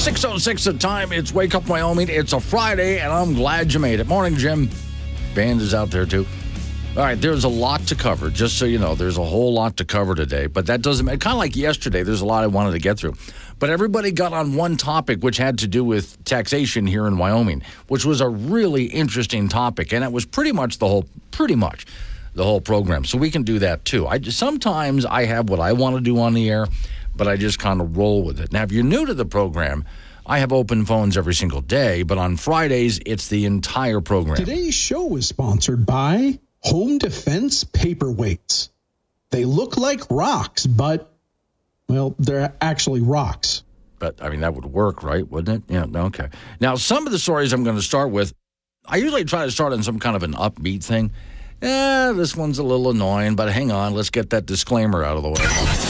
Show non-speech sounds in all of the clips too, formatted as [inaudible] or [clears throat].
Six oh six the time. It's Wake Up Wyoming. It's a Friday, and I'm glad you made it. Morning, Jim. Band is out there too. All right, there's a lot to cover. Just so you know, there's a whole lot to cover today. But that doesn't matter. kind of like yesterday. There's a lot I wanted to get through. But everybody got on one topic, which had to do with taxation here in Wyoming, which was a really interesting topic, and it was pretty much the whole, pretty much the whole program. So we can do that too. I sometimes I have what I want to do on the air, but I just kind of roll with it. Now, if you're new to the program. I have open phones every single day, but on Fridays, it's the entire program. Today's show is sponsored by Home Defense Paperweights. They look like rocks, but, well, they're actually rocks. But, I mean, that would work, right? Wouldn't it? Yeah, okay. Now, some of the stories I'm going to start with, I usually try to start on some kind of an upbeat thing. Yeah, this one's a little annoying, but hang on, let's get that disclaimer out of the way.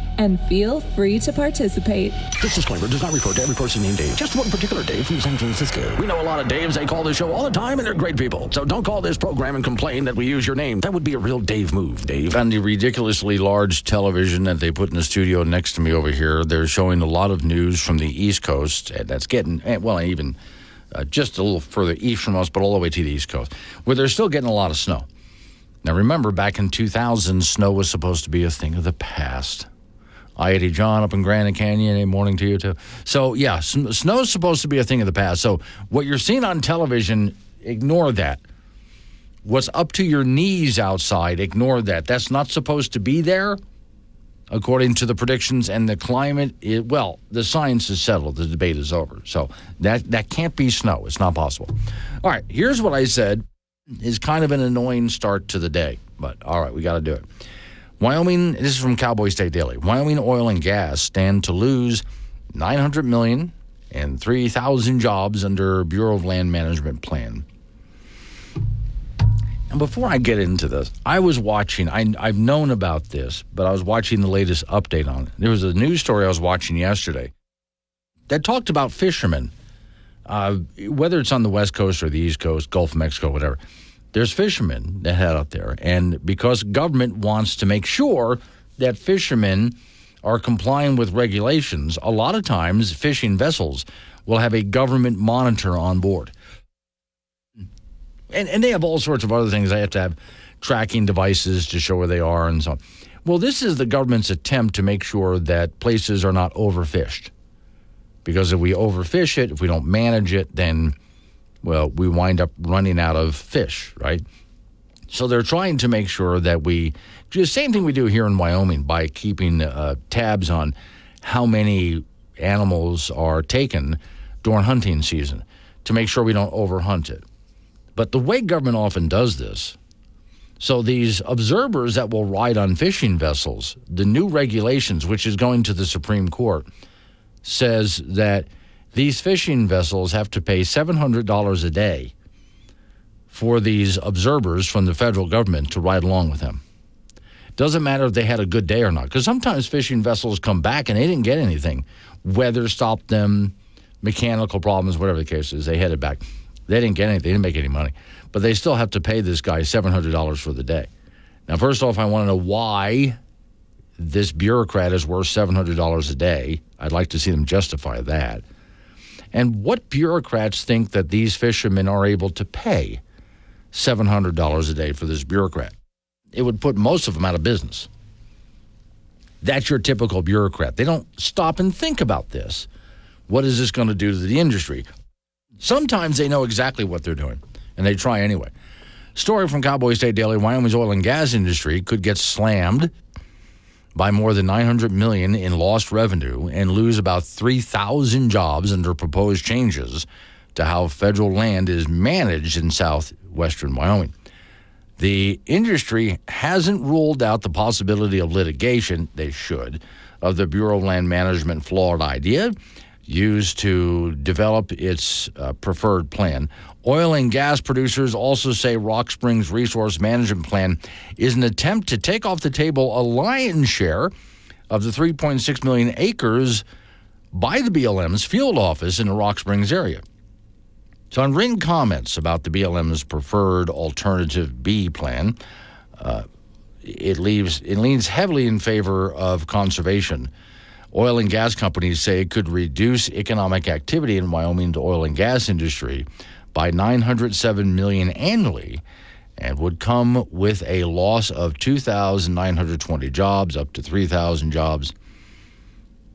and feel free to participate. This disclaimer does not refer to every person named Dave, just one particular Dave from San Francisco. We know a lot of Daves. They call this show all the time, and they're great people. So don't call this program and complain that we use your name. That would be a real Dave move, Dave. And the ridiculously large television that they put in the studio next to me over here, they're showing a lot of news from the East Coast. And that's getting, well, even uh, just a little further east from us, but all the way to the East Coast, where they're still getting a lot of snow. Now, remember, back in 2000, snow was supposed to be a thing of the past. I 80 John up in Granite Canyon. Good morning to you, too. So, yeah, snow's supposed to be a thing of the past. So, what you're seeing on television, ignore that. What's up to your knees outside, ignore that. That's not supposed to be there, according to the predictions and the climate. It, well, the science is settled. The debate is over. So, that, that can't be snow. It's not possible. All right, here's what I said is kind of an annoying start to the day, but all right, we got to do it. Wyoming, this is from Cowboy State Daily. Wyoming Oil and Gas stand to lose 900 million and 3,000 jobs under Bureau of Land Management plan. And before I get into this, I was watching, I, I've known about this, but I was watching the latest update on it. There was a news story I was watching yesterday that talked about fishermen, uh, whether it's on the West Coast or the East Coast, Gulf of Mexico, whatever there's fishermen that head out there. And because government wants to make sure that fishermen are complying with regulations, a lot of times fishing vessels will have a government monitor on board. And, and they have all sorts of other things. They have to have tracking devices to show where they are and so on. Well, this is the government's attempt to make sure that places are not overfished. Because if we overfish it, if we don't manage it, then well, we wind up running out of fish, right? So they're trying to make sure that we do the same thing we do here in Wyoming by keeping uh, tabs on how many animals are taken during hunting season to make sure we don't overhunt it. But the way government often does this, so these observers that will ride on fishing vessels, the new regulations, which is going to the Supreme Court, says that these fishing vessels have to pay $700 a day for these observers from the federal government to ride along with them. Doesn't matter if they had a good day or not, because sometimes fishing vessels come back and they didn't get anything. Weather stopped them, mechanical problems, whatever the case is, they headed back. They didn't get anything, they didn't make any money. But they still have to pay this guy $700 for the day. Now, first off, I want to know why this bureaucrat is worth $700 a day. I'd like to see them justify that. And what bureaucrats think that these fishermen are able to pay $700 a day for this bureaucrat? It would put most of them out of business. That's your typical bureaucrat. They don't stop and think about this. What is this going to do to the industry? Sometimes they know exactly what they're doing, and they try anyway. Story from Cowboy State Daily Wyoming's oil and gas industry could get slammed by more than 900 million in lost revenue and lose about 3,000 jobs under proposed changes to how federal land is managed in southwestern Wyoming. The industry hasn't ruled out the possibility of litigation, they should, of the Bureau of Land Management flawed idea used to develop its uh, preferred plan. Oil and gas producers also say Rock Springs Resource Management Plan is an attempt to take off the table a lion's share of the 3.6 million acres by the BLM's field office in the Rock Springs area. So, on written comments about the BLM's preferred alternative B plan, uh, it leaves it leans heavily in favor of conservation. Oil and gas companies say it could reduce economic activity in Wyoming's oil and gas industry by 907 million annually and would come with a loss of 2,920 jobs, up to 3,000 jobs.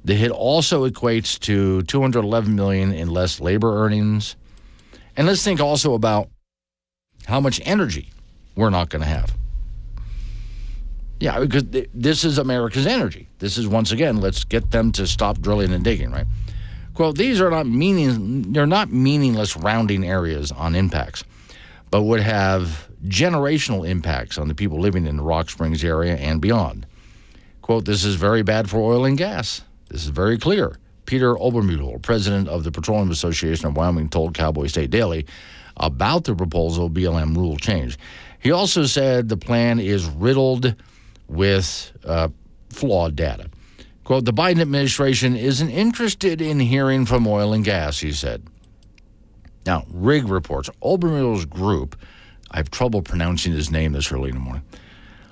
The hit also equates to 211 million in less labor earnings. And let's think also about how much energy we're not going to have. Yeah, because this is America's energy. This is once again, let's get them to stop drilling and digging, right? Quote, these are not meaning they're not meaningless rounding areas on impacts, but would have generational impacts on the people living in the Rock Springs area and beyond. Quote, this is very bad for oil and gas. This is very clear. Peter Obermuehl, president of the Petroleum Association of Wyoming, told Cowboy State Daily about the proposal BLM rule change. He also said the plan is riddled with uh, flawed data. Quote, the Biden administration isn't interested in hearing from oil and gas, he said. Now, Rig reports Obermuehl's group, I have trouble pronouncing his name this early in the morning,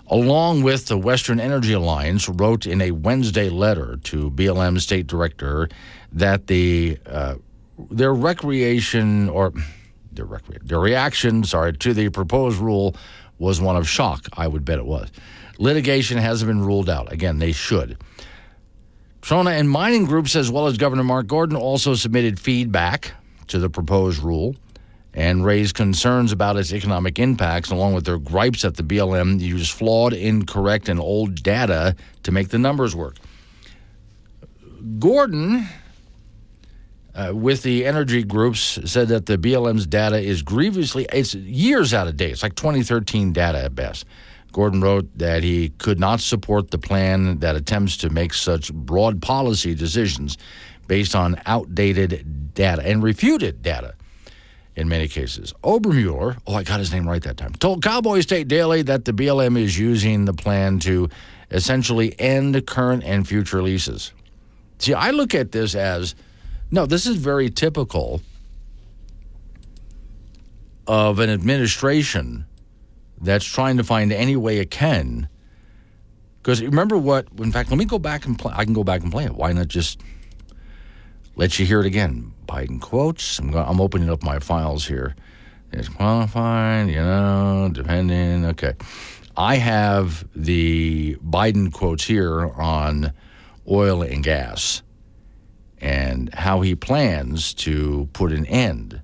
along with the Western Energy Alliance, wrote in a Wednesday letter to BLM state director that the uh, their recreation or their, their reaction, sorry, to the proposed rule was one of shock. I would bet it was. Litigation hasn't been ruled out. Again, they should. Trona and mining groups, as well as Governor Mark Gordon, also submitted feedback to the proposed rule and raised concerns about its economic impacts, along with their gripes that the BLM used flawed, incorrect, and old data to make the numbers work. Gordon, uh, with the energy groups, said that the BLM's data is grievously, it's years out of date. It's like 2013 data at best. Gordon wrote that he could not support the plan that attempts to make such broad policy decisions based on outdated data and refuted data in many cases. Obermueller, oh, I got his name right that time, told Cowboy State Daily that the BLM is using the plan to essentially end current and future leases. See, I look at this as no, this is very typical of an administration that's trying to find any way it can. Because remember what? In fact, let me go back and play. I can go back and play it. Why not just let you hear it again? Biden quotes. I'm, I'm opening up my files here. It's qualified, you know, depending. Okay. I have the Biden quotes here on oil and gas and how he plans to put an end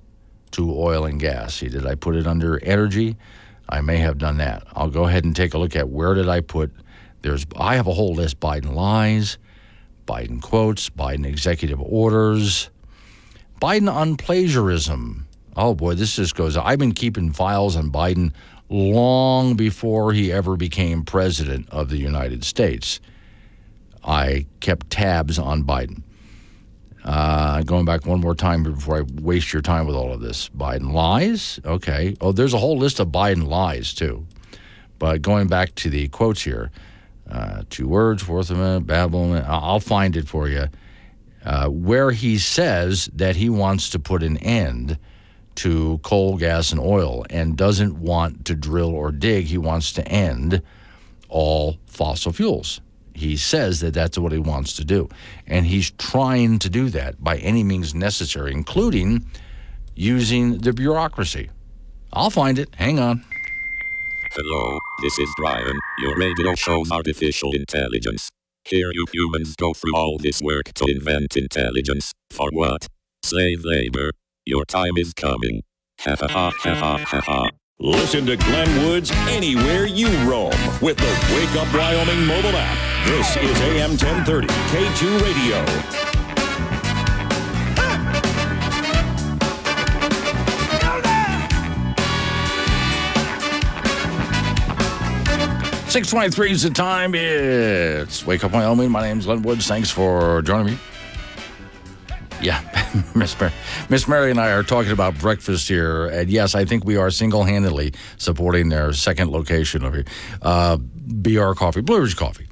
to oil and gas. See, did I put it under energy? I may have done that. I'll go ahead and take a look at where did I put. There's I have a whole list: Biden lies, Biden quotes, Biden executive orders, Biden on plagiarism. Oh boy, this just goes. I've been keeping files on Biden long before he ever became president of the United States. I kept tabs on Biden. Uh, going back one more time before I waste your time with all of this. Biden lies. Okay. Oh, there's a whole list of Biden lies, too. But going back to the quotes here uh, two words, fourth amendment, Babylon, I'll find it for you. Uh, where he says that he wants to put an end to coal, gas, and oil and doesn't want to drill or dig. He wants to end all fossil fuels. He says that that's what he wants to do. And he's trying to do that by any means necessary, including using the bureaucracy. I'll find it. Hang on. Hello, this is Brian, your radio show's artificial intelligence. Here you humans go through all this work to invent intelligence. For what? Slave labor. Your time is coming. Ha ha ha ha ha ha ha. Listen to Glenn Woods anywhere you roam with the Wake Up Wyoming mobile app. This is AM 1030, K2 Radio. Six twenty-three is the time. It's Wake Up Wyoming. My name's Glenn Woods. Thanks for joining me. Yeah, [laughs] Miss Mary, Miss Mary and I are talking about breakfast here, and yes, I think we are single-handedly supporting their second location over here, uh, BR Coffee, Blue Ridge Coffee.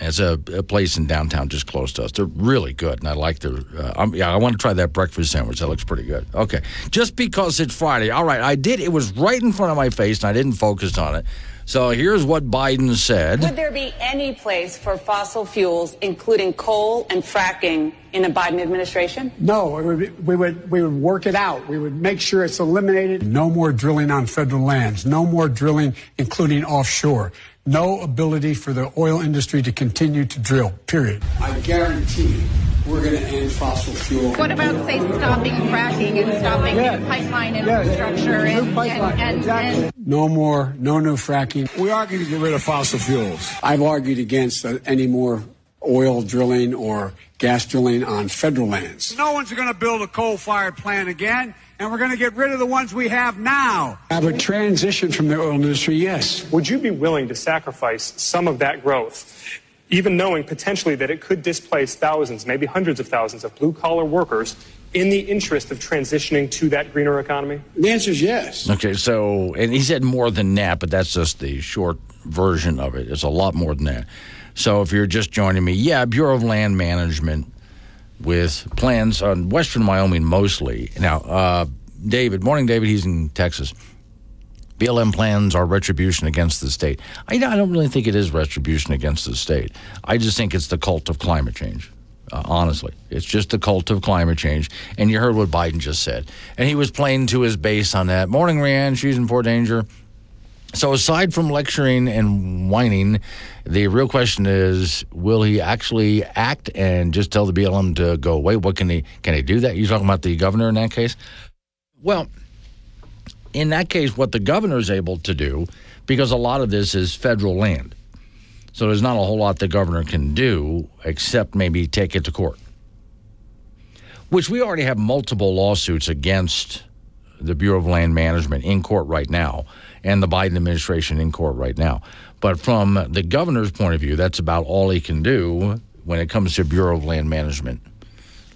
It's a, a place in downtown just close to us. They're really good, and I like their. Uh, I'm, yeah, I want to try that breakfast sandwich. That looks pretty good. Okay, just because it's Friday. All right, I did. It was right in front of my face, and I didn't focus on it. So here's what Biden said. Would there be any place for fossil fuels, including coal and fracking, in a Biden administration? No, it would be, we would we would work it out. We would make sure it's eliminated. No more drilling on federal lands. No more drilling, including offshore. No ability for the oil industry to continue to drill. Period. I guarantee we're going to end fossil fuel. What about, say, stopping fracking and stopping Yeah. new pipeline Yeah, infrastructure new and, pipeline, and, and, exactly. and No more, no new fracking. We are going to get rid of fossil fuels. I've argued against uh, any more oil drilling or gas drilling on federal lands. No one's going to build a coal fired plant again, and we're going to get rid of the ones we have now. I would transition from the oil industry, yes. Would you be willing to sacrifice some of that growth, even knowing potentially that it could displace thousands, maybe hundreds of thousands of blue collar workers in the interest of transitioning to that greener economy? The answer is yes. Okay, so and he said more than that, but that's just the short version of it. It's a lot more than that. So if you're just joining me, yeah, Bureau of Land Management with plans on western Wyoming mostly. Now, uh, David, morning, David. He's in Texas. BLM plans are retribution against the state. I, I don't really think it is retribution against the state. I just think it's the cult of climate change. Uh, honestly, it's just the cult of climate change. And you heard what Biden just said, and he was playing to his base on that. Morning, Rianne. She's in Fort Danger. So aside from lecturing and whining, the real question is: Will he actually act and just tell the BLM to go away? What can he can he do that? You talking about the governor in that case? Well, in that case, what the governor is able to do, because a lot of this is federal land, so there's not a whole lot the governor can do except maybe take it to court, which we already have multiple lawsuits against the Bureau of Land Management in court right now, and the Biden administration in court right now. But from the governor's point of view, that's about all he can do when it comes to Bureau of Land Management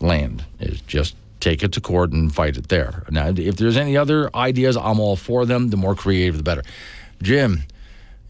land is just take it to court and fight it there. Now, if there's any other ideas, I'm all for them. The more creative, the better. Jim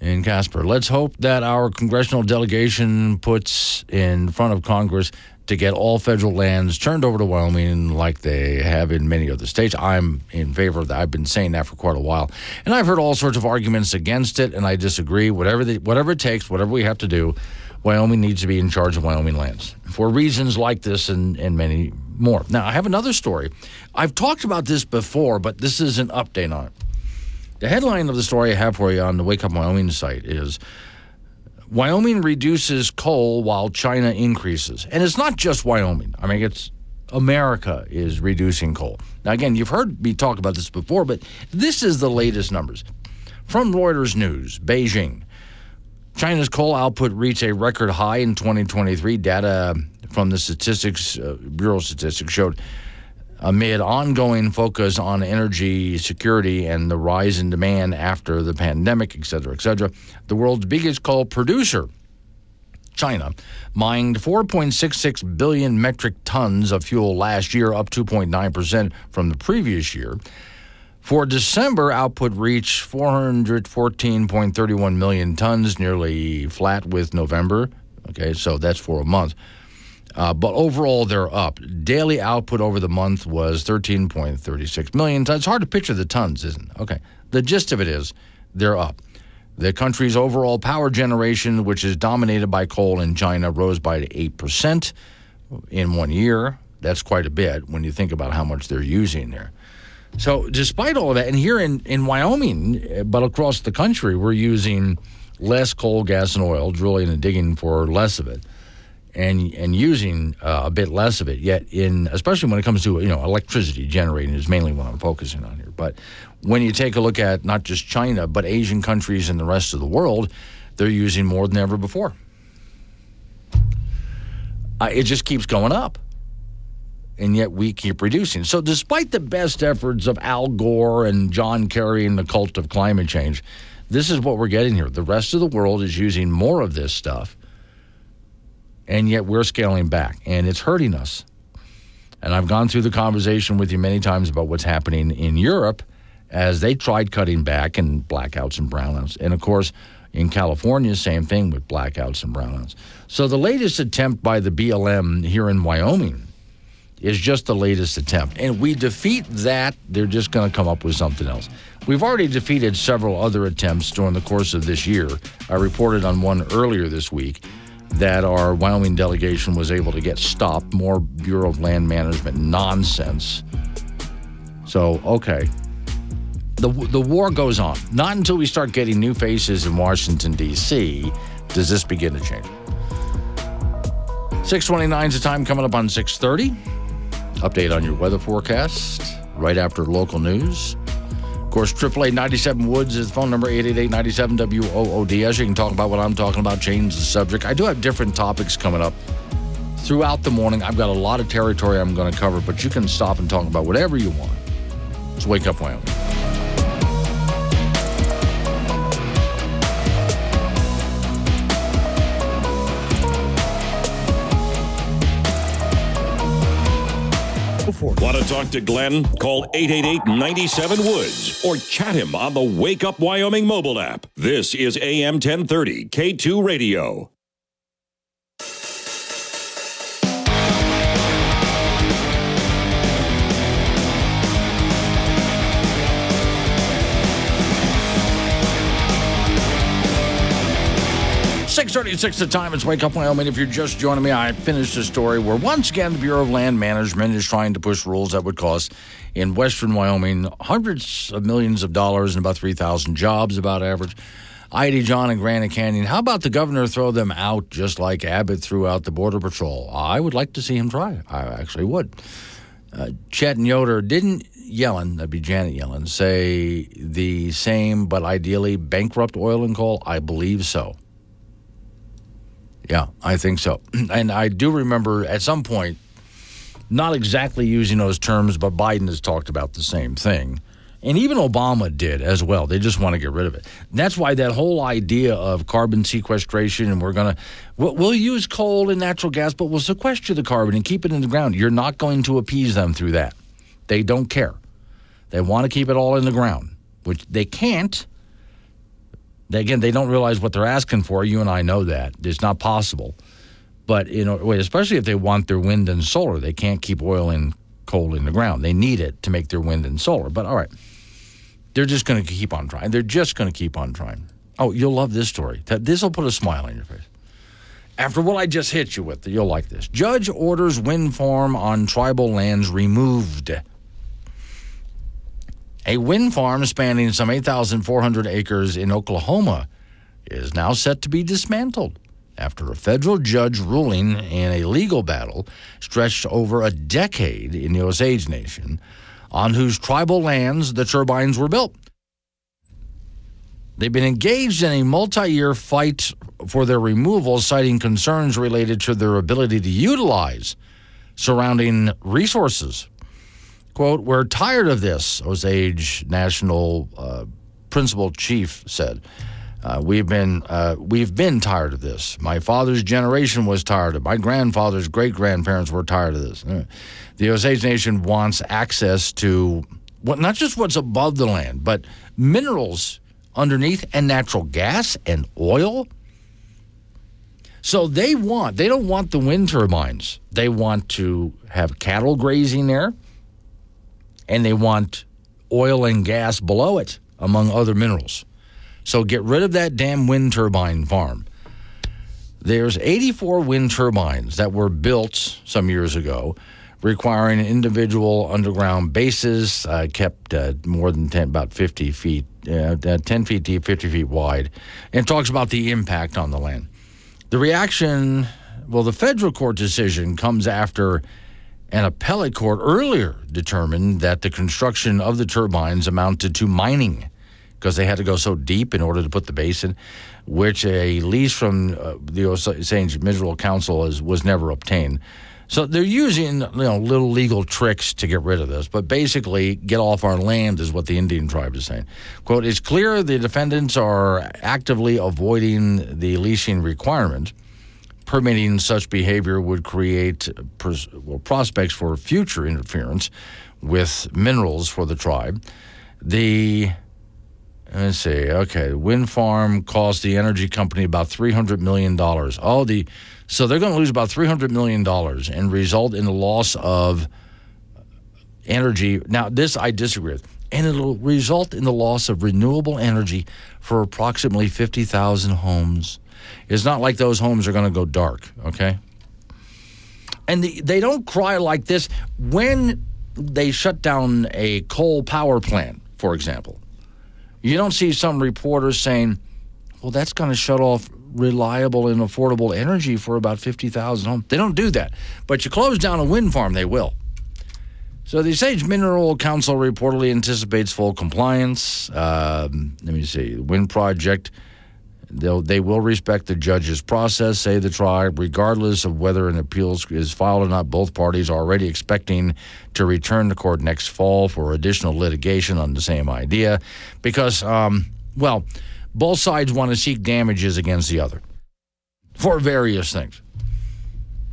in Casper, let's hope that our congressional delegation puts in front of Congress to get all federal lands turned over to Wyoming like they have in many other states. I'm in favor of that. I've been saying that for quite a while. And I've heard all sorts of arguments against it, and I disagree. Whatever, the, whatever it takes, whatever we have to do, Wyoming needs to be in charge of Wyoming lands for reasons like this and, and many more. Now, I have another story. I've talked about this before, but this is an update on it. The headline of the story I have for you on the Wake Up Wyoming site is Wyoming reduces coal while China increases. And it's not just Wyoming. I mean, it's America is reducing coal. Now, again, you've heard me talk about this before, but this is the latest numbers. From Reuters News, Beijing. China's coal output reached a record high in 2023. Data from the Statistics uh, Bureau Statistics showed amid ongoing focus on energy security and the rise in demand after the pandemic, et cetera, et cetera, the world's biggest coal producer, China, mined 4.66 billion metric tons of fuel last year, up 2.9% from the previous year. For December, output reached 414.31 million tons, nearly flat with November. Okay, so that's for a month. Uh, but overall, they're up. Daily output over the month was 13.36 million tons. It's hard to picture the tons, isn't it? Okay. The gist of it is they're up. The country's overall power generation, which is dominated by coal in China, rose by 8% in one year. That's quite a bit when you think about how much they're using there. So, despite all of that, and here in, in Wyoming, but across the country, we're using less coal, gas, and oil, drilling and digging for less of it. And and using uh, a bit less of it. Yet, in especially when it comes to you know electricity generating is mainly what I'm focusing on here. But when you take a look at not just China but Asian countries and the rest of the world, they're using more than ever before. Uh, it just keeps going up. And yet we keep reducing. So, despite the best efforts of Al Gore and John Kerry and the cult of climate change, this is what we're getting here. The rest of the world is using more of this stuff and yet we're scaling back, and it's hurting us. And I've gone through the conversation with you many times about what's happening in Europe as they tried cutting back and blackouts and brownouts. And of course, in California, same thing with blackouts and brownouts. So the latest attempt by the BLM here in Wyoming is just the latest attempt. And we defeat that, they're just going to come up with something else. We've already defeated several other attempts during the course of this year. I reported on one earlier this week that our Wyoming delegation was able to get stopped. More Bureau of Land Management nonsense. So, okay. The, the war goes on. Not until we start getting new faces in Washington, D.C., does this begin to change. 629 is the time coming up on 630. Update on your weather forecast right after local news. Of course, AAA 97 Woods is phone number 888 97 WOODS. You can talk about what I'm talking about, change the subject. I do have different topics coming up throughout the morning. I've got a lot of territory I'm going to cover, but you can stop and talk about whatever you want. Let's wake up, Wyoming. For. Want to talk to Glenn? Call 888 97 Woods or chat him on the Wake Up Wyoming mobile app. This is AM 1030 K2 Radio. Six thirty-six. The time. It's Wake Up Wyoming. If you're just joining me, I finished a story where once again the Bureau of Land Management is trying to push rules that would cost in western Wyoming hundreds of millions of dollars and about three thousand jobs, about average. ID John and Granite Canyon. How about the governor throw them out just like Abbott threw out the Border Patrol? I would like to see him try. I actually would. Uh, Chet and Yoder didn't Yellen, that'd be Janet Yellen, say the same, but ideally bankrupt oil and coal? I believe so. Yeah, I think so. [clears throat] And I do remember at some point, not exactly using those terms, but Biden has talked about the same thing. And even Obama did as well. They just want to get rid of it. And that's why that whole idea of carbon sequestration and we're going to, we'll, we'll use coal and natural gas, but we'll sequester the carbon and keep it in the ground. You're not going to appease them through that. They don't care. They want to keep it all in the ground, which they can't again, they don't realize what they're asking for. You and I know that. It's not possible. But, you know, especially if they want their wind and solar, they can't keep oil and coal in the ground. They need it to make their wind and solar. But all right, they're just going to keep on trying. They're just going to keep on trying. Oh, you'll love this story. This will put a smile on your face. After what I just hit you with, you'll like this. Judge orders wind farm on tribal lands removed. A wind farm spanning some 8,400 acres in Oklahoma is now set to be dismantled after a federal judge ruling in a legal battle stretched over a decade in the Osage Nation on whose tribal lands the turbines were built. They've been engaged in a multi year fight for their removal, citing concerns related to their ability to utilize surrounding resources. Quote, We're tired of this, Osage National uh, Principal Chief said. Uh, we've been uh, we've been tired of this. My father's generation was tired of. it. My grandfather's great grandparents were tired of this. The Osage Nation wants access to what not just what's above the land, but minerals underneath and natural gas and oil. So they want they don't want the wind turbines. They want to have cattle grazing there and they want oil and gas below it, among other minerals. So get rid of that damn wind turbine farm. There's 84 wind turbines that were built some years ago, requiring individual underground bases, uh, kept uh, more than 10, about 50 feet, uh, 10 feet deep, 50 feet wide, and talks about the impact on the land. The reaction Well, the federal court decision comes after an appellate court earlier determined that the construction of the turbines amounted to mining because they had to go so deep in order to put the basin, which a lease from uh, the Osage Mineral Council is, was never obtained. So they're using you know little legal tricks to get rid of this, but basically get off our land is what the Indian tribe is saying. Quote: It's clear the defendants are actively avoiding the leasing requirement. Permitting such behavior would create well, prospects for future interference with minerals for the tribe. The Let's see. Okay, wind farm cost the energy company about three hundred million dollars. Oh, the so they're going to lose about three hundred million dollars and result in the loss of energy. Now, this I disagree with, and it'll result in the loss of renewable energy for approximately fifty thousand homes. It's not like those homes are going to go dark. Okay, and the, they don't cry like this when they shut down a coal power plant, for example you don't see some reporters saying, well, that's going to shut off reliable and affordable energy for about 50,000 homes. They don't do that. But you close down a wind farm, they will. So the Sage Mineral Council reportedly anticipates full compliance. Um, let me see. The wind project They'll, they will respect the judge's process, say the tribe, regardless of whether an appeal is filed or not. Both parties are already expecting to return to court next fall for additional litigation on the same idea because, um, well, both sides want to seek damages against the other for various things.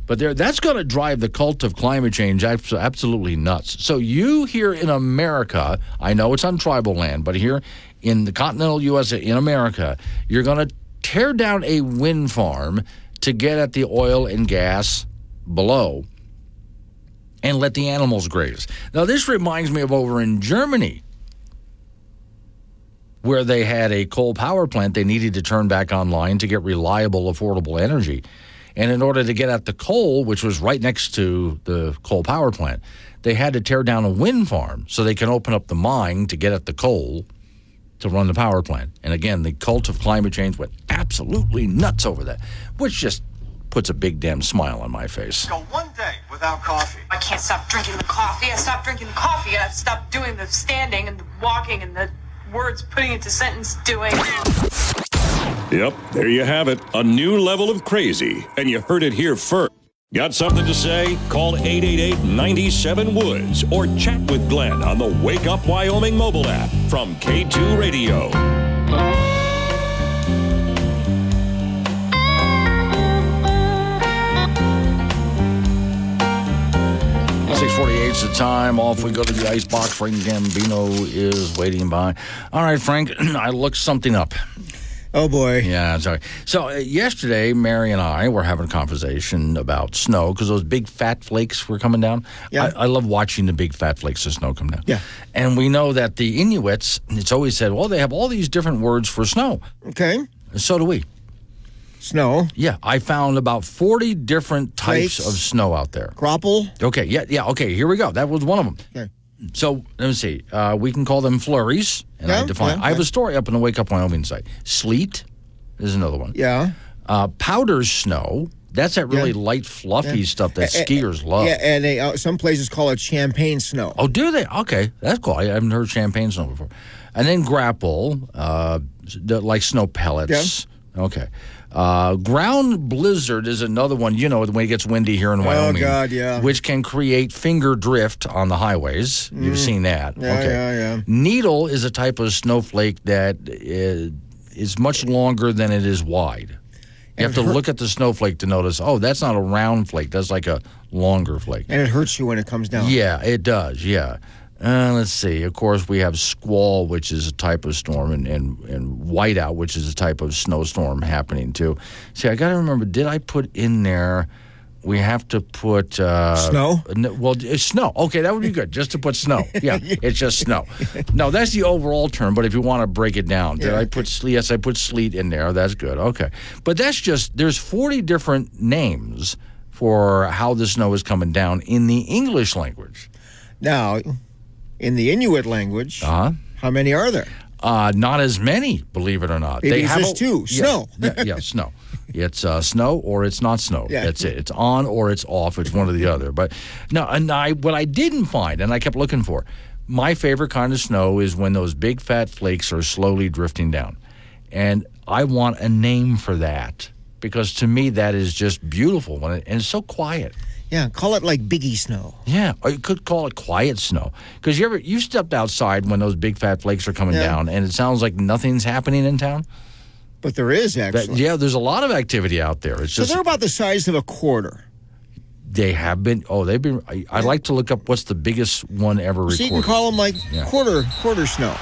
But there, that's going to drive the cult of climate change absolutely nuts. So, you here in America, I know it's on tribal land, but here in the continental U.S., in America, you're going to tear down a wind farm to get at the oil and gas below and let the animals graze. Now, this reminds me of over in Germany where they had a coal power plant they needed to turn back online to get reliable, affordable energy. And in order to get at the coal, which was right next to the coal power plant, they had to tear down a wind farm so they can open up the mine to get at the coal to run the power plant. And again, the cult of climate change went absolutely nuts over that, which just puts a big damn smile on my face. Go one day without coffee. I can't stop drinking the coffee. I stopped drinking the coffee. I stopped doing the standing and the walking and the words putting into sentence doing. Yep, there you have it. A new level of crazy. And you heard it here first. Got something to say? Call 888 97 Woods or chat with Glenn on the Wake Up Wyoming mobile app from K2 Radio. Six forty-eight is the time. Off we go to the icebox. Frank Gambino is waiting by. All right, Frank, [clears throat] I looked something up. Oh boy. Yeah, sorry. So uh, yesterday, Mary and I were having a conversation about snow because those big fat flakes were coming down. Yeah. I, I, love watching the big fat flakes of snow come down. Yeah. And we know that the Inuits, it's always said, well, they have all these different words for snow. Okay. And so do we. Snow. Yeah, I found about 40 different types Flakes. of snow out there. Graupel. Okay, yeah, yeah, okay, here we go. That was one of them. Okay. So let me see. Uh, we can call them flurries, and I define. yeah, I have yeah. a story up on the Wake Up Wyoming site. Sleet is another one. Yeah. Uh, powder snow. That's that really Yeah. light, fluffy Yeah. stuff that eh, skiers love. Yeah, and they, uh, some places call it champagne snow. Oh, do they? Okay, that's cool. I haven't heard champagne snow before. And then graupel, uh, like snow pellets. Okay. Uh, ground blizzard is another one. You know, when it gets windy here in Wyoming. Oh, God, yeah. Which can create finger drift on the highways. You've seen that. Mm. Yeah, okay. yeah, yeah. Needle is a type of snowflake that is, is much longer than it is wide. You have to look at the snowflake to notice, oh, that's not a round flake. That's like a longer flake. And it hurts you when it comes down. Yeah, it does. Yeah. Uh, let's see. Of course, we have squall, which is a type of storm, and, and, and whiteout, which is a type of snowstorm happening too. See, I got to remember, did I put in there? We have to put uh, Snow? no, well, it's snow. Okay, that would be good. Just to put snow. Yeah, [laughs] it's just snow. No, that's the overall term. But if you want to break it down, did Yeah. I put sleet? Yes, I put sleet in there. That's good. Okay, but that's just there's 40 different names for how the snow is coming down in the English language. Now, in the Inuit language, Uh huh. how many are there? Uh, not as many, believe it or not. Maybe it's have just two. Yeah, Snow. [laughs] yeah, yeah, snow. It's uh, snow or it's not snow. Yeah. That's it. It's on or it's off. It's one or the other. But no, and I what I didn't find, and I kept looking for, my favorite kind of snow is when those big fat flakes are slowly drifting down, and I want a name for that because to me that is just beautiful when it, and it's so quiet. Yeah, call it like Biggie snow. Yeah, or you could call it quiet snow because you ever you stepped outside when those big fat flakes are coming Yeah. down and it sounds like nothing's happening in town. But there is actually. yeah, there's a lot of activity out there. It's so just they're about the size of a quarter. they have been. Oh, they've been. I, I'd like to look up what's the biggest one ever recorded. So you can call them like Yeah. quarter quarter snow.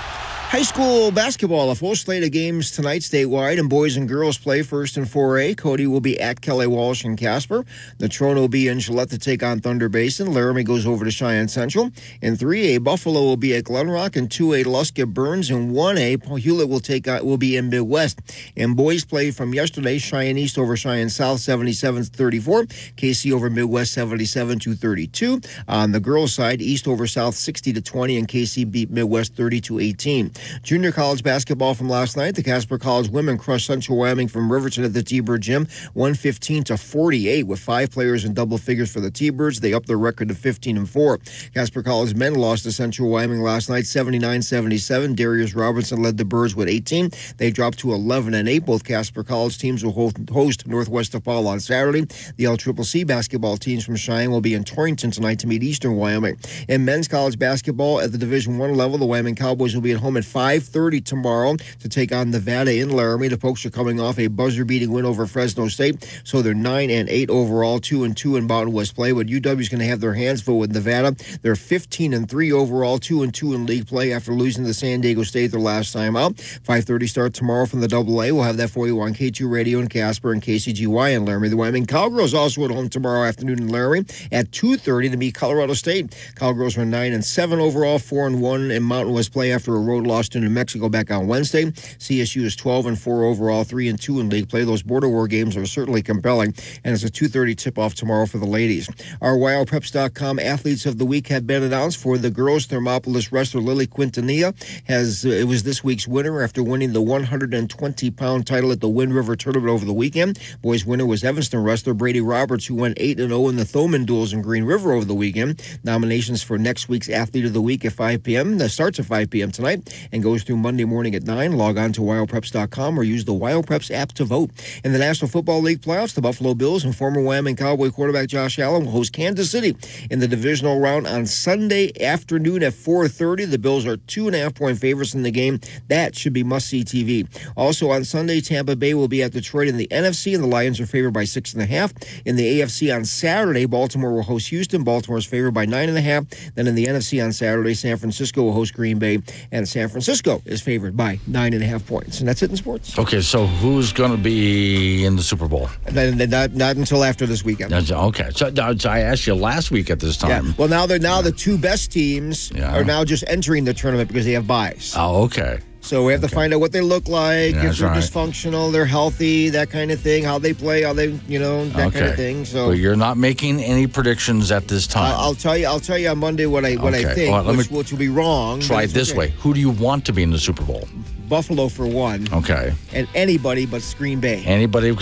High school basketball, a full slate of games tonight statewide, and boys and girls play first in 4A. Cody will be at Kelly Walsh and Casper. Natrona will be in Gillette to take on Thunder Basin. Laramie goes over to Cheyenne Central. In 3A, Buffalo will be at Glenrock. In 2A, Luska Burns. In 1A, Paul Hulett will take will be in Midwest. And boys play from yesterday, Cheyenne East over Cheyenne South, 77 34. Kaycee over Midwest, 77 to 32. On the girls' side, East over South, 60 to 20, and Kaycee beat Midwest 30 to 18. Junior college basketball from last night. The Casper College women crushed Central Wyoming from Riverton at the T-Bird Gym, 115 to 48, with five players in double figures for the T-Birds. They upped their record to 15 and 4. Casper College men lost to Central Wyoming last night, 79-77. Darius Robinson led the Birds with 18. They dropped to 11 and 8. Both Casper College teams will host Northwest DePaul on Saturday. The LCCC basketball teams from Cheyenne will be in Torrington tonight to meet Eastern Wyoming. In men's college basketball at the Division One level, the Wyoming Cowboys will be at home at 5:30 tomorrow to take on Nevada in Laramie. The Pokes are coming off a buzzer-beating win over Fresno State, so they're nine and eight overall, two and two in Mountain West play. But UW is going to have their hands full with Nevada. They're 15 and three overall, two and two in league play after losing to San Diego State their last time out. 5:30 start tomorrow from the Double A. We'll have that for you on K2 Radio in Casper and KCGY in Laramie. The Wyoming Cowgirls also at home tomorrow afternoon in Laramie at 2:30 to meet Colorado State. Cowgirls are nine and seven overall, four and one in Mountain West play after a road loss to New Mexico back on Wednesday. CSU is 12 and four overall, three and two in league play. Those border war games are certainly compelling, and it's a 2:30 tip-off tomorrow for the ladies. Our WildPreps.com athletes of the week have been announced for the girls. Thermopolis wrestler Lily Quintanilla has uh, it was this week's winner after winning the 120 pound title at the Wind River tournament over the weekend. Boys winner was Evanston wrestler Brady Roberts, who went 8 and 0 in the Thoman duels in Green River over the weekend. Nominations for next week's athlete of the week at 5 p.m. That starts at 5 p.m. tonight and goes through Monday morning at 9. Log on to wildpreps.com or use the Wild Preps app to vote. In the National Football League playoffs, the Buffalo Bills and former Wyoming Cowboy quarterback Josh Allen will host Kansas City in the divisional round on Sunday afternoon at 4:30. The Bills are two and a half point favorites in the game. That should be must see TV. Also on Sunday, Tampa Bay will be at Detroit in the NFC, and the Lions are favored by six and a half. In the AFC on Saturday, Baltimore will host Houston. Baltimore is favored by nine and a half. Then in the NFC on Saturday, San Francisco will host Green Bay, and San Francisco is favored by nine and a half points. And that's it in sports. Okay, so who's going to be in the Super Bowl? Then- not, not until after this weekend. That's- Okay, so, so I asked you last week at this Yeah. time. Well, now they're now the two best teams Yeah. are now just entering the tournament because they have buys. Oh, okay. So we have to find out what they look like, if they're right. dysfunctional, they're healthy, that kind of thing, how they play, how they, you know, that okay. kind of thing. So But you're not making any predictions at this time. I'll, I'll tell you, I'll tell you on Monday what I what I think, Well, which, which will be wrong. Try it this okay. way. Who do you want to be in the Super Bowl? Buffalo for one, Okay. and anybody but Green Bay. Anybody?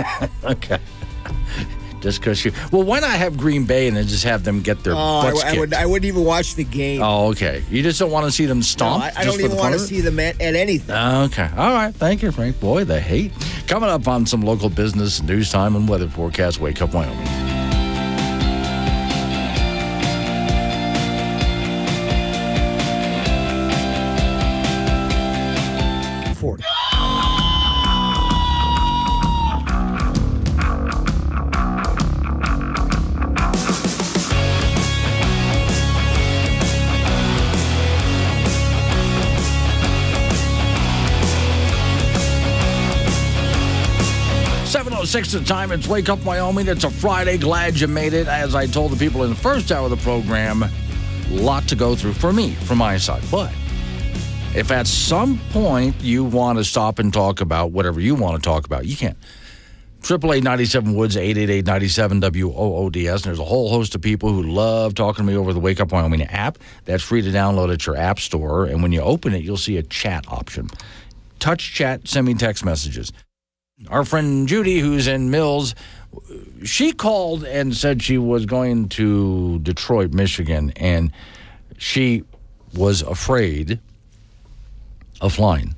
[laughs] okay. Just because you. Well, why not have Green Bay and then just have them get their Oh, I, butts I kicked? would I wouldn't even watch the game. Oh, okay. You just don't want to see them No, stomp. I, I just don't even want to fun of it? see them at, at anything. Ah, okay. All right. Thank you, Frank. Boy, the hate. Coming up on some local business, news time, and weather forecast. Wake up, Wyoming. The time. It's Wake Up Wyoming. It's a Friday. Glad you made it. As I told the people in the first hour of the program, lot to go through for me, from my side. But if at some point you want to stop and talk about whatever you want to talk about, you can. Triple eight ninety seven Woods eight eight eight ninety seven W O O D S. And there's a whole host of people who love talking to me over the Wake Up Wyoming app. That's free to download at your app store. And when you open it, you'll see a chat option. Touch chat, send me text messages. Our friend Judy, who's in Mills, she called and said she was going to Detroit, Michigan, and she was afraid of flying.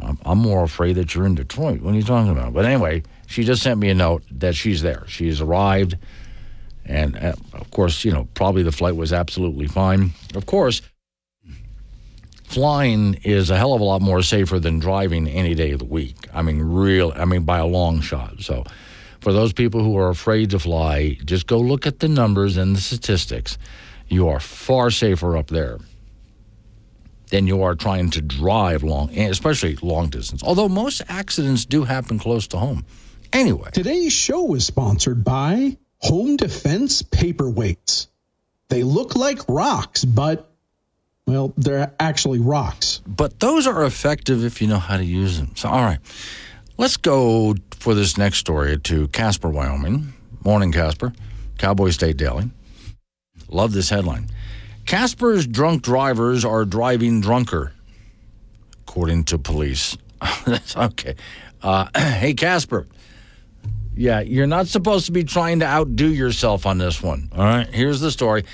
I'm- more afraid that you're in Detroit. What are you talking about? But anyway, she just sent me a note that she's there. She's arrived. And uh, of course, you know, probably the flight was absolutely fine. Of course, flying is a hell of a lot more safer than driving any day of the week. I mean, real, I mean, by a long shot. So, for those people who are afraid to fly, just go look at the numbers and the statistics. You are far safer up there than you are trying to drive long, especially long distance. Although most accidents do happen close to home. Anyway, Today's show is sponsored by Home Defense Paperweights. They look like rocks, but, well, they're actually rocks. but those are effective if you know how to use them. So, all right, let's go for this next story to Casper, Wyoming. Morning, Casper. Cowboy State Daily. Love this headline. Casper's drunk drivers are driving drunker, according to police. [laughs] That's okay. Uh, [clears throat] hey, Casper. Yeah, you're not supposed to be trying to outdo yourself on this one. All right, here's the story.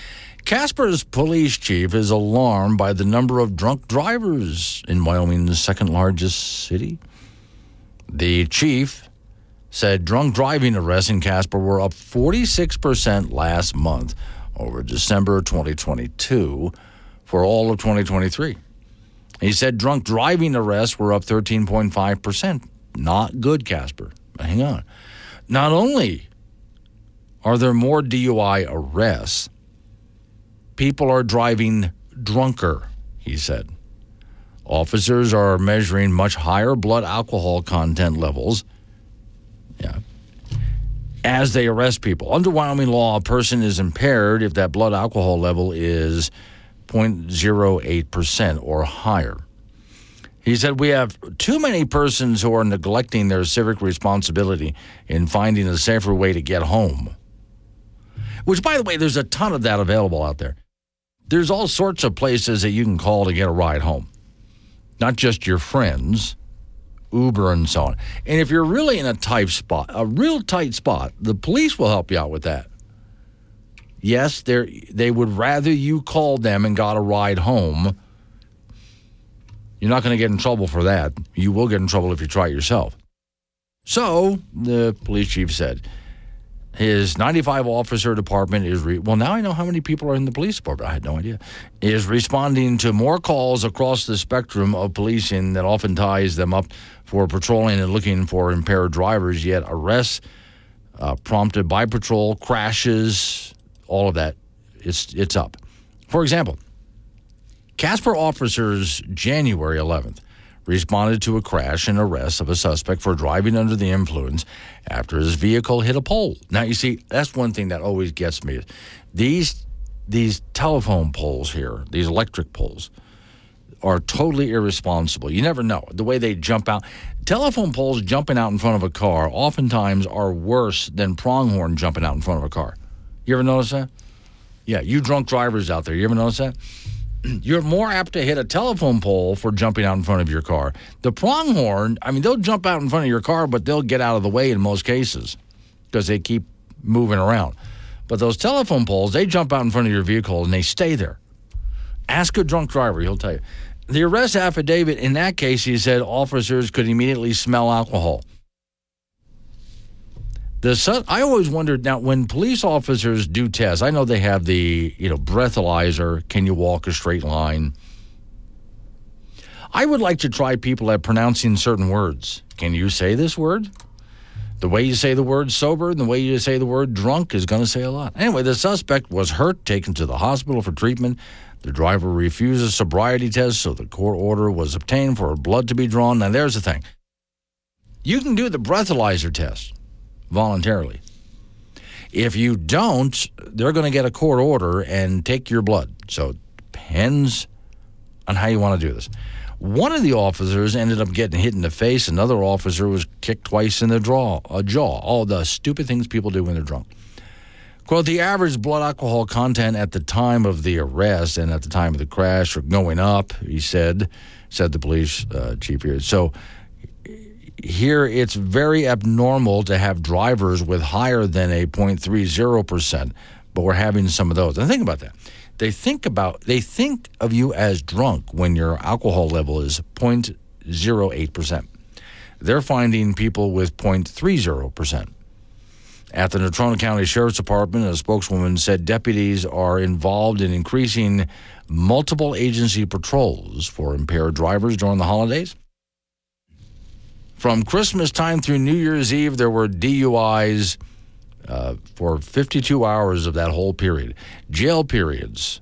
Casper's police chief is alarmed by the number of drunk drivers in Wyoming's second largest city. The chief said drunk driving arrests in Casper were up 46% last month over December 2022 for all of 2023. He said drunk driving arrests were up 13.5%. Not good, Casper. Hang on. Not only are there more DUI arrests, people are driving drunker, he said. Officers are measuring much higher blood alcohol content levels. Yeah. As they arrest people. Under Wyoming law, a person is impaired if that blood alcohol level is 0.08% or higher. He said, We have too many persons who are neglecting their civic responsibility in finding a safer way to get home. Which, by the way, there's a ton of that available out there. There's all sorts of places that you can call to get a ride home, not just your friends, Uber, and so on. And if you're really in a tight spot, a real tight spot, the police will help you out with that. Yes, they would rather you called them and got a ride home. You're not going to get in trouble for that. You will get in trouble if you try it yourself. So, the police chief said, his 95 officer department is, re- well, now I know how many people are in the police department. I had no idea. Is responding to more calls across the spectrum of policing that often ties them up for patrolling and looking for impaired drivers, yet arrests uh, prompted by patrol, crashes, all of that, it's, it's up. For example, Casper officers January 11th responded to a crash and arrest of a suspect for driving under the influence after his vehicle hit a pole. Now you see, that's one thing that always gets me. These these telephone poles here, these electric poles are totally irresponsible. You never know the way they jump out. Telephone poles jumping out in front of a car oftentimes are worse than pronghorn jumping out in front of a car. You ever notice that? Yeah, you drunk drivers out there, you ever notice that? [clears throat] you're more apt to hit a telephone pole for jumping out in front of your car. The pronghorn, I mean, they'll jump out in front of your car, but they'll get out of the way in most cases because they keep moving around. But those telephone poles, they jump out in front of your vehicle and they stay there. Ask a drunk driver, he'll tell you. The arrest affidavit, in that case, he said officers could immediately smell alcohol. The I always wondered now when police officers do tests. I know they have the you know breathalyzer. Can you walk a straight line? I would like to try people at pronouncing certain words. Can you say this word? The way you say the word sober and the way you say the word drunk is going to say a lot. Anyway, the suspect was hurt, taken to the hospital for treatment. The driver refused a sobriety test, so the court order was obtained for blood to be drawn. Now, there's the thing you can do the breathalyzer test voluntarily. If you don't, they're going to get a court order and take your blood. So it depends on how you want to do this. One of the officers ended up getting hit in the face. Another officer was kicked twice in the draw, a jaw. All the stupid things people do when they're drunk. Quote, the average blood alcohol content at the time of the arrest and at the time of the crash are going up, he said, said the police uh, chief here. So here it's very abnormal to have drivers with higher than a 0.30%, but we're having some of those. And think about that. They think about they think of you as drunk when your alcohol level is 0.08%. They're finding people with 0.30%. At the Natrona County Sheriff's Department, a spokeswoman said deputies are involved in increasing multiple agency patrols for impaired drivers during the holidays. From Christmas time through New Year's Eve, there were DUIs uh, for 52 hours of that whole period. Jail periods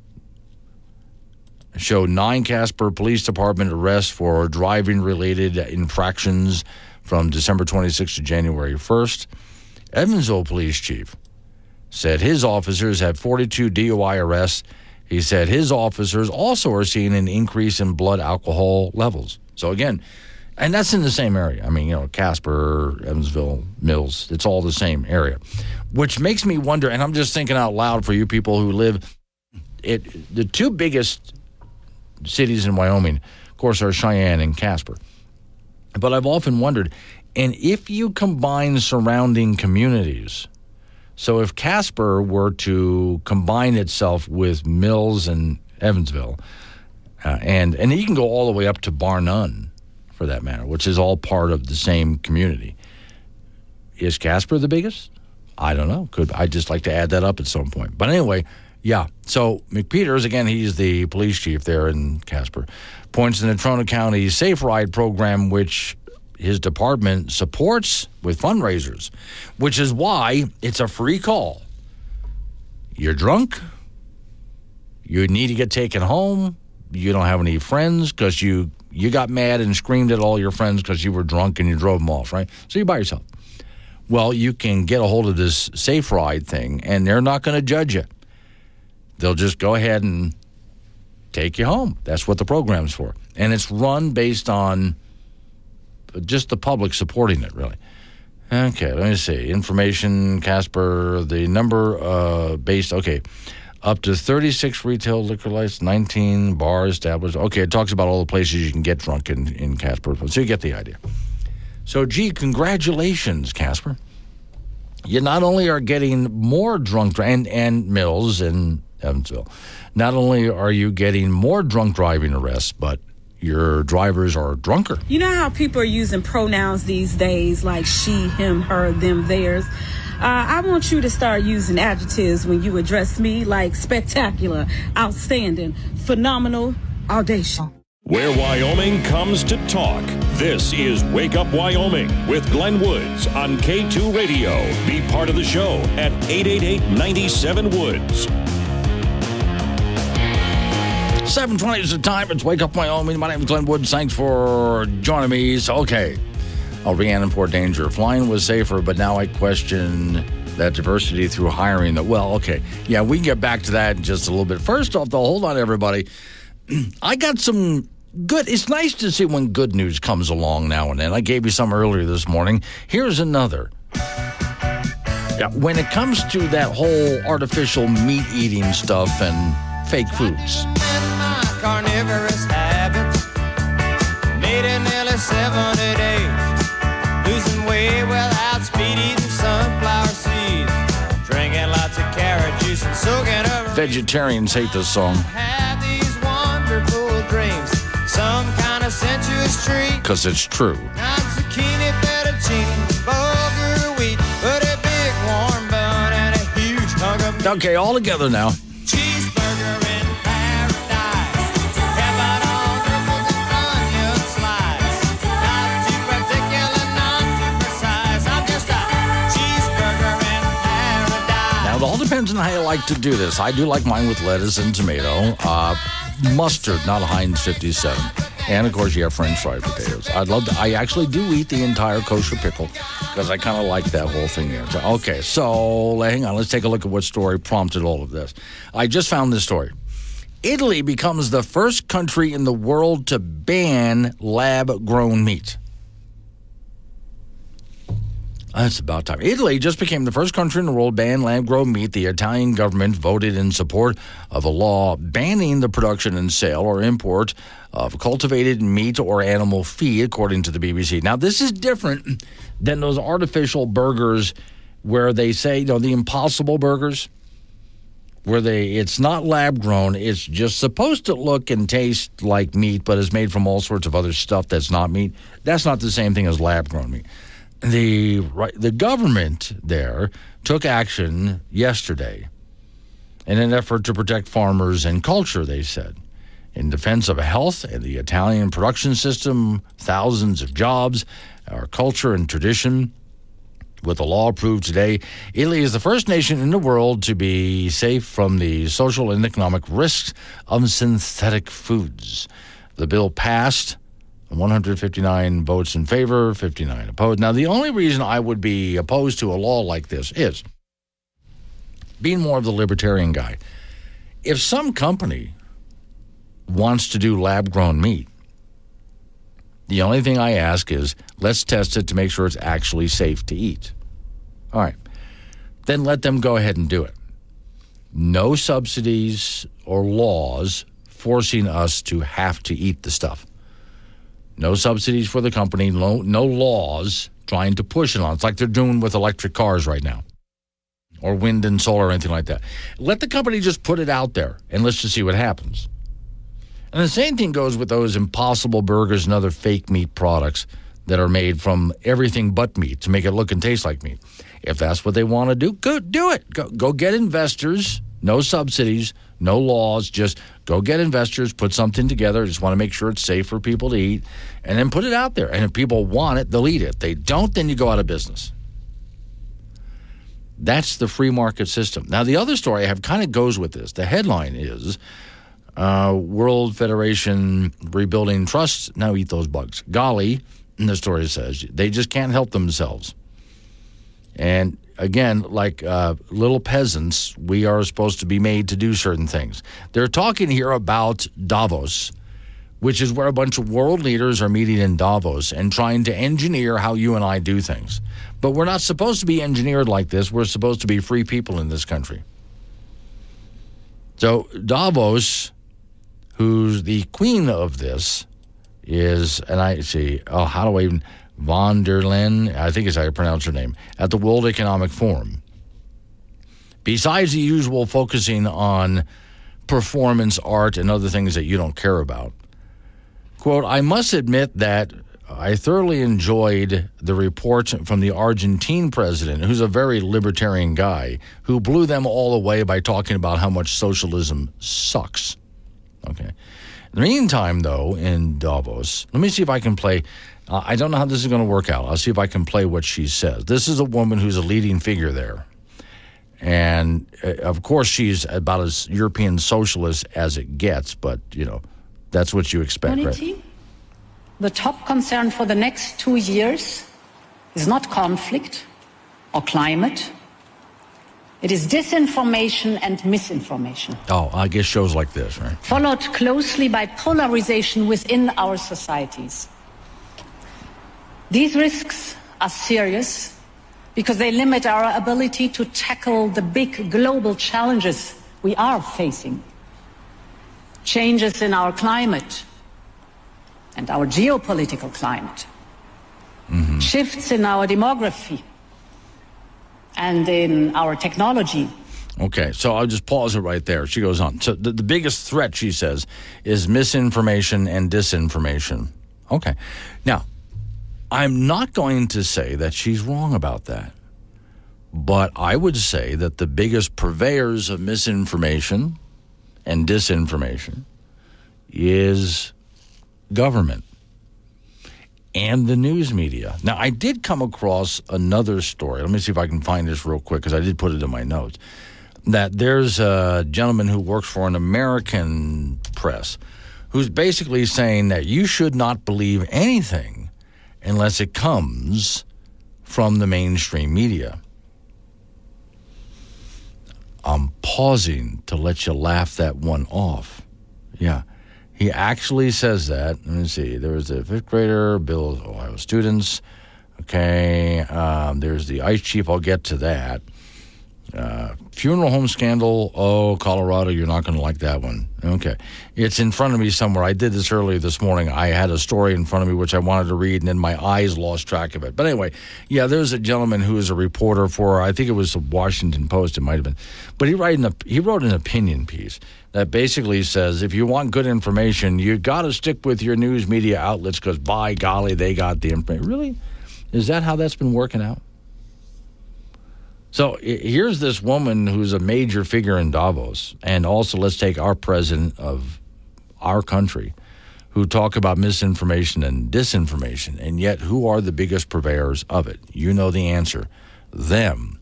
show nine Casper Police Department arrests for driving related infractions from December 26th to January 1st. Evansville Police Chief said his officers had 42 DUI arrests. He said his officers also are seeing an increase in blood alcohol levels. So, again, and that's in the same area. I mean, you know, Casper, Evansville, Mills, it's all the same area, which makes me wonder. And I'm just thinking out loud for you people who live, it the two biggest cities in Wyoming, of course, are Cheyenne and Casper. But I've often wondered, and if you combine surrounding communities, so if Casper were to combine itself with Mills and Evansville, uh, and and you can go all the way up to Bar Nunn for that matter, which is all part of the same community. Is Casper the biggest? I don't know. Could I just like to add that up at some point? But anyway, yeah. So McPheeters again, he's the police chief there in Casper, points to the Natrona County Safe Ride program, which his department supports with fundraisers, which is why it's a free call. You're drunk. You need to get taken home. You don't have any friends because you you got mad and screamed at all your friends because you were drunk and you drove them off, right? So you're by yourself. Well, you can get a hold of this safe ride thing, and they're not going to judge you. They'll just go ahead and take you home. That's what the program's for. And it's run based on just the public supporting it, really. Okay, let me see. Information, Casper, the number uh, based, okay up to 36 retail liquor licenses, 19 bars established. Okay, it talks about all the places you can get drunk in, in Casper. So you get the idea. So, gee, congratulations, Casper. You not only are getting more drunk, and, and Mills and Evansville, not only are you getting more drunk driving arrests, but your drivers are drunker. You know how people are using pronouns these days like she, him, her, them, theirs? Uh, I want you to start using adjectives when you address me like spectacular, outstanding, phenomenal, audacious. Where Wyoming comes to talk. This is Wake Up Wyoming with Glenn Woods on K2 Radio. Be part of the show at 888 97 Woods. 720 is the time. It's Wake Up Wyoming. My name is Glenn Woods. Thanks for joining me. So, okay. Oh, Rhiannon Port Danger. Flying was safer, but now I question that diversity through hiring. That well, okay, yeah, we can get back to that in just a little bit. First off, though, hold on, everybody. [clears throat] I got some good. It's nice to see when good news comes along now and then. I gave you some earlier this morning. Here's another. Yeah, when it comes to that whole artificial meat eating stuff and fake foods. Vegetarians hate this song. Have these wonderful dreams, some kind of sensuous treat. Because it's true. Not zucchini, fettuccine, bulgur wheat, but a big warm bun and a huge hunk of. Okay, all together now. It all depends on how you like to do this. I do like mine with lettuce and tomato, uh, mustard, not Heinz 57. And of course, you have French fried potatoes. I'd love to. I actually do eat the entire kosher pickle because I kind of like that whole thing there. So, okay, so hang on. Let's take a look at what story prompted all of this. I just found this story. Italy becomes the first country in the world to ban lab grown meat. That's about time. Italy just became the first country in the world to ban lab grown meat. The Italian government voted in support of a law banning the production and sale or import of cultivated meat or animal feed, according to the BBC. Now, this is different than those artificial burgers where they say, you know, the impossible burgers, where they it's not lab grown, it's just supposed to look and taste like meat, but is made from all sorts of other stuff that's not meat. That's not the same thing as lab grown meat the right, the government there took action yesterday in an effort to protect farmers and culture. They said, in defense of health and the Italian production system, thousands of jobs, our culture and tradition. With the law approved today, Italy is the first nation in the world to be safe from the social and economic risks of synthetic foods. The bill passed 159 votes in favor, 59 opposed. Now, the only reason I would be opposed to a law like this is being more of the libertarian guy. If some company wants to do lab grown meat, the only thing I ask is let's test it to make sure it's actually safe to eat. All right. Then let them go ahead and do it. No subsidies or laws forcing us to have to eat the stuff. No subsidies for the company, no, no laws trying to push it on. It's like they're doing with electric cars right now or wind and solar or anything like that. Let the company just put it out there and let's just see what happens. And the same thing goes with those impossible burgers and other fake meat products that are made from everything but meat to make it look and taste like meat. If that's what they want to do, go do it. Go, go get investors, no subsidies, no laws, just go get investors, put something together. Just want to make sure it's safe for people to eat, and then put it out there. And if people want it, they'll eat it. If they don't, then you go out of business. That's the free market system. Now, the other story I have kind of goes with this. The headline is uh, World Federation Rebuilding Trust now eat those bugs. Golly, the story says they just can't help themselves. And again, like uh, little peasants, we are supposed to be made to do certain things. They're talking here about Davos, which is where a bunch of world leaders are meeting in Davos and trying to engineer how you and I do things. But we're not supposed to be engineered like this. We're supposed to be free people in this country. So, Davos, who's the queen of this, is, and I see, oh, how do I even von der Leyen, I think is how you pronounce her name, at the World Economic Forum. Besides the usual focusing on performance art and other things that you don't care about, quote, I must admit that I thoroughly enjoyed the report from the Argentine president, who's a very libertarian guy, who blew them all away by talking about how much socialism sucks. Okay. In the meantime, though, in Davos, let me see if I can play uh, I don't know how this is going to work out. I'll see if I can play what she says. This is a woman who's a leading figure there. And uh, of course, she's about as European socialist as it gets, but, you know, that's what you expect, Unity, right? The top concern for the next two years is not conflict or climate. It is disinformation and misinformation. Oh, I guess shows like this, right? Followed closely by polarization within our societies. These risks are serious because they limit our ability to tackle the big global challenges we are facing. Changes in our climate and our geopolitical climate, mm-hmm. shifts in our demography and in our technology. Okay, so I'll just pause it right there. She goes on. So the, the biggest threat, she says, is misinformation and disinformation. Okay. Now, I'm not going to say that she's wrong about that. But I would say that the biggest purveyors of misinformation and disinformation is government and the news media. Now, I did come across another story. Let me see if I can find this real quick because I did put it in my notes. That there's a gentleman who works for an American press who's basically saying that you should not believe anything unless it comes from the mainstream media. I'm pausing to let you laugh that one off. Yeah. He actually says that. Let me see. There was a fifth grader, Bill Ohio students, Okay, um, there's the ice chief. I'll get to that. Uh, funeral home scandal. Oh, Colorado, you're not going to like that one. Okay. It's in front of me somewhere. I did this earlier this morning. I had a story in front of me which I wanted to read, and then my eyes lost track of it. But anyway, yeah, there's a gentleman who is a reporter for, I think it was the Washington Post, it might have been. But he, write an, he wrote an opinion piece that basically says if you want good information, you got to stick with your news media outlets because by golly, they got the information. Really? Is that how that's been working out? So here's this woman who's a major figure in Davos, and also let's take our president of our country, who talk about misinformation and disinformation, and yet who are the biggest purveyors of it? You know the answer: them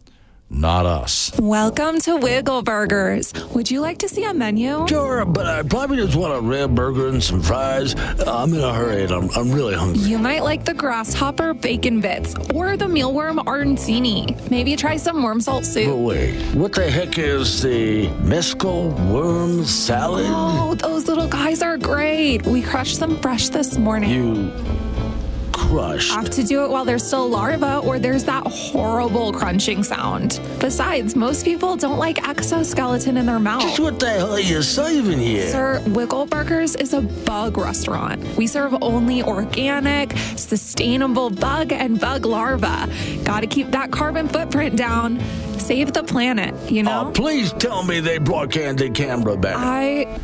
not us. Welcome to Wiggle Burgers. Would you like to see a menu? Sure, but I probably just want a rib burger and some fries. Uh, I'm in a hurry and I'm, I'm really hungry. You might like the grasshopper bacon bits or the mealworm arancini. Maybe try some worm salt soup. But wait, what the heck is the mescal worm salad? Oh, those little guys are great. We crushed them fresh this morning. You crushed. Have to do it while they're still larva, or there's that horrible crunching sound. Besides, most people don't like exoskeleton in their mouth. Just what the hell are you saving here? Sir, Wiggle Burgers is a bug restaurant. We serve only organic, sustainable bug and bug larva. Gotta keep that carbon footprint down. Save the planet, you oh, know? Oh, please tell me they brought Candid Camera back. I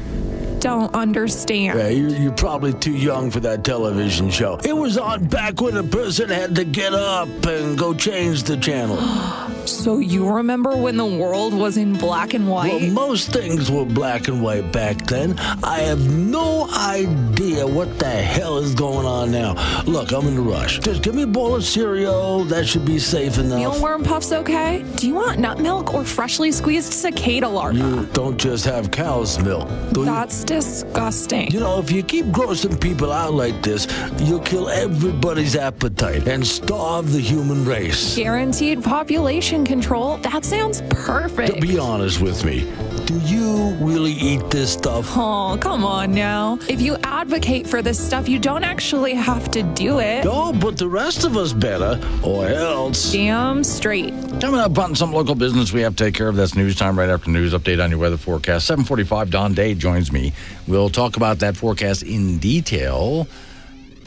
don't understand. Yeah, you're, you're, probably too young for that television show. It was on back when a person had to get up and go change the channel. [gasps] [gasps] [gasps] so you remember when the world was in black and white? Well, most things were black and white back then. I have no idea what the hell is going on now. Look, I'm in a rush. Just give me a bowl of cereal. That should be safe enough. Mealworm puffs okay? Do you want nut milk or freshly squeezed cicada larva? You don't just have cow's milk. That's you? disgusting. You know, if you keep grossing people out like this, you'll kill everybody's appetite and starve the human race. Guaranteed population control? That sounds perfect. To be honest with me, do you really eat this stuff? Oh, come on now. If you advocate for this stuff, you don't actually have to do it. Oh, but the rest of us better, or else. Damn straight. Coming up on some local business we have to take care of. That's news time right after news update on your weather forecast. 745, Don Day joins me. We'll talk about that forecast in detail,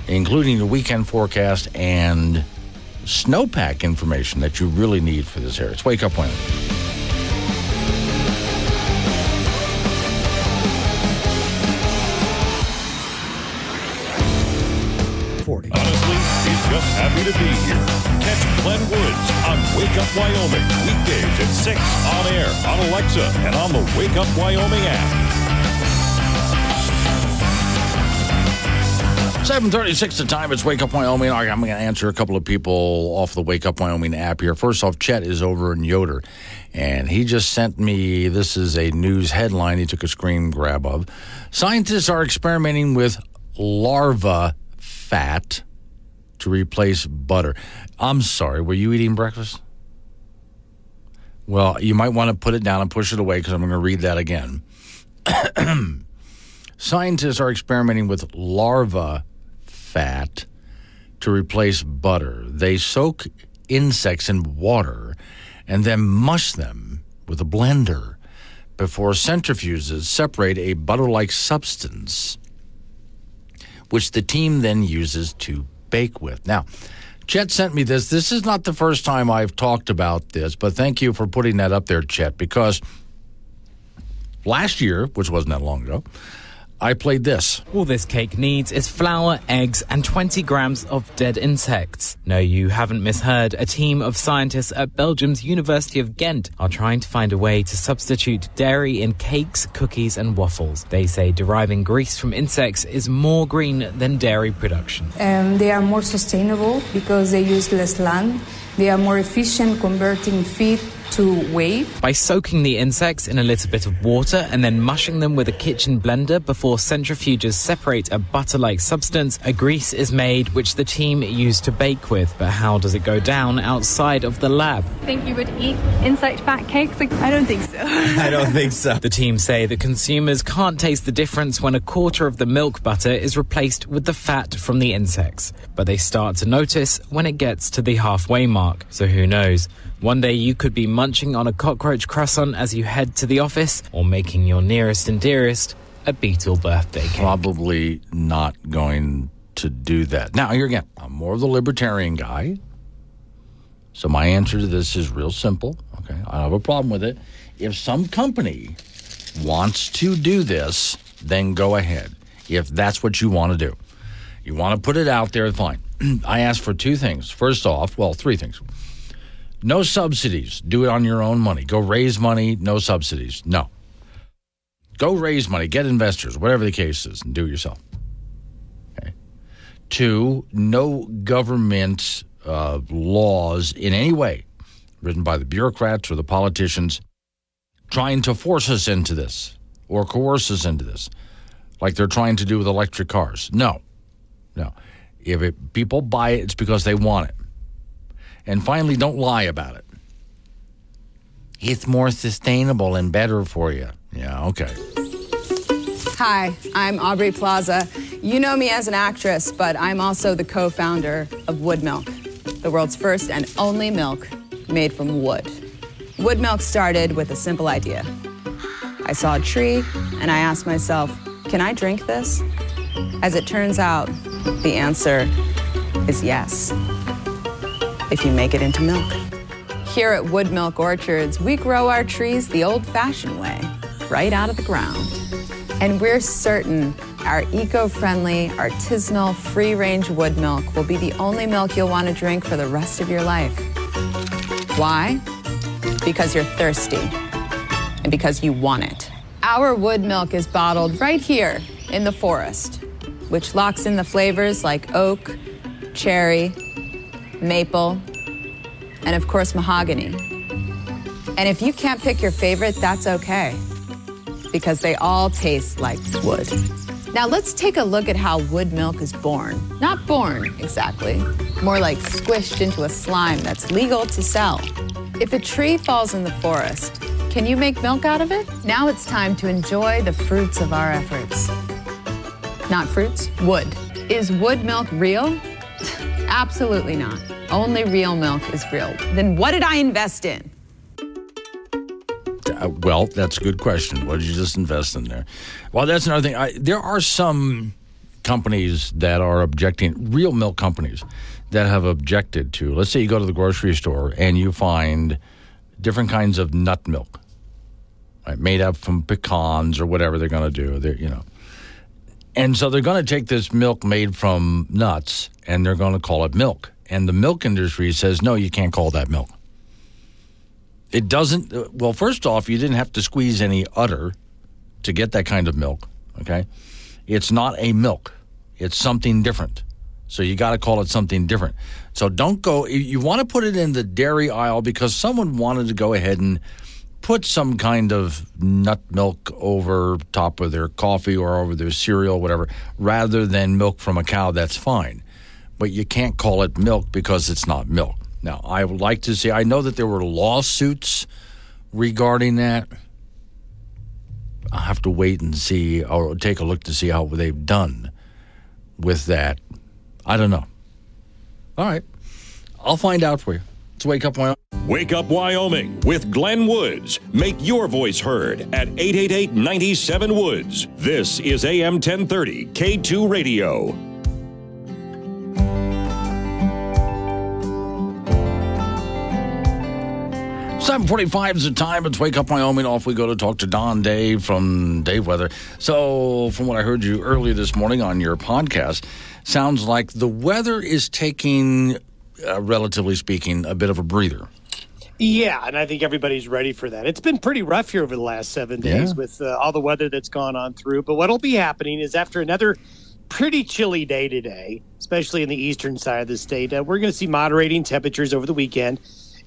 including the weekend forecast and snowpack information that you really need for this area. It's Wake Up Wyoming. 40. Honestly, he's just happy to be here. Catch Glenn Woods on Wake Up Wyoming, weekdays at 6 on air, on Alexa, and on the Wake Up Wyoming app. 736 the time. It's Wake Up Wyoming. I'm going to answer a couple of people off the Wake Up Wyoming app here. First off, Chet is over in Yoder, and he just sent me this is a news headline he took a screen grab of. Scientists are experimenting with larva fat to replace butter. I'm sorry, were you eating breakfast? Well, you might want to put it down and push it away because I'm going to read that again. [coughs] Scientists are experimenting with larva fat to replace butter. They soak insects in water and then mush them with a blender before centrifuges separate a butter like substance which the team then uses to bake with. Now, Chet sent me this. This is not the first time I've talked about this, but thank you for putting that up there, Chet, because last year, which wasn't that long ago, I played this. All this cake needs is flour, eggs, and 20 grams of dead insects. No, you haven't misheard. A team of scientists at Belgium's University of Ghent are trying to find a way to substitute dairy in cakes, cookies, and waffles. They say deriving grease from insects is more green than dairy production. Um, they are more sustainable because they use less land. They are more efficient converting feed to weigh. By soaking the insects in a little bit of water and then mushing them with a kitchen blender before centrifuges separate a butter like substance, a grease is made which the team use to bake with. But how does it go down outside of the lab? Think you would eat insect fat cakes? I don't think so. [laughs] [laughs] I don't think so. The team say that consumers can't taste the difference when a quarter of the milk butter is replaced with the fat from the insects. But they start to notice when it gets to the halfway mark. So who knows? One day you could be munching on a cockroach croissant as you head to the office or making your nearest and dearest a beetle birthday cake. Probably not going to do that. Now, here again, I'm more of the libertarian guy. So my answer to this is real simple. Okay. I don't have a problem with it. If some company wants to do this, then go ahead. If that's what you want to do. You want to put it out there, fine. [clears throat] I ask for two things. First off, well, three things. No subsidies. Do it on your own money. Go raise money, no subsidies. No. Go raise money, get investors, whatever the case is, and do it yourself. Okay. Two, no government uh, laws in any way written by the bureaucrats or the politicians trying to force us into this or coerce us into this, like they're trying to do with electric cars. No, no. If it, people buy it, it's because they want it. And finally, don't lie about it. It's more sustainable and better for you. Yeah, okay. Hi, I'm Aubrey Plaza. You know me as an actress, but I'm also the co founder of Wood Milk, the world's first and only milk made from wood. Wood Milk started with a simple idea. I saw a tree and I asked myself, can I drink this? As it turns out, the answer is yes, if you make it into milk. Here at Wood Milk Orchards, we grow our trees the old fashioned way, right out of the ground. And we're certain our eco friendly, artisanal, free range wood milk will be the only milk you'll want to drink for the rest of your life. Why? Because you're thirsty and because you want it. Our wood milk is bottled right here in the forest, which locks in the flavors like oak, cherry, maple, and of course, mahogany. And if you can't pick your favorite, that's okay, because they all taste like wood. Now let's take a look at how wood milk is born. Not born, exactly, more like squished into a slime that's legal to sell. If a tree falls in the forest, can you make milk out of it? Now it's time to enjoy the fruits of our efforts. Not fruits, wood. Is wood milk real? Absolutely not. Only real milk is real. Then what did I invest in? Uh, well, that's a good question. What did you just invest in there? Well, that's another thing. I, there are some companies that are objecting, real milk companies that have objected to. Let's say you go to the grocery store and you find different kinds of nut milk, right, made up from pecans or whatever they're going to do. They're, you know, and so they're going to take this milk made from nuts and they're going to call it milk. And the milk industry says, no, you can't call that milk. It doesn't, well, first off, you didn't have to squeeze any udder to get that kind of milk, okay? It's not a milk, it's something different. So you got to call it something different. So don't go, you want to put it in the dairy aisle because someone wanted to go ahead and put some kind of nut milk over top of their coffee or over their cereal, whatever, rather than milk from a cow, that's fine. But you can't call it milk because it's not milk. Now, I would like to see, I know that there were lawsuits regarding that. I'll have to wait and see or take a look to see how they've done with that. I don't know. All right. I'll find out for you. Let's wake up Wyoming. Wake Up Wyoming with Glenn Woods. Make your voice heard at 888 97 Woods. This is AM 1030 K2 Radio. 745 is the time. It's Wake Up Wyoming. Off we go to talk to Don Day from Day Weather. So, from what I heard you earlier this morning on your podcast, sounds like the weather is taking, uh, relatively speaking, a bit of a breather. Yeah, and I think everybody's ready for that. It's been pretty rough here over the last seven days Yeah. with uh, all the weather that's gone on through. But what'll be happening is after another pretty chilly day today, especially in the eastern side of the state, uh, we're going to see moderating temperatures over the weekend.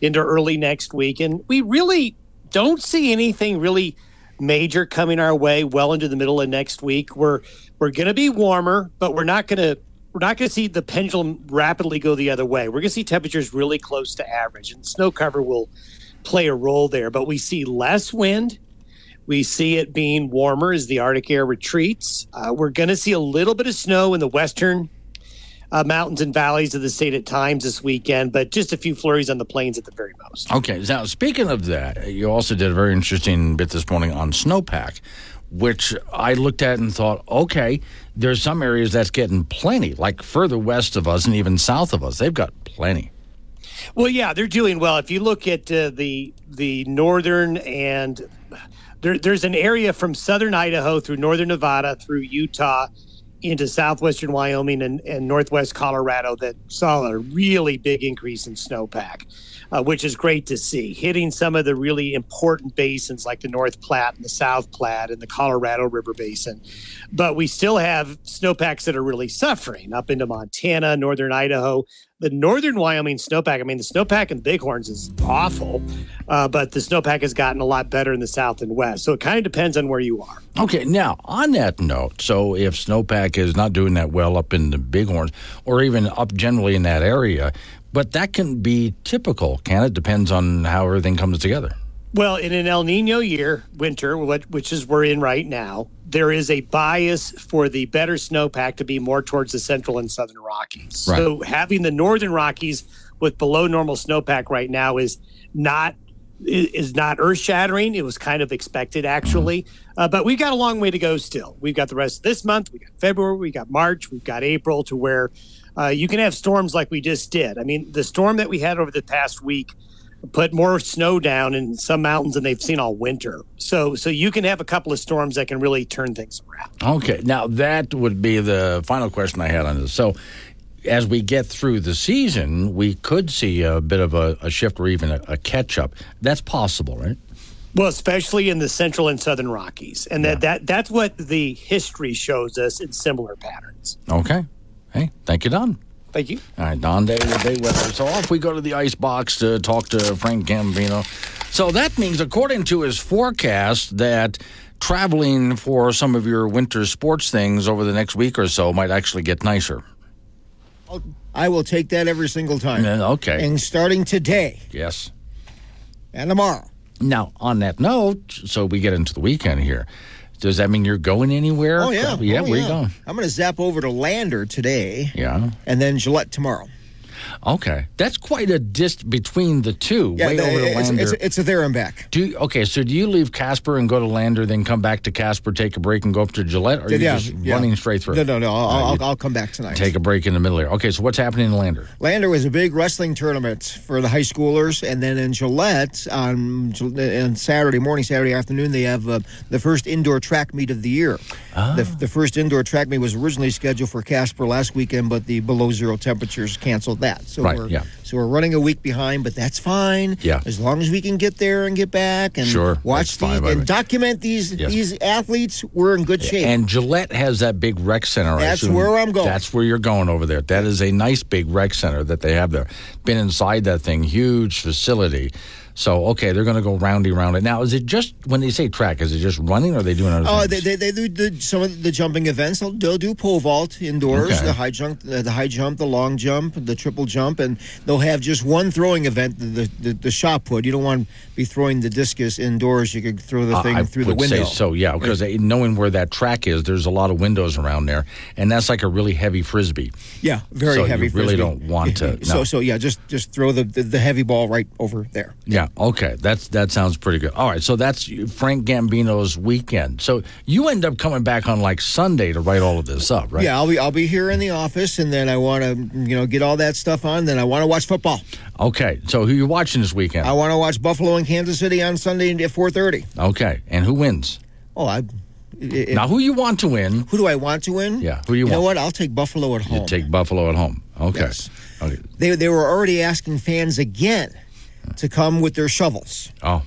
into early next week. And we really don't see anything really major coming our way well into the middle of next week. We're we're going to be warmer, but we're not going to we're not going to see the pendulum rapidly go the other way. We're going to see temperatures really close to average, and snow cover will play a role there. But we see less wind. We see it being warmer as the Arctic air retreats. Uh, we're going to see a little bit of snow in the western uh, mountains and valleys of the state at times this weekend, but just a few flurries on the plains at the very most. Okay. Now, speaking of that, you also did a very interesting bit this morning on snowpack, which I looked at and thought, okay, there's some areas that's getting plenty, like further west of us and even south of us. They've got plenty. Well, yeah, they're doing well. If you look at uh, the the northern and there, there's an area from southern Idaho through northern Nevada through Utah into southwestern Wyoming and, and northwest Colorado that saw a really big increase in snowpack, uh, which is great to see. Hitting some of the really important basins like the North Platte and the South Platte and the Colorado River Basin. But we still have snowpacks that are really suffering up into Montana, northern Idaho, the northern Wyoming snowpack. I mean, the snowpack in the Bighorns is awful, uh, but the snowpack has gotten a lot better in the south and west. So it kind of depends on where you are. Okay, now on that note, so if snowpack is not doing that well up in the Bighorns or even up generally in that area, but that can be typical, can it? Depends on how everything comes together. Well, in an El Nino year, winter, which is we're in right now, there is a bias for the better snowpack to be more towards the central and southern Rockies. Right. So having the northern Rockies with below normal snowpack right now is not is not earth shattering. It was kind of expected actually, uh, but we've got a long way to go still. We've got the rest of this month. We got February. We got March. We've got April to where uh, you can have storms like we just did. I mean, the storm that we had over the past week put more snow down in some mountains than they've seen all winter. So so you can have a couple of storms that can really turn things around. Okay, now that would be the final question I had on this. So as we get through the season, we could see a bit of a, a shift or even a, a catch up. That's possible, right? Well, especially in the central and southern Rockies, and that, that that's what the history shows us in similar patterns. Okay. Hey, thank you, Don. Thank you. All right, Don Day with Day Weather. So off we go to the ice box to talk to Frank Gambino. So that means, according to his forecast, that traveling for some of your winter sports things over the next week or so might actually get nicer. I will take that every single time. Yeah, okay. And starting today Yes. and tomorrow. Now, on that note, so we get into the weekend here. Does that mean you're going anywhere? Oh yeah, Yeah, oh, where yeah. you going? I'm going to zap over to Lander today. Yeah. and then Gillette tomorrow. Okay. That's quite a dist between the two. Yeah, way the- over to it's, Lander. it's, it's a there and back. do you, okay, so do you leave Casper and go to Lander, then come back to Casper, take a break, and go up to Gillette, or are you Yeah, just yeah. running straight through? No, no, no. I'll, Uh, I'll, I'll come back tonight. take a break in the middle here. Okay, so what's happening in Lander? Lander was a big wrestling tournament for the high schoolers, and then in Gillette on, on Saturday morning, Saturday afternoon, they have uh, the first indoor track meet of the year. Ah. The, the first indoor track meet was originally scheduled for Casper last weekend, but the below zero temperatures canceled that. So Right, we're, yeah. So we're running a week behind, but that's fine. Yeah. As long as we can get there and get back and Sure, watch that's fine these by me. and document these Yes. these athletes, we're in good shape. And Gillette has that big rec center. That's where I'm going. That's where you're going over there. That is a nice big rec center that they have there. Been inside that thing, huge facility. So okay, they're going to go roundy round it. Now, is it just when they say track? Is it just running, or are they doing other Oh, things? they, they, they do the, some of the jumping events. They'll, they'll do pole vault indoors, Okay. the high jump, the, high jump, the long jump, the triple jump, and they'll have just one throwing event, the the, the shot put. You don't want to be throwing the discus indoors. You could throw the thing I through the window. Say so, yeah, because they- knowing where that track is, there's a lot of windows around there, and that's like a really heavy frisbee. Yeah, very So you heavy. really frisbee. don't want to- [laughs] So so yeah, just just throw the, the the heavy ball right over there. Yeah, okay, that's that sounds pretty good. All right, so that's Frank Gambino's weekend. So you end up coming back on like Sunday to write all of this up, right? Yeah, I'll be I'll be here in the office, and then I want to you know get all that stuff on. Then I want to watch football. Okay, so who you watching this weekend? I want to watch Buffalo and Kansas City on Sunday at four thirty. Okay, and who wins? Oh, I. it- now, who you want to win? Who do I want to win? Yeah, who do you, You know what? I'll take Buffalo at home. You take Buffalo at home. Okay. Yes. Okay. They they were already asking fans again to come with their shovels Oh.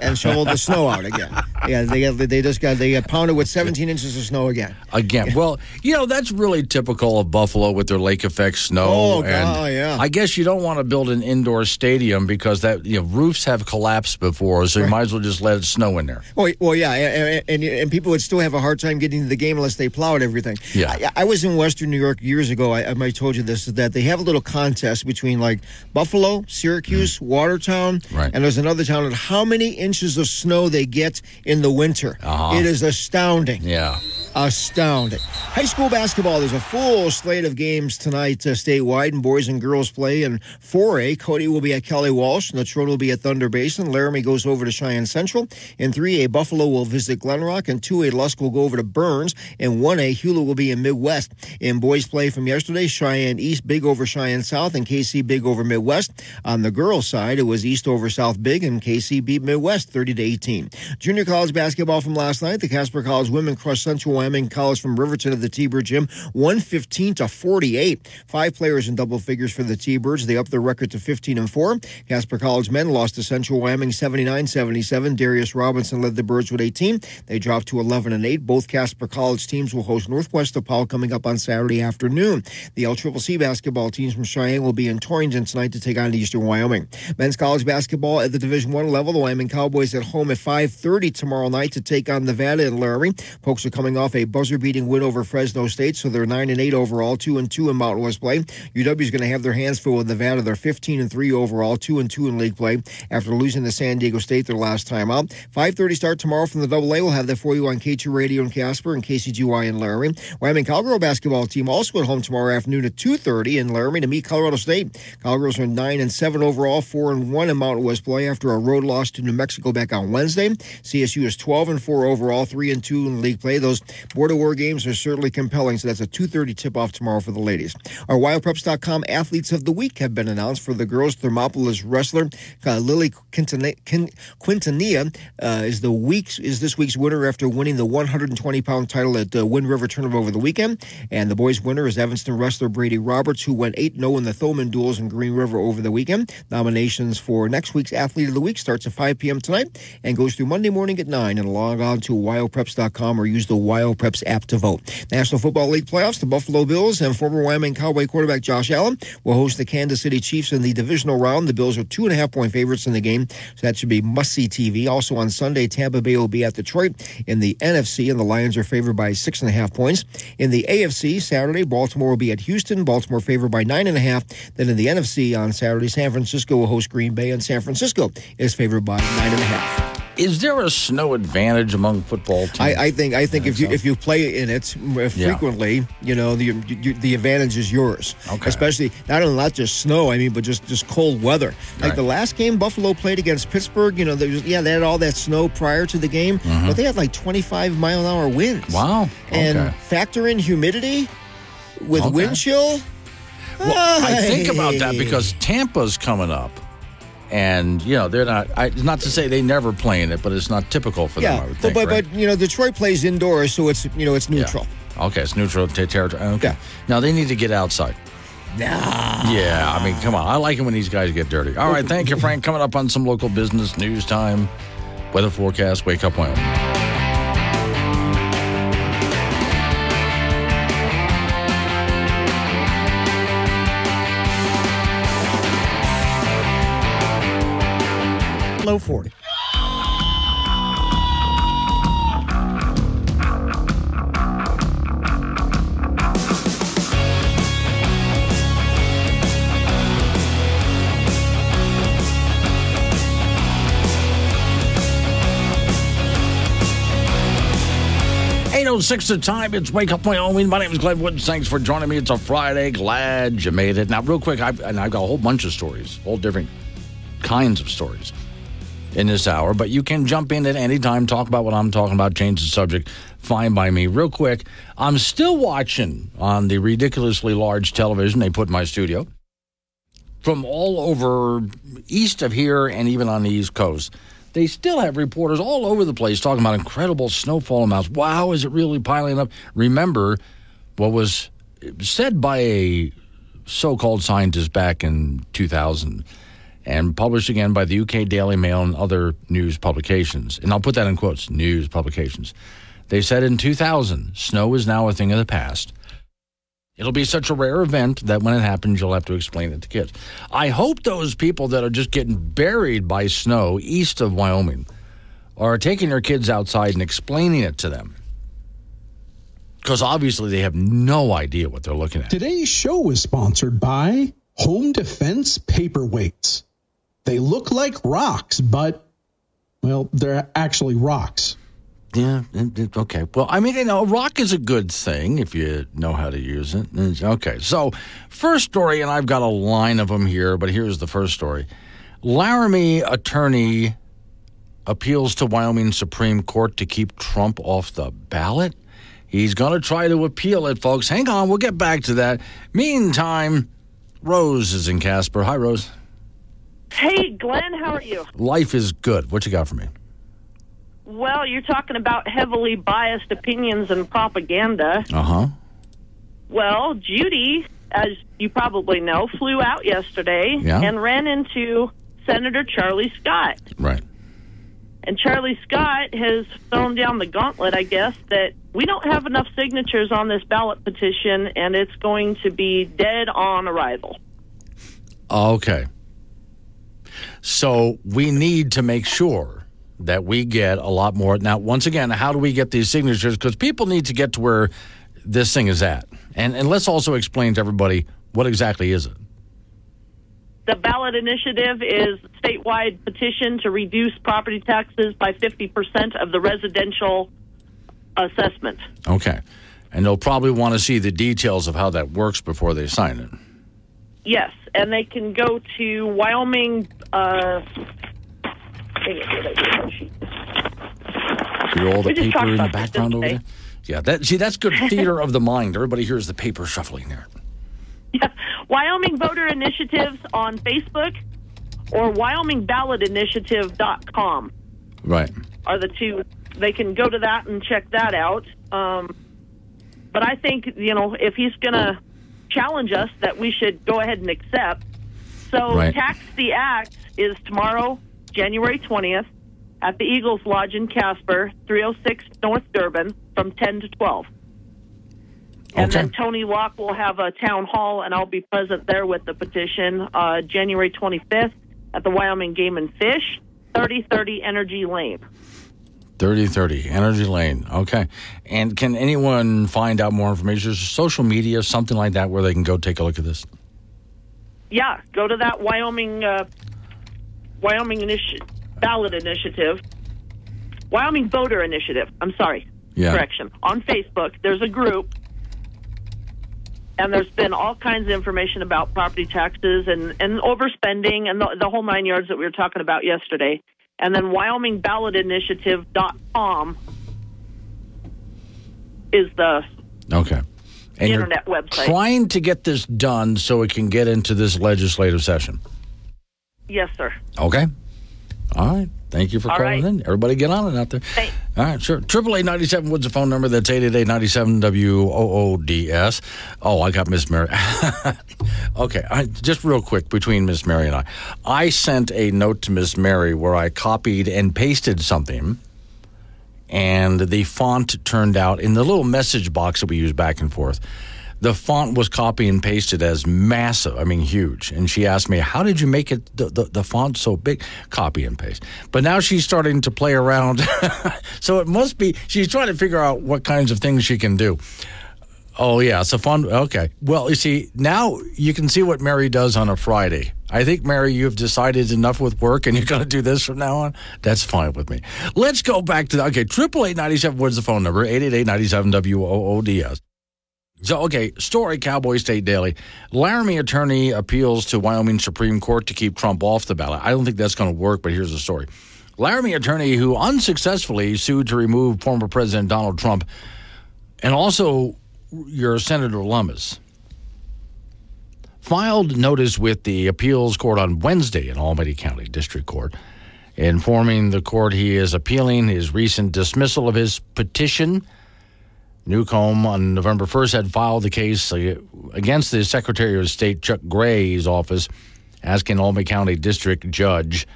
And shovel the [laughs] snow out again. yeah, they got, they just got they got pounded with 17 inches of snow again. Again, well, you know that's really typical of Buffalo with their lake effect snow. Oh, and God, yeah. I guess you don't want to build an indoor stadium because that you know roofs have collapsed before, so you might as well just let it snow in there. Well, well, yeah, and, and, and people would still have a hard time getting to the game unless they plowed everything. Yeah. I, I was in Western New York years ago. I, I might have told you this that they have a little contest between like Buffalo, Syracuse, mm. Watertown, Right. and there's another town. And how many inches of snow they get in the winter? Uh-huh. It is astounding. Yeah. Astounding. High school basketball, there's a full slate of games tonight uh, statewide, and boys and girls play. In 4A, Cody will be at Kelly Walsh, and Natrona will be at Thunder Basin. Laramie goes over to Cheyenne Central. In 3A, Buffalo will visit Glenrock, and 2A, Lusk will go over to Burns, and 1A, Hulett will be in Midwest. In boys play from yesterday, Cheyenne East big over Cheyenne South, and Kaycee big over Midwest. On the girls' side, it was East over South big, and Kaycee beat Midwest 30 to 18. Junior college basketball from last night, the Casper College women crushed Central Wyoming College from Riverton at the T-Bird Gym, 115 to 48. Five players in double figures for the T-Birds. They upped their record to 15 and 4. Casper College men lost to Central Wyoming 79-77. Darius Robinson led the Birds with 18. They dropped to 11 and 8. Both Casper College teams will host Northwest DePaul coming up on Saturday afternoon. The LCCC basketball teams from Cheyenne will be in Torrington tonight to take on Eastern Wyoming. Men's college basketball at the Division One level. The Wyoming Cowboys at home at 5:30 tomorrow night to take on Nevada and Laramie. Pokes are coming off a buzzer-beating win over Fresno State, so they're nine and eight overall, two and two in Mountain West play. UW is going to have their hands full with Nevada. They're 15 and three overall, two and two in league play after losing to San Diego State their last time out. 5:30 start tomorrow from the Double A. We'll have that for you on K2 Radio in Casper and KCGY in Laramie. Wyoming Cowgirl basketball team also at home tomorrow afternoon at 2:30 in Laramie to meet Colorado State. Cowgirls are nine and seven overall, four and one in Mountain West play after a road loss to New Mexico back on Wednesday. CSU is 12 and four overall, three and two in league play. Those border war games are certainly compelling. So that's a 2:30 tip-off tomorrow for the ladies. Our WildPreps.com athletes of the week have been announced for the girls. Thermopolis wrestler uh, Lily Quintana- Quin- Quintanilla uh, is the week's is this week's winner after winning the 120 pound title at uh, Wind River Tournament over the weekend. And the boys' winner is Evanston wrestler Brady Roberts, who went 8 0 in the Thoman duels in Green River over the weekend. Nominations for next week's Athlete of the Week starts at 5 p.m. tonight and goes through Monday morning at 9. And log on to wildpreps.com or use the Wild Preps app to vote. National Football League playoffs, the Buffalo Bills and former Wyoming Cowboy quarterback Josh Allen will host the Kansas City Chiefs in the divisional round. The Bills are two and a half point favorites in the game, so that should be must see TV. Also on Sunday, Tampa Bay will be at Detroit in the NFC, and the Lions are favored by six and a half points. In the AFC, Saturday, Baltimore will be at Houston. Baltimore favored by nine and a half. Then in the NFC on Saturday, San Francisco will host Green Bay, and San Francisco is favored by nine and a half. Is there a snow advantage among football teams? I, I think I think if you if you play in it frequently, you know the you, the advantage is yours. Okay. Especially not only not just snow, I mean, but just just cold weather. Like Right. the last game Buffalo played against Pittsburgh, you know, there was, yeah, they had all that snow prior to the game, but they had like 25 mile an hour winds. Mm-hmm. Wow. And Okay. factor in humidity with Okay. wind chill. Well, I think about that because Tampa's coming up. And, you know, they're not, I, not to say they never play in it, but it's not typical for them, I yeah, would but think. but, right? but you know Detroit plays indoors, so it's you know it's Yeah. neutral. Okay, it's neutral ter- territory. Okay. Now they need to get outside. Nah. Yeah, I mean, come on. I like it when these guys get dirty. All right, thank you, Frank. Coming up on some local business news time, weather forecast, wake up Wyoming. Low 40. Eight oh six the time. It's Wake Up Wyoming. My name is Glenn Woods. Thanks for joining me. It's a Friday. Glad you made it. Now, real quick, I've, and I've got a whole bunch of stories, all different kinds of stories in this hour. But you can jump in at any time, talk about what I'm talking about, change the subject. Fine by me. Real quick, I'm still watching on the ridiculously large television they put in my studio from all over east of here and even on the East Coast. They still have reporters all over the place talking about incredible snowfall amounts. Wow, is it really piling up? Remember what was said by a so called scientist back in 2000 and published again by the UK Daily Mail and other news publications. And I'll put that in quotes news publications. They said in 2000, snow is now a thing of the past. It'll be such a rare event that when it happens, you'll have to explain it to kids. I hope those people that are just getting buried by snow east of Wyoming are taking their kids outside and explaining it to them. Because obviously they have no idea what they're looking at. Today's show is sponsored by Home Defense Paperweights. They look like rocks, but, well, they're actually rocks. Yeah, okay. Well, I mean, you know, rock is a good thing if you know how to use it. Okay, so first story, and I've got a line of them here, but here's the first story. Laramie attorney appeals to Wyoming Supreme Court to keep Trump off the ballot. He's going to try to appeal it, folks. Hang on, we'll get back to that. Meantime, Rose is in Casper. Hi, Rose. Hey, Glenn, how are you? Life is good. What you got for me? Well, you're talking about heavily biased opinions and propaganda. Uh huh. Well, Judy, as you probably know, flew out yesterday Yeah. and ran into Senator Charlie Scott. Right. And Charlie Scott has thrown down the gauntlet, I guess, that we don't have enough signatures on this ballot petition and it's going to be dead on arrival. Okay. So we need to make sure that we get a lot more. Now, once again, how do we get these signatures? Because people need to get to where this thing is at. And, and let's also explain to everybody what exactly is it? The ballot initiative is a statewide petition to reduce property taxes by 50% of the residential assessment. Okay. And they'll probably want to see the details of how that works before they sign it. Yes, and they can go to Wyoming. Uh, dang it, where'd I get my sheet? Hear all the paper in the background over there? Yeah, that see that's good theater of the mind. Everybody hears the paper shuffling there. Yeah, Wyoming Voter Initiatives on Facebook or WyomingBallotInitiative.com Right. are the two. They can go to that and check that out. Um, but I think, you know, if he's going to challenge us, that we should go ahead and accept. So, Right. Tax the Act is tomorrow, January 20th, at the Eagles Lodge in Casper, 306 North Durbin, from 10 to 12. And Okay. then Tony Locke will have a town hall, and I'll be present there with the petition uh, January 25th at the Wyoming Game and Fish, 3030 Energy Lane. 3030 Energy Lane. Okay. And can anyone find out more information? Social media, something like that, where they can go take a look at this? Yeah, go to that Wyoming uh, Wyoming initi- ballot initiative, Wyoming voter initiative. I'm sorry, Yeah. correction. On Facebook, there's a group, and there's been all kinds of information about property taxes and and overspending and the, the whole nine yards that we were talking about yesterday. And then WyomingBallotInitiative.com is the Okay. And you're internet website. trying to get this done so it can get into this legislative session. yes, sir. Okay. All right. Thank you for All calling right. in. Everybody get on it out there. All right, sure. Triple eight ninety seven Woods the phone number. That's eight eight eight ninety seven W O O D S. Oh, I got Miss Mary. [laughs] okay, I, just real quick between Miss Mary and I, I sent a note to Miss Mary where I copied and pasted something, and the font turned out in the little message box that we use back and forth. The font was copy and pasted as massive, I mean huge. And she asked me, "How did you make it the, the, the font so big?" Copy and paste. But now she's starting to play around, [laughs] so it must be she's trying to figure out what kinds of things she can do. Oh yeah, it's a fun. Okay, well you see now you can see what Mary does on a Friday. I think Mary, you've decided enough with work, and you're going to do this from now on. That's fine with me. Let's go back to the okay. Triple eight ninety seven. What's the phone number? Eight eight eight ninety seven W O O D S. So, okay, story Cowboy State Daily. Laramie attorney appeals to Wyoming Supreme Court to keep Trump off the ballot. I don't think that's going to work, but here's the story. Laramie attorney who unsuccessfully sued to remove former President Donald Trump and also your Senator Lummis filed notice with the appeals court on Wednesday in Albany County District Court, informing the court he is appealing his recent dismissal of his petition. Newcomb on November 1st had filed the case against the Secretary of State Chuck Gray's office asking Albany County District Judge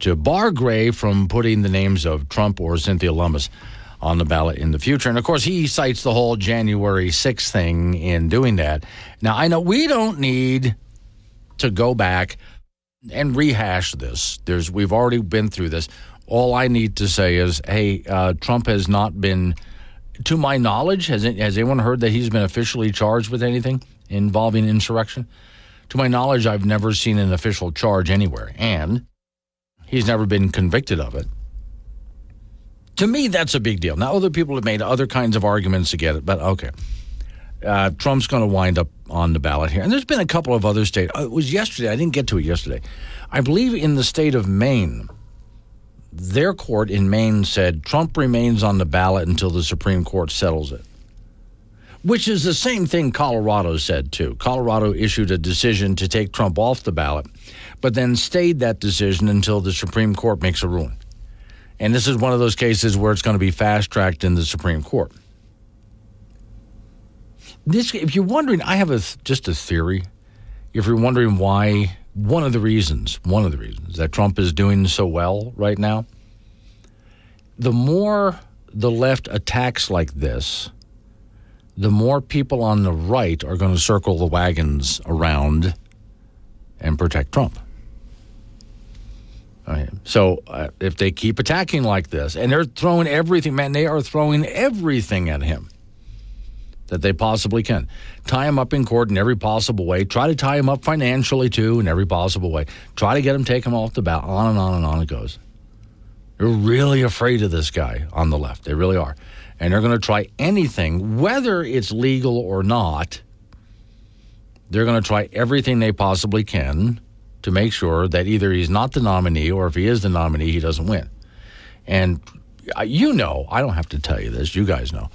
to bar Gray from putting the names of Trump or Cynthia Lummis on the ballot in the future. And of course, he cites the whole January 6th thing in doing that. Now, I know we don't need to go back and rehash this. There's we've already been through this. All I need to say is, hey, uh, Trump has not been, to my knowledge, has has anyone heard that he's been officially charged with anything involving insurrection? To my knowledge, I've never seen an official charge anywhere, and he's never been convicted of it. To me, that's a big deal. Now, other people have made other kinds of arguments to get it, but okay. Uh, Trump's going to wind up on the ballot here. And there's been a couple of other states. Uh, it was yesterday. I didn't get to it yesterday. I believe in the state of Maine, their court in Maine said Trump remains on the ballot until the Supreme Court settles it, which is the same thing Colorado said, too. Colorado issued a decision to take Trump off the ballot, but then stayed that decision until the Supreme Court makes a ruling. And this is one of those cases where it's going to be fast tracked in the Supreme Court. This, if you're wondering, I have a just a theory. If you're wondering why, one of the reasons, one of the reasons that Trump is doing so well right now, the more the left attacks like this, the more people on the right are going to circle the wagons around and protect Trump. So uh, if they keep attacking like this, and they're throwing everything, man, they are throwing everything at him that they possibly can. Tie him up in court in every possible way. Try to tie him up financially too in every possible way. Try to get him take him off the ballot. On and on and on it goes. They're really afraid of this guy on the left. They really are. And they're going to try anything, whether it's legal or not. They're going to try everything they possibly can to make sure that either he's not the nominee or if he is the nominee, he doesn't win. And uh, you know, I don't have to tell you this, you guys know.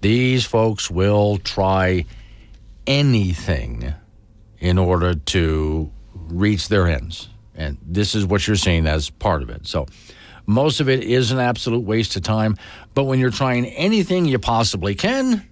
These folks will try anything in order to reach their ends. And this is what you're seeing as part of it. So most of it is an absolute waste of time. But when you're trying anything you possibly can,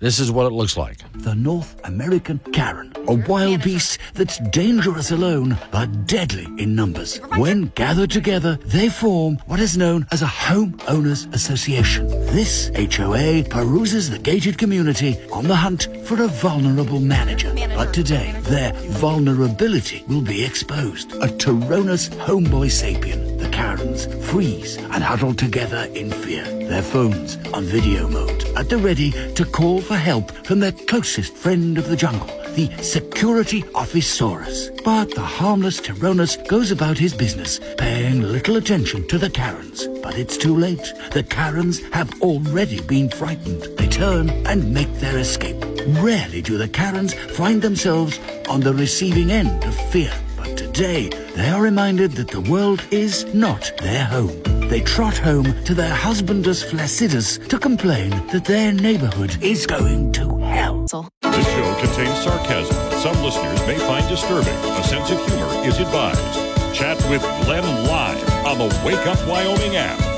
this is what it looks like. The North American Karen, a wild beast that's dangerous alone but deadly in numbers. When gathered together, they form what is known as a homeowners association. This HOA peruses the gated community on the hunt for a vulnerable manager. But today, their vulnerability will be exposed. A Tyrannus homeboy sapien. The Karens freeze and huddle together in fear. Their phones on video mode at the ready to call for help from their closest friend of the jungle, the Security Officesaurus. But the harmless Tyrannus goes about his business, paying little attention to the Karens. But it's too late. The Karens have already been frightened. They turn and make their escape. Rarely do the Karens find themselves on the receiving end of fear. Today, they are reminded that the world is not their home. They trot home to their husbandus flaccidus to complain that their neighborhood is going to hell. This show contains sarcasm some listeners may find disturbing. A sense of humor is advised. Chat with Glenn live on the Wake Up Wyoming app.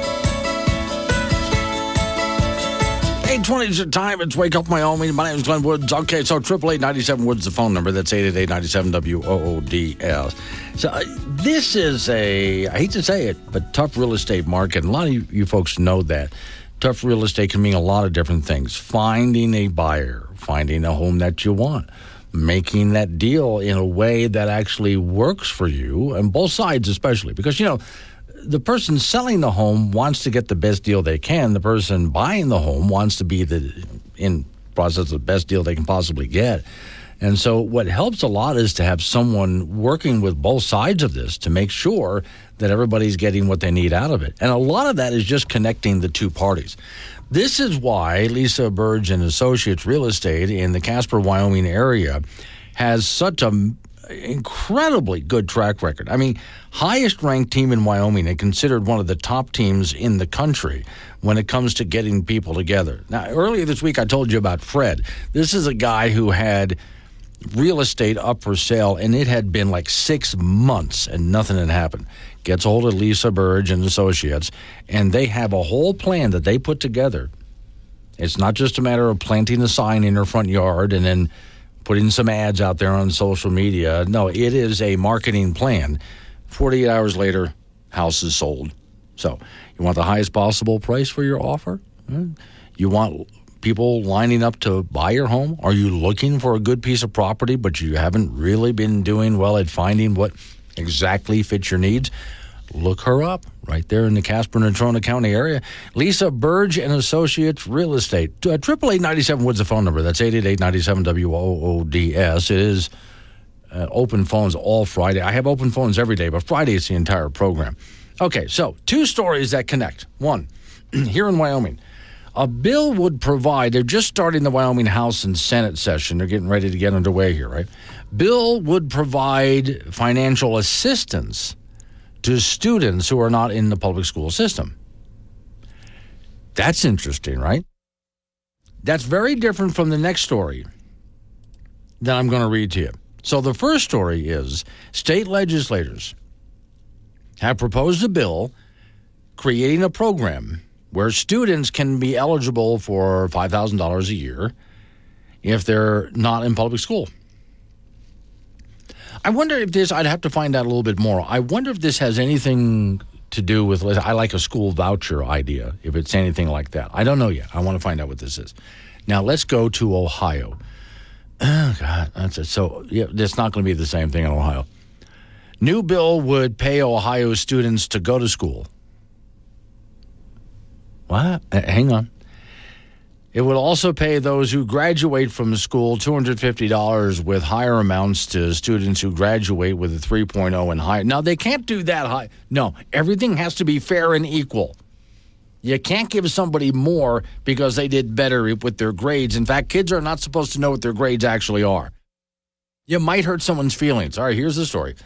820 is the time. It's Wake Up Wyoming. My name is Glenn Woods. Okay, so 888 Woods, the phone number. That's 888 97 WOODS. So uh, this is a, I hate to say it, but tough real estate market. And a lot of you, you folks know that. Tough real estate can mean a lot of different things. Finding a buyer, finding a home that you want, making that deal in a way that actually works for you, and both sides especially. Because, you know, the person selling the home wants to get the best deal they can. The person buying the home wants to be the in process of the best deal they can possibly get. And so what helps a lot is to have someone working with both sides of this to make sure that everybody's getting what they need out of it. And a lot of that is just connecting the two parties. This is why Lisa Burge and Associates Real Estate in the Casper, Wyoming area has such a incredibly good track record. I mean, highest ranked team in Wyoming and considered one of the top teams in the country when it comes to getting people together. Now, earlier this week, I told you about Fred. This is a guy who had real estate up for sale, and it had been like six months and nothing had happened. Gets hold of Lisa Burge and Associates, and they have a whole plan that they put together. It's not just a matter of planting a sign in her front yard and then putting some ads out there on social media. No, it is a marketing plan. 48 hours later, house is sold. So, you want the highest possible price for your offer? You want people lining up to buy your home? Are you looking for a good piece of property, but you haven't really been doing well at finding what exactly fits your needs? Look her up right there in the Casper and Natrona County area. Lisa Burge and Associates Real Estate. Uh, Triple eight ninety seven Woods the phone number. That's eight eight eight ninety seven W O O D S. It is uh, open phones all Friday. I have open phones every day, but Friday is the entire program. Okay, so two stories that connect. One, [clears throat] here in Wyoming, a bill would provide, they're just starting the Wyoming House and Senate session. They're getting ready to get underway here, right? Bill would provide financial assistance to students who are not in the public school system. That's interesting, right? That's very different from the next story that I'm going to read to you. So, the first story is state legislators have proposed a bill creating a program where students can be eligible for $5,000 a year if they're not in public school. I wonder if this, I'd have to find out a little bit more. I wonder if this has anything to do with, I like a school voucher idea, if it's anything like that. I don't know yet. I want to find out what this is. Now, let's go to Ohio. [clears throat] Oh, God. That's it. So, yeah, it's not going to be the same thing in Ohio. New bill would pay Ohio students to go to school. What? Hang on. It would also pay those who graduate from school $250 with higher amounts to students who graduate with a 3.0 and higher. Now, they can't do that high. No, everything has to be fair and equal. You can't give somebody more because they did better with their grades. In fact, kids are not supposed to know what their grades actually are. You might hurt someone's feelings. All right, here's the story.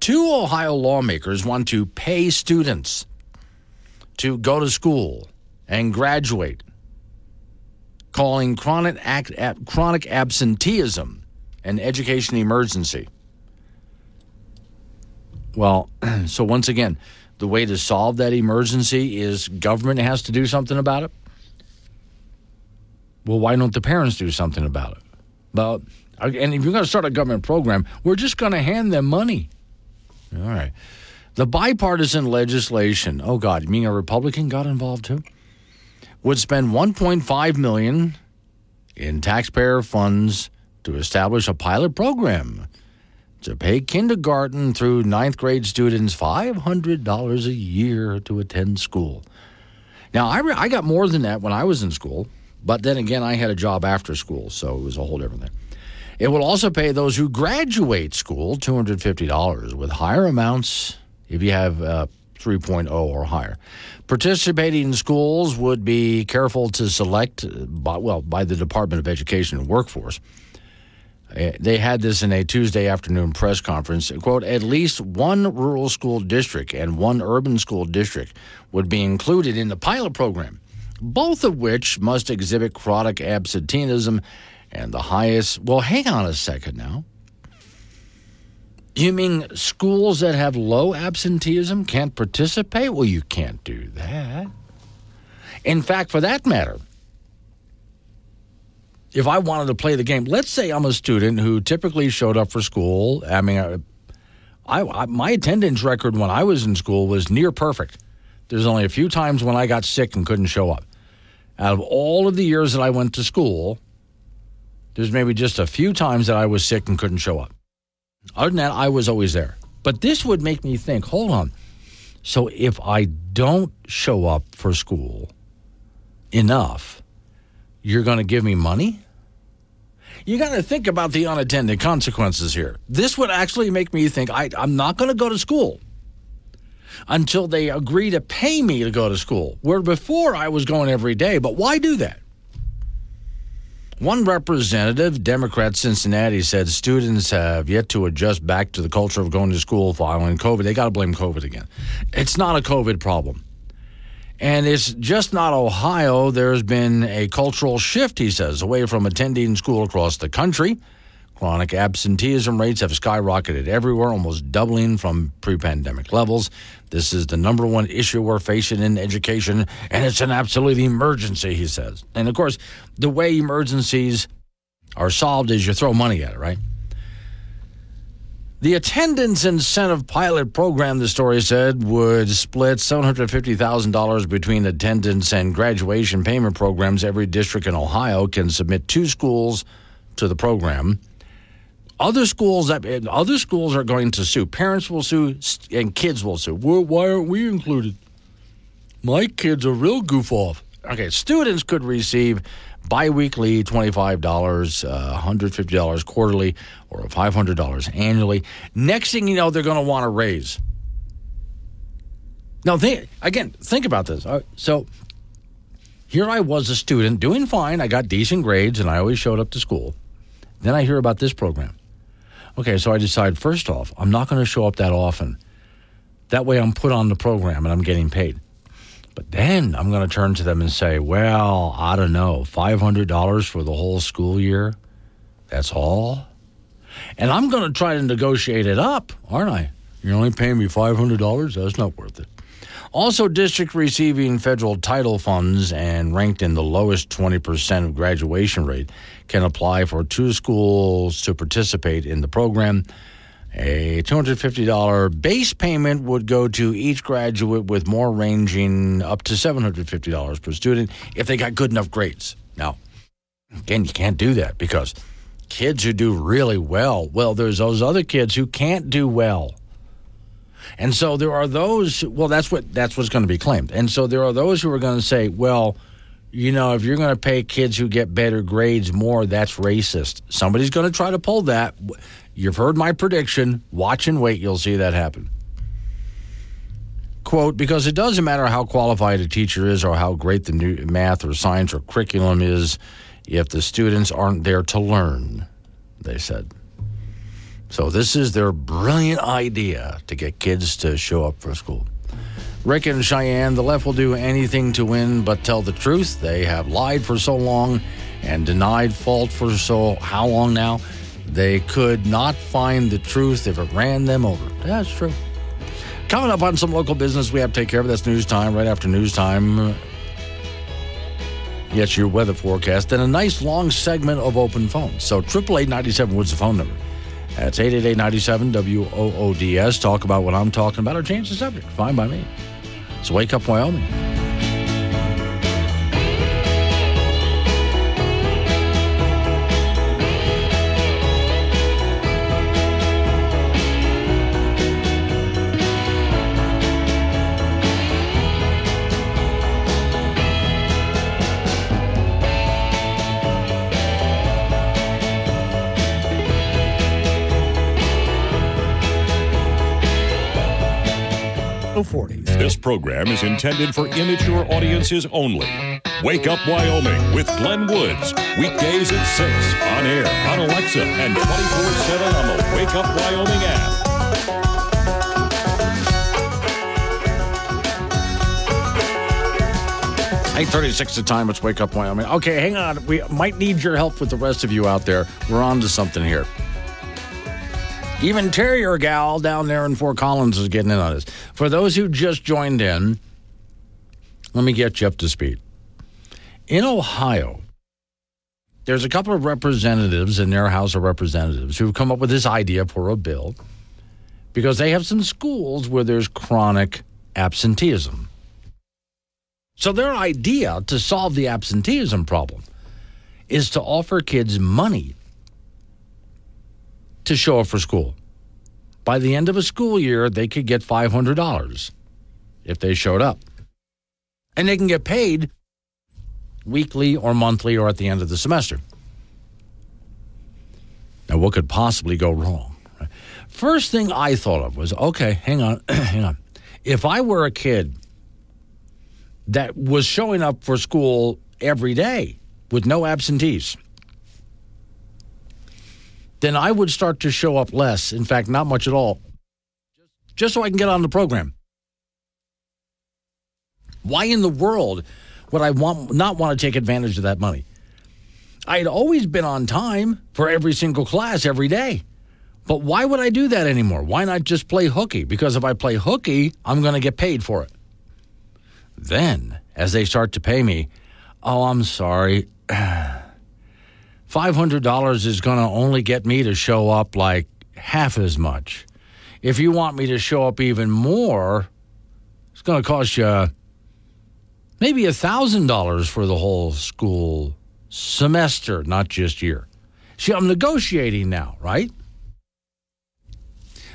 Two Ohio lawmakers want to pay students to go to school and graduate calling chronic, chronic absenteeism an education emergency. Well, [clears throat] so once again, the way to solve that emergency is government has to do something about it. Well, why don't the parents do something about it? Well, and if you're going to start a government program, we're just going to hand them money. All right. The bipartisan legislation, oh God, you mean a Republican got involved too? Would spend 1.5 million in taxpayer funds to establish a pilot program to pay kindergarten through ninth grade students $500 a year to attend school. Now, I, re- I got more than that when I was in school, but then again, I had a job after school, so it was a whole different thing. It will also pay those who graduate school $250 with higher amounts if you have uh, 3.0 or higher. Participating schools would be careful to select, by, well, by the Department of Education and Workforce. Uh, they had this in a Tuesday afternoon press conference. Quote, at least one rural school district and one urban school district would be included in the pilot program, both of which must exhibit chronic absenteeism and the highest. Well, hang on a second now. You mean schools that have low absenteeism can't participate? Well, you can't do that. In fact, for that matter, if I wanted to play the game, let's say I'm a student who typically showed up for school. I mean, I, I, my attendance record when I was in school was near perfect. There's only a few times when I got sick and couldn't show up. Out of all of the years that I went to school, there's maybe just a few times that I was sick and couldn't show up. Other than that, I was always there. But this would make me think hold on. So if I don't show up for school enough, you're going to give me money? You got to think about the unintended consequences here. This would actually make me think I, I'm not going to go to school until they agree to pay me to go to school. Where before I was going every day. But why do that? One representative, Democrat Cincinnati, said students have yet to adjust back to the culture of going to school following COVID. They got to blame COVID again. It's not a COVID problem. And it's just not Ohio. There's been a cultural shift, he says, away from attending school across the country. Chronic absenteeism rates have skyrocketed everywhere, almost doubling from pre pandemic levels. This is the number one issue we're facing in education, and it's an absolute emergency, he says. And of course, the way emergencies are solved is you throw money at it, right? The attendance incentive pilot program, the story said, would split $750,000 between attendance and graduation payment programs. Every district in Ohio can submit two schools to the program. Other schools, that other schools are going to sue. Parents will sue, and kids will sue. Why aren't we included? My kid's a real goof off. Okay, students could receive biweekly $25, uh, $150 quarterly, or $500 annually. Next thing you know, they're going to want to raise. Now, they, again, think about this. Uh, so here I was a student doing fine. I got decent grades and I always showed up to school. Then I hear about this program. Okay, so I decide first off, I'm not going to show up that often. That way I'm put on the program and I'm getting paid. But then I'm going to turn to them and say, well, I don't know, $500 for the whole school year? That's all? And I'm going to try to negotiate it up, aren't I? You're only paying me $500? That's not worth it. Also, district receiving federal title funds and ranked in the lowest 20% of graduation rate can apply for two schools to participate in the program. A $250 base payment would go to each graduate, with more ranging up to $750 per student if they got good enough grades. Now, again, you can't do that because kids who do really well, well, there's those other kids who can't do well. And so there are those, well, that's what that's what's going to be claimed. And so there are those who are going to say, well, you know, if you're going to pay kids who get better grades more, that's racist. Somebody's going to try to pull that. You've heard my prediction. Watch and wait. You'll see that happen. Quote, because it doesn't matter how qualified a teacher is or how great the new math or science or curriculum is if the students aren't there to learn, they said. So this is their brilliant idea to get kids to show up for school. Rick and Cheyenne, the left will do anything to win but tell the truth. They have lied for so long and denied fault for so how long now? They could not find the truth if it ran them over. That's true. Coming up on some local business we have to take care of. That's news time right after news time. Yes, your weather forecast and a nice long segment of open phones. So 888 Woods the phone number. That's 888 WOODS. Talk about what I'm talking about or change the subject. Fine by me. So wake up, Wyoming. Program is intended for immature audiences only. Wake Up Wyoming with Glenn Woods. Weekdays at 6 on air, on Alexa, and 24 7 on the Wake Up Wyoming app. Eight thirty-six. The time. Let's wake up, Wyoming. Okay, hang on. We might need your help with the rest of you out there. We're on to something here. Even Terrier Gal down there in Fort Collins is getting in on this. For those who just joined in, let me get you up to speed. In Ohio, there's a couple of representatives in their House of Representatives who've come up with this idea for a bill because they have some schools where there's chronic absenteeism. So, their idea to solve the absenteeism problem is to offer kids money to show up for school. By the end of a school year, they could get $500 if they showed up. And they can get paid weekly or monthly or at the end of the semester. Now, what could possibly go wrong? First thing I thought of was okay, hang on, [clears throat] hang on. If I were a kid that was showing up for school every day with no absentees, then I would start to show up less. In fact, not much at all, just so I can get on the program. Why in the world would I want, not want to take advantage of that money? I had always been on time for every single class every day. But why would I do that anymore? Why not just play hooky? Because if I play hooky, I'm going to get paid for it. Then, as they start to pay me, oh, I'm sorry. [sighs] $500 is going to only get me to show up like half as much. If you want me to show up even more, it's going to cost you maybe $1,000 for the whole school semester, not just year. See, I'm negotiating now, right?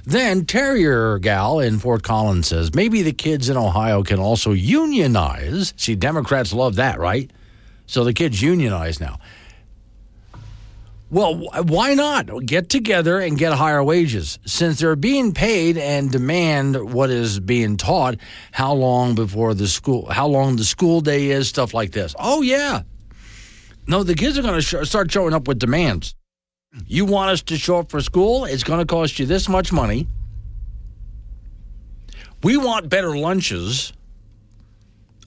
Then Terrier Gal in Fort Collins says maybe the kids in Ohio can also unionize. See, Democrats love that, right? So the kids unionize now. Well, why not get together and get higher wages? Since they're being paid and demand what is being taught, how long before the school, how long the school day is, stuff like this. Oh, yeah. No, the kids are going to sh- start showing up with demands. You want us to show up for school? It's going to cost you this much money. We want better lunches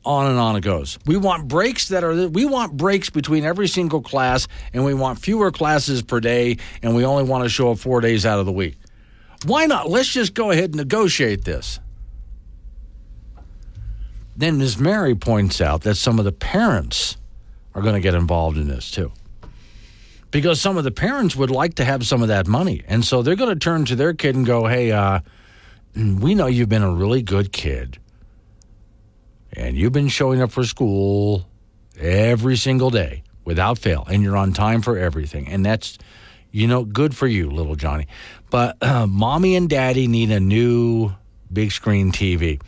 on and on it goes. We want breaks that are we want breaks between every single class and we want fewer classes per day and we only want to show up 4 days out of the week. Why not? Let's just go ahead and negotiate this. Then Ms. Mary points out that some of the parents are going to get involved in this too. Because some of the parents would like to have some of that money. And so they're going to turn to their kid and go, "Hey, uh, we know you've been a really good kid and you've been showing up for school every single day without fail, and you're on time for everything. And that's, you know, good for you, little Johnny. But [clears throat] uh, mommy and daddy need a new big screen TV.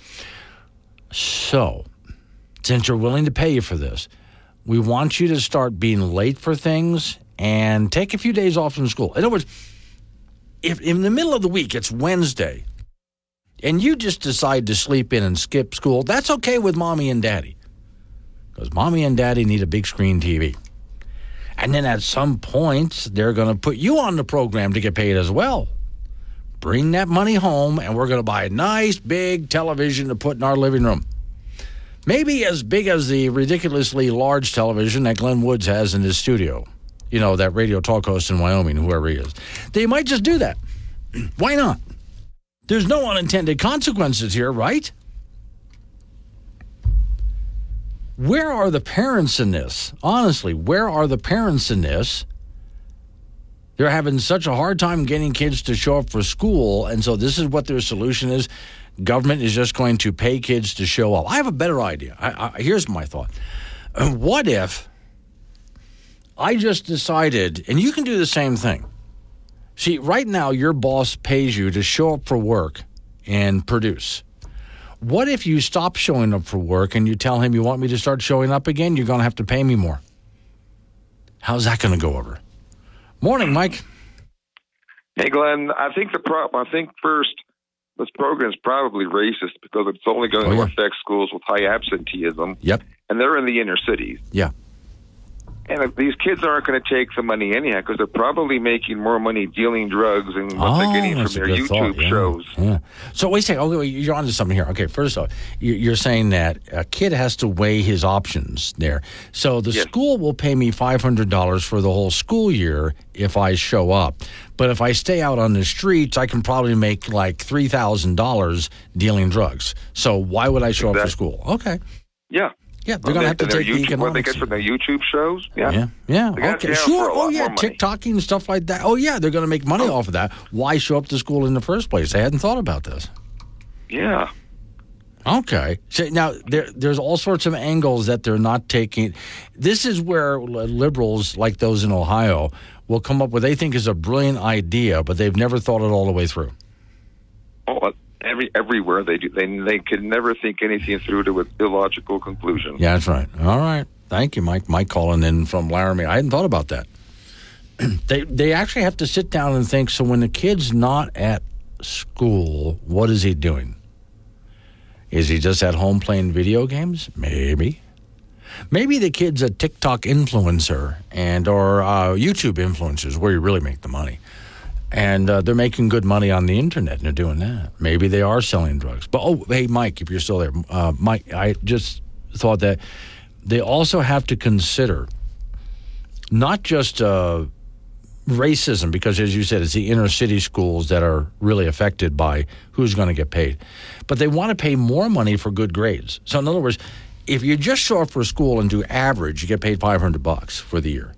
So, since you're willing to pay you for this, we want you to start being late for things and take a few days off from school. In other words, if in the middle of the week it's Wednesday and you just decide to sleep in and skip school, that's okay with mommy and daddy. Because mommy and daddy need a big screen TV. And then at some point, they're going to put you on the program to get paid as well. Bring that money home, and we're going to buy a nice big television to put in our living room. Maybe as big as the ridiculously large television that Glenn Woods has in his studio. You know, that radio talk host in Wyoming, whoever he is. They might just do that. [clears throat] Why not? There's no unintended consequences here, right? Where are the parents in this? Honestly, where are the parents in this? They're having such a hard time getting kids to show up for school, and so this is what their solution is. Government is just going to pay kids to show up. I have a better idea. I, I, here's my thought. [clears throat] What if I just decided, and you can do the same thing. See, right now, your boss pays you to show up for work and produce. What if you stop showing up for work and you tell him you want me to start showing up again? You're going to have to pay me more. How's that going to go over? Morning, Mike. Hey, Glenn. I think the problem. I think first, this program is probably racist because it's only going Oh, to yeah. affect schools with high absenteeism. Yep. And they're in the inner cities. Yeah. And these kids aren't going to take the money anyhow because they're probably making more money dealing drugs and what they're getting oh, from Oh, a their YouTube thought, yeah. shows. Yeah. So wait a second. Okay, you're onto something here. Okay, first off, you- you're saying that a kid has to weigh his options there. So the school will pay me five hundred dollars for the whole school year if I show up. But if I stay out on the streets, I can probably make like three thousand dollars dealing drugs. So why would I show up for school? Okay. Yeah. Yeah, they're gonna have to And their take the YouTube, what they economics. get from their YouTube shows. Yeah. Yeah, yeah, okay, sure. Oh yeah, more money. TikToking and stuff like that. Oh yeah, they're going to make money oh. off of that. Why show up to school in the first place? They hadn't thought about this. Yeah. Okay. So now there, there's all sorts of angles that they're not taking. This is where liberals, like those in Ohio, will come up with they think is a brilliant idea, but they've never thought it all the way through. Oh, every everywhere they do. They they can never think anything through to an illogical conclusion. Yeah, that's right. All right. Thank you, Mike. Mike calling in from Laramie. I hadn't thought about that. [clears throat] they they actually have to sit down and think. So when the kid's not at school, what is he doing? Is he just at home playing video games? Maybe. Maybe the kid's a TikTok influencer and or uh, YouTube influencers, where you really make the money, and uh, they're making good money on the internet and they're doing that. Maybe they are selling drugs. But oh, hey, Mike, if you're still there, uh, Mike, I just thought that they also have to consider not just uh, racism, because as you said, it's the inner city schools that are really affected by who's going to get paid, but they want to pay more money for good grades. So in other words, if you just show up for school and do average, you get paid 500 bucks for the year.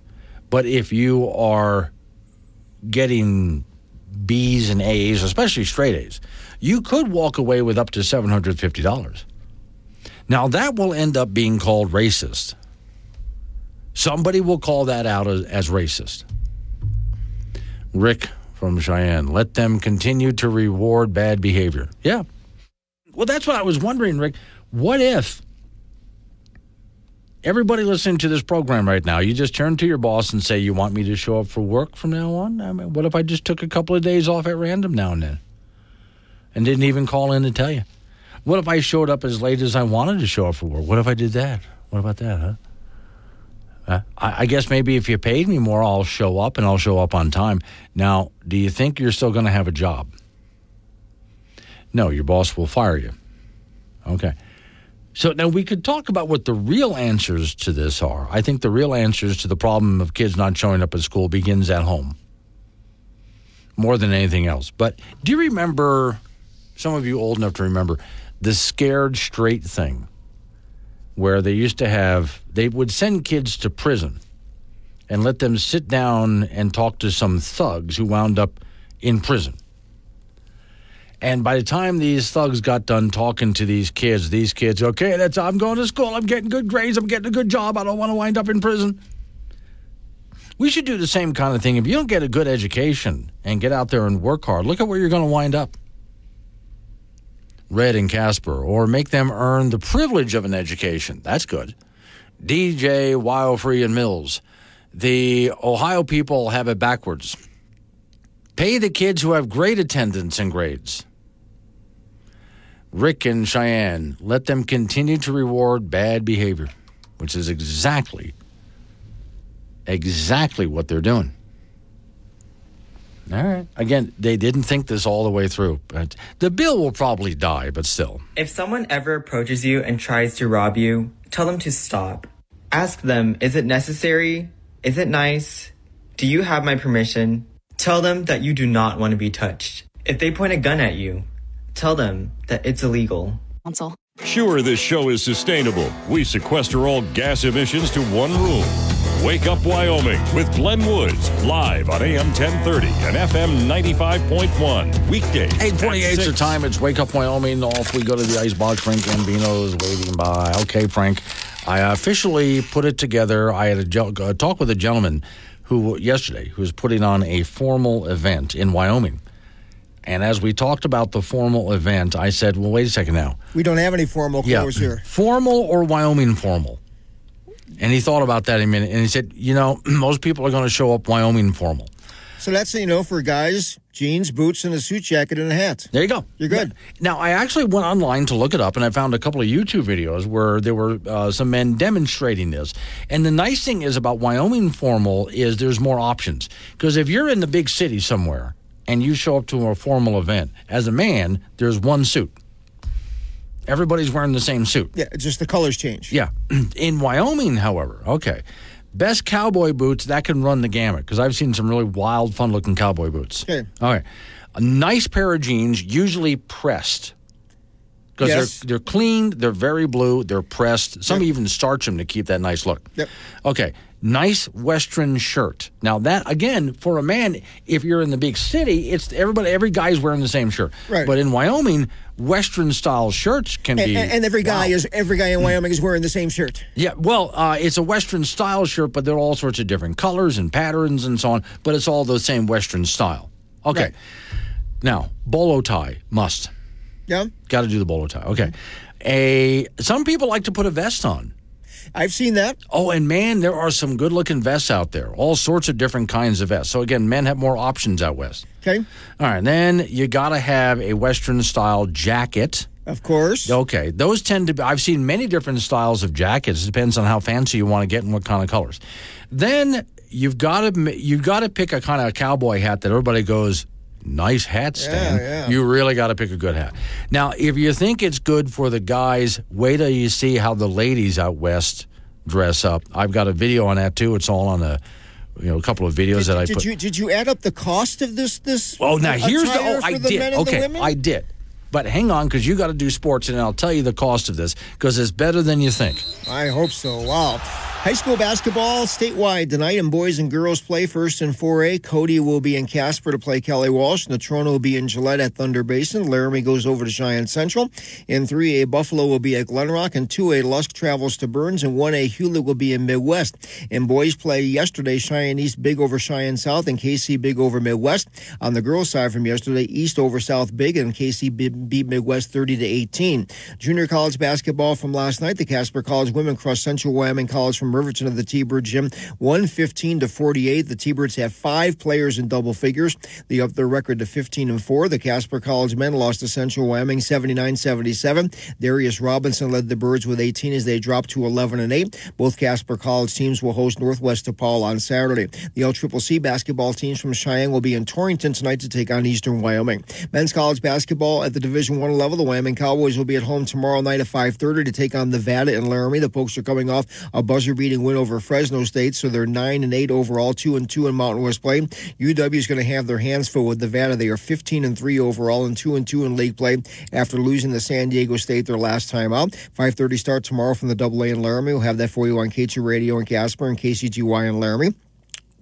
But if you are getting B's and A's, especially straight A's, you could walk away with up to $750. Now, that will end up being called racist. Somebody will call that out as, as racist. Rick from Cheyenne, let them continue to reward bad behavior. Yeah. Well, that's what I was wondering, Rick. What if everybody listening to this program right now, you just turn to your boss and say, You want me to show up for work from now on? I mean, what if I just took a couple of days off at random now and then and didn't even call in to tell you? What if I showed up as late as I wanted to show up for work? What if I did that? What about that, huh? Uh, I, I guess maybe if you paid me more, I'll show up and I'll show up on time. Now, do you think you're still going to have a job? No, your boss will fire you. Okay. So now we could talk about what the real answers to this are. I think the real answers to the problem of kids not showing up at school begins at home more than anything else. But do you remember, some of you old enough to remember, the scared straight thing? where they used to have, they would send kids to prison and let them sit down and talk to some thugs who wound up in prison. And by the time these thugs got done talking to these kids, these kids, okay, that's I'm going to school, I'm getting good grades, I'm getting a good job, I don't want to wind up in prison. We should do the same kind of thing. If you don't get a good education and get out there and work hard, look at where you're going to wind up. Red and Casper, or make them earn the privilege of an education. That's good. DJ, Wildfree, and Mills. The Ohio people have it backwards. Pay the kids who have great attendance and grades. Rick and Cheyenne, let them continue to reward bad behavior, which is exactly, exactly what they're doing. All right. Again, they didn't think this all the way through. The bill will probably die, but still. If someone ever approaches you and tries to rob you, tell them to stop. Ask them, is it necessary? Is it nice? Do you have my permission? Tell them that you do not want to be touched. If they point a gun at you, tell them that it's illegal. Council. Sure, this show is sustainable. We sequester all gas emissions to one room. Wake Up Wyoming with Glenn Woods, live on AM 1030 and FM 95.1. Weekdays. 828 is the time. It's Wake Up Wyoming. Off we go to the Icebox. Frank Gambino is waiting by. Okay, Frank. I officially put it together. I had a, a uh, talk with a gentleman who yesterday who was putting on a formal event in Wyoming. And as we talked about the formal event, I said, well, wait a second now. We don't have any formal clothes yeah. here. Formal or Wyoming formal? And he thought about that a minute and he said, you know, [clears throat] most people are going to show up Wyoming formal. So that's, you know, for guys, jeans, boots, and a suit jacket and a hat. There you go. You're good. Now, I actually went online to look it up and I found a couple of YouTube videos where there were uh, some men demonstrating this. And the nice thing is about Wyoming formal is there's more options. Because if you're in the big city somewhere, and you show up to a formal event, as a man, there's one suit. Everybody's wearing the same suit. Yeah, just the colors change. Yeah. [clears throat] In Wyoming, however, okay, best cowboy boots, that can run the gamut because I've seen some really wild, fun looking cowboy boots. Okay. All right. A nice pair of jeans, usually pressed. Because Yes. they're, they're clean, they're very blue, they're pressed. Some even starch them to keep that nice look. Yep. Okay. Nice Western shirt. Now that again, for a man, if you're in the big city, it's everybody. Every guy's wearing the same shirt. Right. But in Wyoming, Western style shirts can And, be. and, and every guy wow. is every guy in Wyoming is wearing the same shirt. Yeah, well, uh, it's a Western style shirt, but there are all sorts of different colors and patterns and so on. But it's all the same Western style. Okay. Right. Now, bolo tie must. Yeah. Got to do the bolo tie. Okay. A some people like to put a vest on. I've seen that. Oh, and man, there are some good-looking vests out there. All sorts of different kinds of vests. So again, men have more options out west. Okay. All right, then you got to have a Western style jacket. Of course. Okay, those tend to be. I've seen many different styles of jackets. It depends on how fancy you want to get and what kind of colors. Then you've got to you've got to pick a kind of cowboy hat that everybody goes. Nice hat, Stan. yeah. You really got to pick a good hat. Now, if you think it's good for the guys, wait till you see how the ladies out west dress up. I've got a video on that too. It's all on a, you know, a couple of videos that I Did put. you did you add up the cost of this this? Oh, now here's the. Oh, I the did. men and the Okay. I did. But hang on, because you got to do sports, and I'll tell you the cost of this because it's better than you think. I hope so. Wow. High school basketball statewide tonight, and boys and girls play first in 4A. Cody will be in Casper to play Kelly Walsh. Natrona will be in Gillette at Thunder Basin. Laramie goes over to Cheyenne Central. In 3A, Buffalo will be at Glenrock. and 2A, Lusk travels to Burns. And 1A, Hulett will be in Midwest. In boys play yesterday, Cheyenne East big over Cheyenne South and Kaycee big over Midwest. On the girls side from yesterday, East over South big and Kaycee beat Midwest 30 to 18. Junior college basketball from last night, the Casper College women crossed Central Wyoming College from Riverton of the T-Bird Gym, 115 to 48. The T-Birds have five players in double figures. They upped their record to 15 and 4. The Casper College men lost to Central Wyoming 79-77. Darius Robinson led the Birds with 18 as they dropped to 11 and 8. Both Casper College teams will host Northwest DePaul on Saturday. The LCCC basketball teams from Cheyenne will be in Torrington tonight to take on Eastern Wyoming. Men's college basketball at the Division One level, the Wyoming Cowboys will be at home tomorrow night at 5:30 to take on Nevada and Laramie. The Pokes are coming off a buzzer-beating win over Fresno State, so they're nine and eight overall, two and two in Mountain West play. UW is going to have their hands full with Nevada. They are 15 and three overall and two and two in league play after losing to San Diego State their last time out. 5:30 start tomorrow from the Double A in Laramie. We'll have that for you on K2 Radio in Casper and KCGY in Laramie.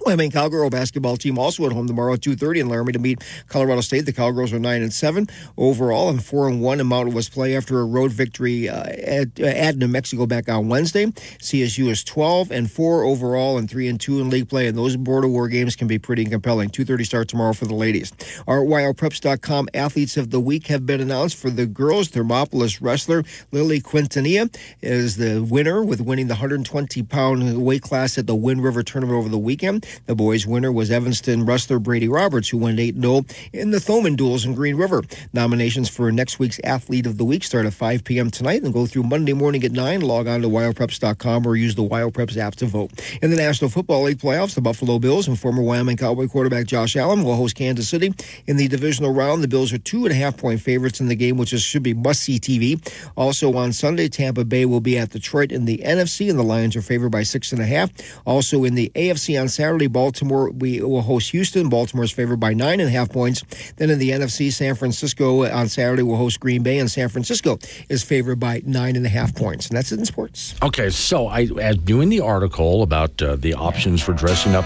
Wyoming Cowgirl basketball team also at home tomorrow at 2.30 in Laramie to meet Colorado State. The Cowgirls are 9 and 7 overall and 4 and 1 in Mountain West play after a road victory uh, at, uh, at New Mexico back on Wednesday. CSU is 12 and 4 overall and 3 and 2 in league play, and those border war games can be pretty compelling. 2.30 start tomorrow for the ladies. Our WyoPreps.com athletes of the week have been announced for the girls. Thermopolis wrestler Lily Quintanilla is the winner with winning the 120 pound weight class at the Wind River tournament over the weekend. The boys' winner was Evanston wrestler Brady Roberts, who went 8 0 in the Thoman duels in Green River. Nominations for next week's Athlete of the Week start at 5 p.m. tonight and go through Monday morning at 9. Log on to WyoPreps.com or use the WyoPreps app to vote. In the National Football League playoffs, the Buffalo Bills and former Wyoming Cowboy quarterback Josh Allen will host Kansas City in the divisional round. The Bills are two and a half point favorites in the game, which is, should be must see TV. Also on Sunday, Tampa Bay will be at Detroit in the NFC, and the Lions are favored by six and a half. Also in the AFC on Saturday, Baltimore we will host Houston. Baltimore is favored by nine and a half points. Then in the NFC, San Francisco on Saturday will host Green Bay, and San Francisco is favored by nine and a half points. And that's it in sports. Okay, so I as doing the article about uh, the options for dressing up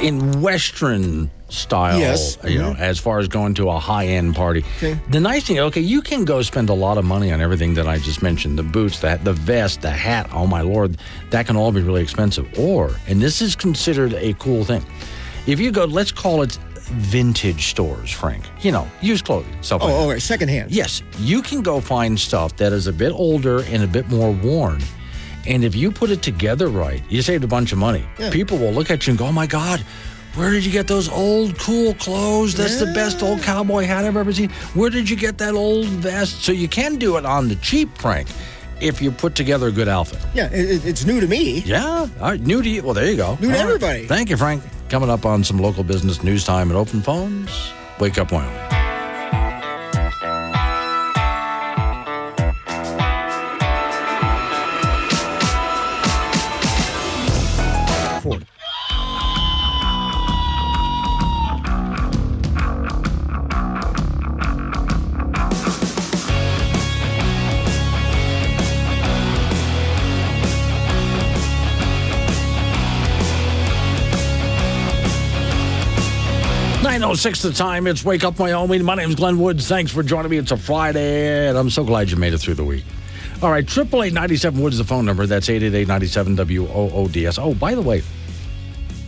in Western style, Yes. you know, Mhm. as far as going to a high end party. Okay. The nice thing, okay, you can go spend a lot of money on everything that I just mentioned the boots, the, the vest, the hat. Oh, my Lord, that can all be really expensive. Or, and this is considered a cool thing, if you go, let's call it vintage stores, Frank, you know, used clothing, stuff like Oh, that. all right, secondhand. Yes, you can go find stuff that is a bit older and a bit more worn. And if you put it together right, you saved a bunch of money. Yeah. People will look at you and go, oh my God, where did you get those old cool clothes? That's the best old cowboy hat I've ever seen. Where did you get that old vest? So you can do it on the cheap, Frank, if you put together a good outfit. Yeah, it, it's new to me. Yeah. All right. New to you. Well, there you go. New to All right. everybody. Thank you, Frank. Coming up on some local business news time and open phones. Wake up, Wyoming. Nine oh six the time. It's Wake Up Wyoming. My name's Glenn Woods. Thanks for joining me. It's a Friday, and I'm so glad you made it through the week. All right, triple eight ninety seven Woods is the phone number. That's eight eight eight ninety seven W O O D S. Oh, by the way,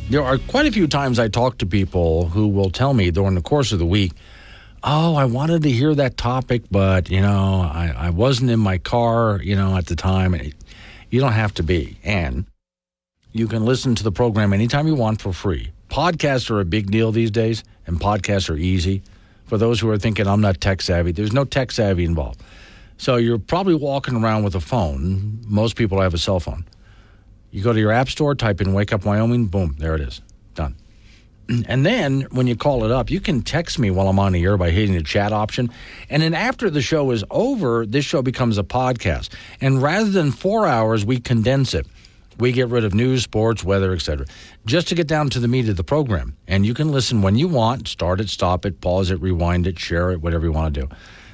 there are quite a few times I talk to people who will tell me during the course of the week, "Oh, I wanted to hear that topic, but you know, I, I wasn't in my car, you know, at the time." You don't have to be, and you can listen to the program anytime you want for free. Podcasts are a big deal these days, and podcasts are easy. For those who are thinking I'm not tech savvy, there's no tech savvy involved. So you're probably walking around with a phone. Most people have a cell phone. You go to your app store, type in Wake Up Wyoming, boom, there it is. Done. [clears throat] And then when you call it up, you can text me while I'm on the air by hitting the chat option. And then after the show is over, this show becomes a podcast. And rather than four hours, we condense it. We get rid of news, sports, weather, etc. Just to get down to the meat of the program. And you can listen when you want, start it, stop it, pause it, rewind it, share it, whatever you want to do.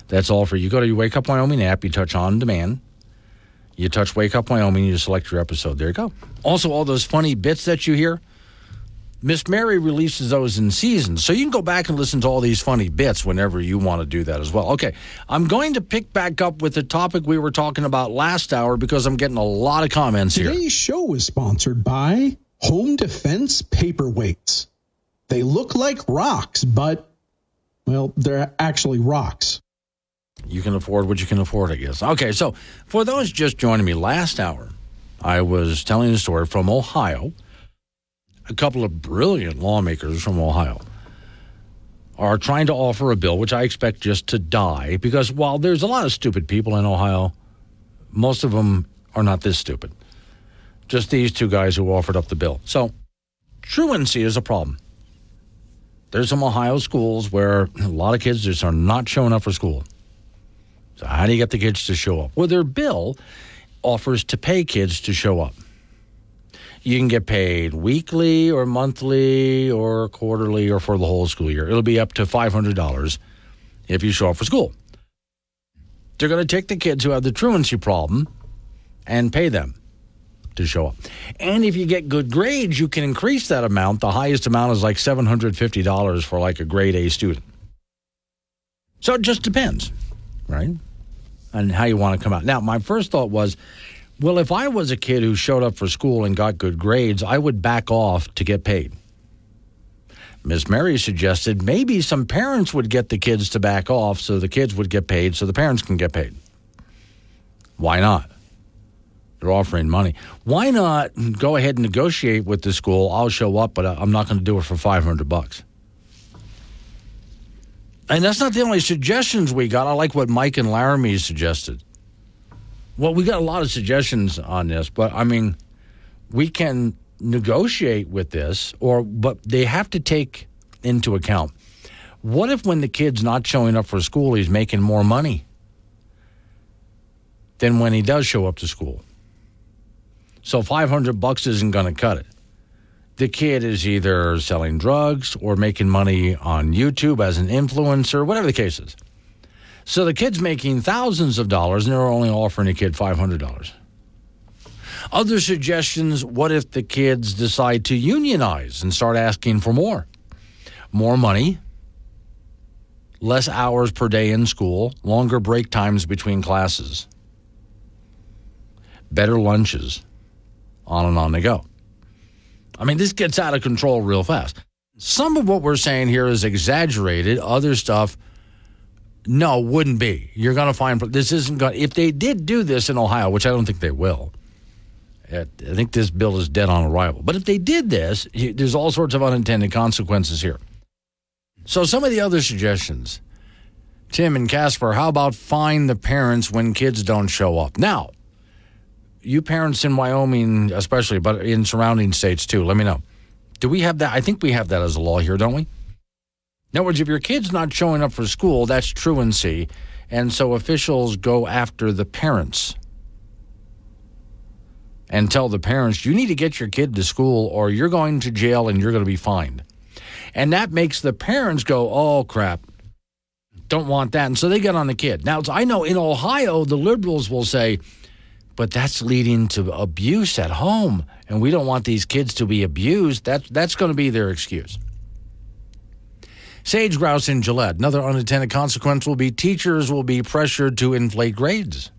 That's all for you. Go to your Wake Up Wyoming app, you touch on demand. You touch Wake Up Wyoming, you select your episode. There you go. Also, all those funny bits that you hear, Miss Mary releases those in seasons. So you can go back and listen to all these funny bits whenever you want to do that as well. Okay, I'm going to pick back up with the topic we were talking about last hour because I'm getting a lot of comments here. Today's show is sponsored by Home Defense Paperweights. They look like rocks, but, well, they're actually rocks. You can afford what you can afford, I guess. Okay, so for those just joining me last hour, I was telling a story from Ohio. A couple of brilliant lawmakers from Ohio are trying to offer a bill which I expect just to die because while there's a lot of stupid people in Ohio, most of them are not this stupid. Just these two guys who offered up the bill. So, truancy is a problem. There's some Ohio schools where a lot of kids just are not showing up for school. So, how do you get the kids to show up? Well, their bill offers to pay kids to show up. You can get paid weekly or monthly or quarterly or for the whole school year. It'll be up to $500 if you show up for school. They're going to take the kids who have the truancy problem and pay them to show up. And if you get good grades, you can increase that amount. The highest amount is like $750 for like a grade A student. So it just depends, right? On how you want to come out. Now, my first thought was, well, if I was a kid who showed up for school and got good grades, I would back off to get paid. Miss Mary suggested maybe some parents would get the kids to back off so the kids would get paid so the parents can get paid. Why not? They're offering money. Why not go ahead and negotiate with the school? I'll show up, but I'm not going to do it for 500 bucks. And that's not the only suggestions we got. I like what Mike and Laramie suggested. Well, we got a lot of suggestions on this, but I mean, we can negotiate with this, or but they have to take into account. What if when the kid's not showing up for school, he's making more money than when he does show up to school? So 500 bucks isn't going to cut it. The kid is either selling drugs or making money on YouTube as an influencer, whatever the case is. So the kid's making thousands of dollars and they're only offering a kid $500. Other suggestions what if the kids decide to unionize and start asking for more? More money, less hours per day in school, longer break times between classes, better lunches, on and on they go. I mean, this gets out of control real fast. Some of what we're saying here is exaggerated, other stuff no, wouldn't be. You're going to find this isn't going. If they did do this in Ohio, which I don't think they will, I think this bill is dead on arrival. But if they did this, there's all sorts of unintended consequences here. So some of the other suggestions, Tim and Casper, how about fine the parents when kids don't show up? Now, you parents in Wyoming, especially, but in surrounding states too, let me know. Do we have that? I think we have that as a law here, don't we? In other words, if your kid's not showing up for school, that's truancy. And so officials go after the parents and tell the parents, you need to get your kid to school or you're going to jail and you're going to be fined. And that makes the parents go, oh, crap, don't want that. And so they get on the kid. Now, I know in Ohio, the liberals will say, but that's leading to abuse at home. And we don't want these kids to be abused. That, that's going to be their excuse. Sage grouse in Gillette. Another unintended consequence will be teachers will be pressured to inflate grades.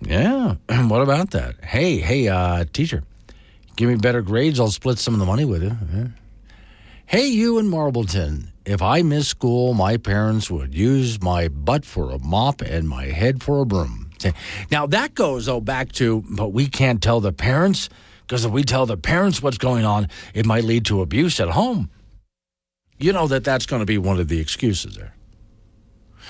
Yeah, [clears throat] what about that? Hey, hey, uh, teacher, give me better grades. I'll split some of the money with you. Yeah. Hey, you in Marbleton. If I miss school, my parents would use my butt for a mop and my head for a broom. Now that goes oh back to, but we can't tell the parents because if we tell the parents what's going on, it might lead to abuse at home. You know that that's going to be one of the excuses there.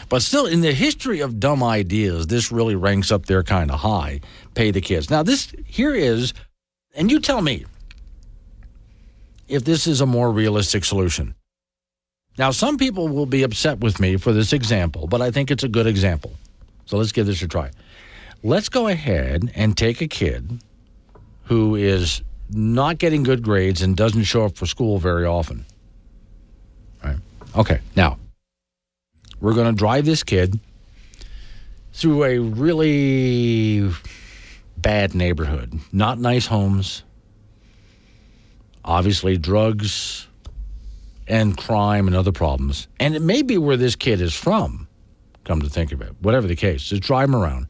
But still, in the history of dumb ideas, this really ranks up there kind of high. Pay the kids. Now, this here is, and you tell me if this is a more realistic solution. Now, some people will be upset with me for this example, but I think it's a good example. So let's give this a try. Let's go ahead and take a kid who is not getting good grades and doesn't show up for school very often. Okay. Now, we're going to drive this kid through a really bad neighborhood. Not nice homes. Obviously, drugs and crime and other problems. And it may be where this kid is from, come to think of it. Whatever the case, just drive him around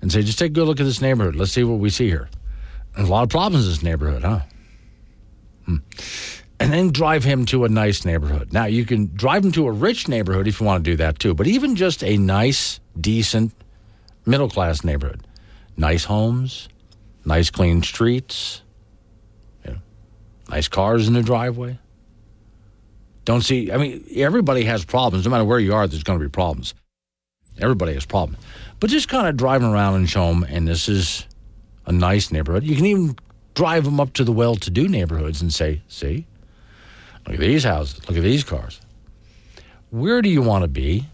and say, just take a good look at this neighborhood. Let's see what we see here. There's a lot of problems in this neighborhood, huh? Hmm. And then drive him to a nice neighborhood. Now, you can drive him to a rich neighborhood if you want to do that too, but even just a nice, decent, middle class neighborhood. Nice homes, nice clean streets, you know, nice cars in the driveway. Don't see, I mean, everybody has problems. No matter where you are, there's going to be problems. Everybody has problems. But just kind of drive around and show them, and this is a nice neighborhood. You can even drive them up to the well to do neighborhoods and say, see, look at these houses, look at these cars. Where do you want to be?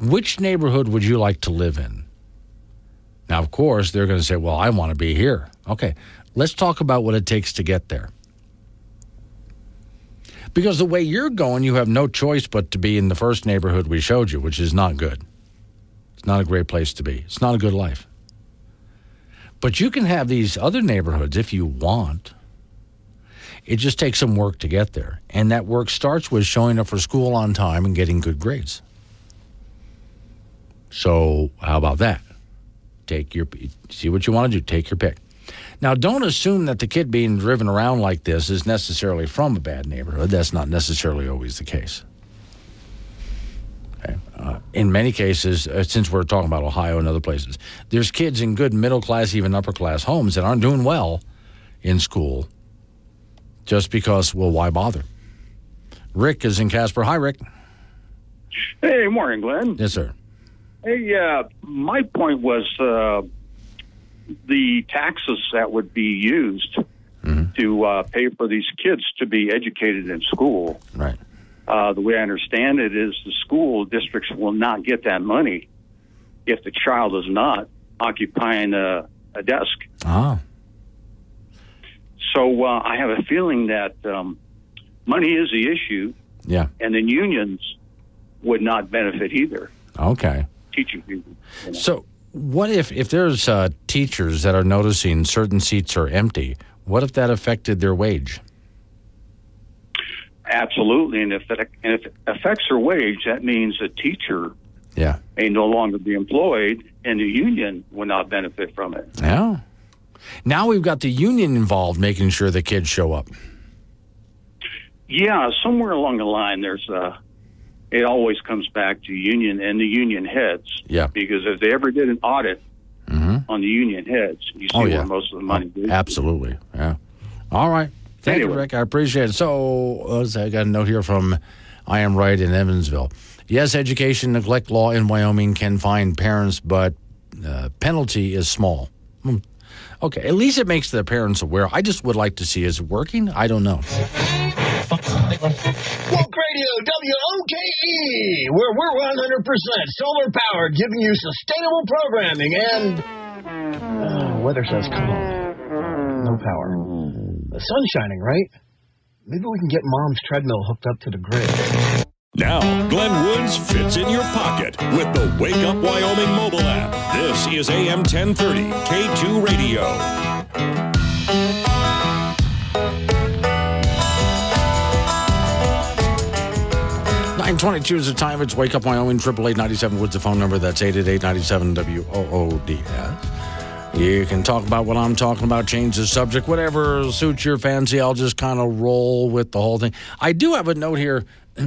Which neighborhood would you like to live in? Now, of course, they're going to say, well, I want to be here. Okay, let's talk about what it takes to get there. Because the way you're going, you have no choice but to be in the first neighborhood we showed you, which is not good. It's not a great place to be. It's not a good life. But you can have these other neighborhoods if you want. It just takes some work to get there. And that work starts with showing up for school on time and getting good grades. So, how about that? Take your see what you want to do, take your pick. Now, don't assume that the kid being driven around like this is necessarily from a bad neighborhood. That's not necessarily always the case. Okay. Uh, in many cases, uh, since we're talking about Ohio and other places, there's kids in good middle class, even upper class homes that aren't doing well in school just because, well, why bother? Rick is in Casper. Hi, Rick. Hey, morning, Glenn. Yes, sir. Hey, uh, my point was uh, the taxes that would be used to uh, pay for these kids to be educated in school. Right. Uh, the way I understand it is the school districts will not get that money if the child is not occupying a, a desk. Ah. So uh, I have a feeling that um, money is the issue, Yeah. and then unions would not benefit either. Okay. Teaching people. you know. So, what if if there's uh, teachers that are noticing certain seats are empty? What if that affected their wage? Absolutely, and if that and if it affects their wage, that means a teacher Yeah. may no longer be employed, and the union will not benefit from it. Yeah. Now we've got the union involved, making sure the kids show up. Yeah, somewhere along the line, there's a. It always comes back to union and the union heads. Yeah. Because if they ever did an audit on the union heads, you see Oh, yeah. where most of the money goes. Absolutely. Yeah. All right. Thank you, Rick. I appreciate it. So, uh, I got a note here from I Am Right in Evansville. Yes, education neglect law in Wyoming can fine parents, but uh, penalty is small. Okay, at least it makes the parents aware. I just would like to see is it working? I don't know. Woke Radio WOKE, where we're 100% solar powered, giving you sustainable programming and uh, weather says calm. No power. The sun's shining, right? Maybe we can get mom's treadmill hooked up to the grid. Now, Glenn Woods fits in your pocket with the Wake Up Wyoming mobile app. This is AM 1030, K2 Radio. 922 is the time. It's Wake Up Wyoming, 888 Woods, the phone number. That's 888 97 WOODS. You can talk about what I'm talking about, change the subject, whatever suits your fancy. I'll just kind of roll with the whole thing. I do have a note here.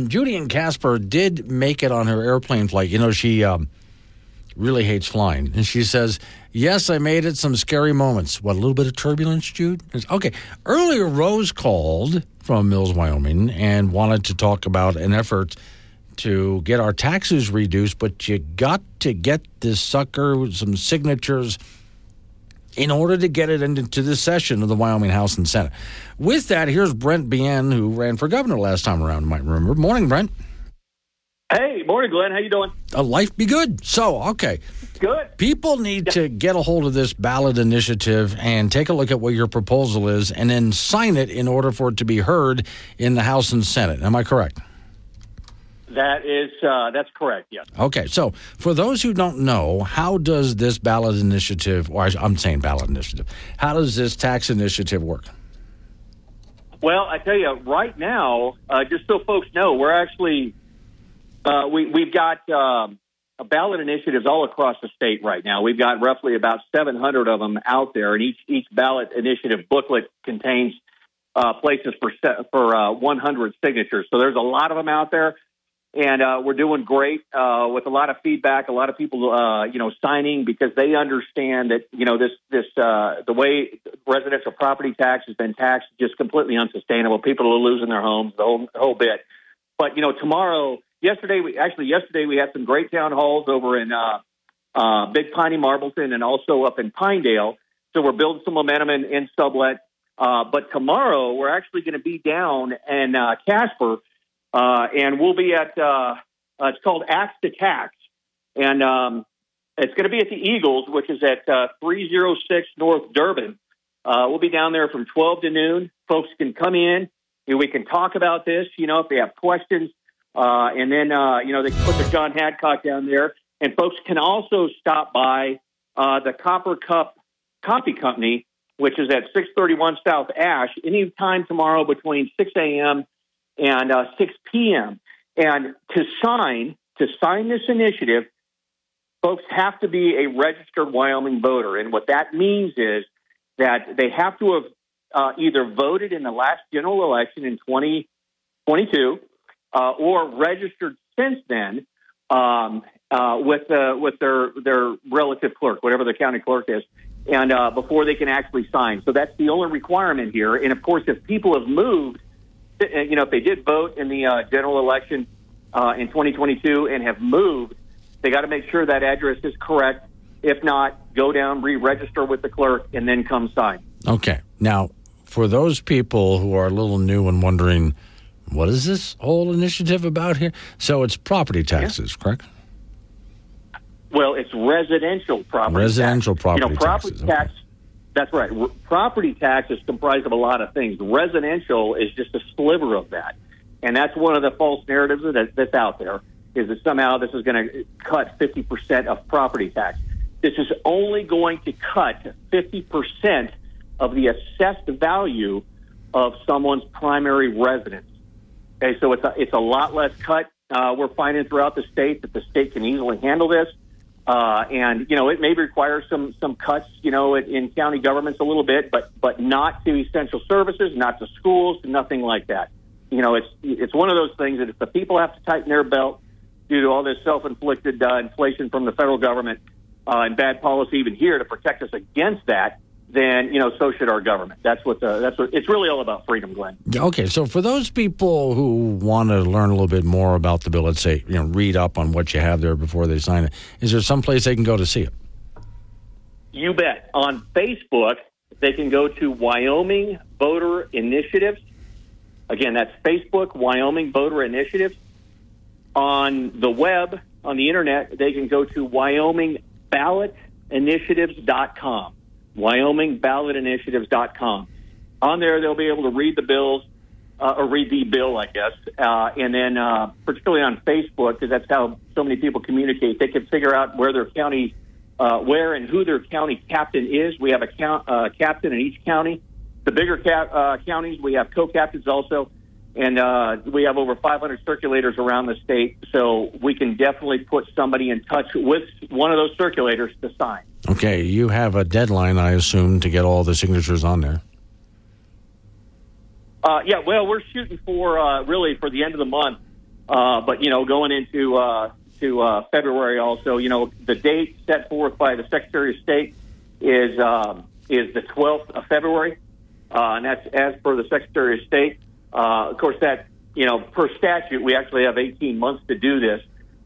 Judy and Casper did make it on her airplane flight. You know, she um, really hates flying. And she says, Yes, I made it. Some scary moments. What, a little bit of turbulence, Jude? Okay. Earlier, Rose called from Mills, Wyoming, and wanted to talk about an effort to get our taxes reduced, but you got to get this sucker with some signatures in order to get it into the session of the Wyoming House and Senate. With that, here's Brent Bien, who ran for governor last time around, might remember. Morning, Brent. Hey, morning, Glenn. How you doing? A life be good. So, okay. Good. People need to get a hold of this ballot initiative and take a look at what your proposal is and then sign it in order for it to be heard in the House and Senate. Am I correct? That is uh, that's correct. Yes. Okay, so for those who don't know, how does this ballot initiative, or I'm saying ballot initiative, how does this tax initiative work? Well, I tell you, right now, uh, just so folks know, we're actually uh, we we've got um, a ballot initiatives all across the state right now. We've got roughly about 700 of them out there, and each each ballot initiative booklet contains uh, places for for uh, 100 signatures. So there's a lot of them out there, and uh, we're doing great uh, with a lot of feedback. A lot of people, uh, you know, signing because they understand that you know this this uh, the way residential property tax has been taxed just completely unsustainable. People are losing their homes, the whole whole bit. But you know, tomorrow, yesterday, we actually yesterday we had some great town halls over in uh, uh, Big Piney, Marbleton, and also up in Pinedale. So we're building some momentum in, in Sublette. But tomorrow we're actually going to be down in Casper, uh, and we'll be at uh, uh, it's called Axe to Tax, and um, it's going to be at the Eagles, which is at uh, 306 North Durbin. Uh, we'll be down there from 12 to noon. Folks can come in. and we can talk about this. You know, if they have questions, uh, and then uh, you know they can put the John Hadcock down there, and folks can also stop by uh, the Copper Cup Coffee Company, which is at 631 South Ash, anytime tomorrow between 6 a.m. and uh, 6 p.m. And to sign to sign this initiative, folks have to be a registered Wyoming voter, and what that means is that they have to have uh, either voted in the last general election in 2022 uh, or registered since then um, uh, with uh, with their their relative clerk, whatever the county clerk is, and uh, before they can actually sign. So that's the only requirement here. And of course, if people have moved, you know, if they did vote in the uh, general election uh, in 2022 and have moved, they got to make sure that address is correct. If not, go down, re-register with the clerk, and then come sign. Okay, now for those people who are a little new and wondering, what is this whole initiative about here? So it's property taxes, correct? Well, it's residential property. Residential tax. property You know, property taxes, okay. That's right. Property tax is comprised of a lot of things. Residential is just a sliver of that, and that's one of the false narratives that, that's out there. Is that somehow this is going to cut fifty percent of property tax? This is only going to cut fifty percent of the assessed value of someone's primary residence. Okay, so it's a, it's a lot less cut. Uh, we're finding throughout the state that the state can easily handle this. Uh, and you know, it may require some some cuts, you know, in, county governments a little bit, but but not to essential services, not to schools, nothing like that. You know, it's it's one of those things that if the people have to tighten their belt due to all this self-inflicted uh, inflation from the federal government uh, and bad policy even here to protect us against that, then you know, so should our government. That's what the, that's what it's really all about. Freedom, Glenn. Okay, so for those people who want to learn a little bit more about the bill, let's say, you know, read up on what you have there before they sign it, is there some place they can go to see it? You bet. On Facebook, they can go to Wyoming Voter Initiatives. Again, that's Facebook, Wyoming Voter Initiatives. On the web, on the internet, they can go to WyomingBallotInitiatives.com. WyomingBallotInitiatives.com. On there, they'll be able to read the bills, uh, or read the bill, I guess. Uh, and then, uh, particularly on Facebook, because that's how so many people communicate, they can figure out where their county uh, where and who their county captain is. We have a count, uh, captain in each county. The bigger cap, uh, counties, we have co-captains also, and uh, we have over 500 circulators around the state. So we can definitely put somebody in touch with one of those circulators to sign. Okay, you have a deadline, I assume, to get all the signatures on there. Uh, yeah, well, we're shooting for uh, really for the end of the month, uh, but you know, going into uh, to uh, February also. You know, the date set forth by the Secretary of State is um, is the 12th of February, uh, and that's as per the Secretary of State. Uh, of course, that you know, per statute, we actually have 18 months to do this,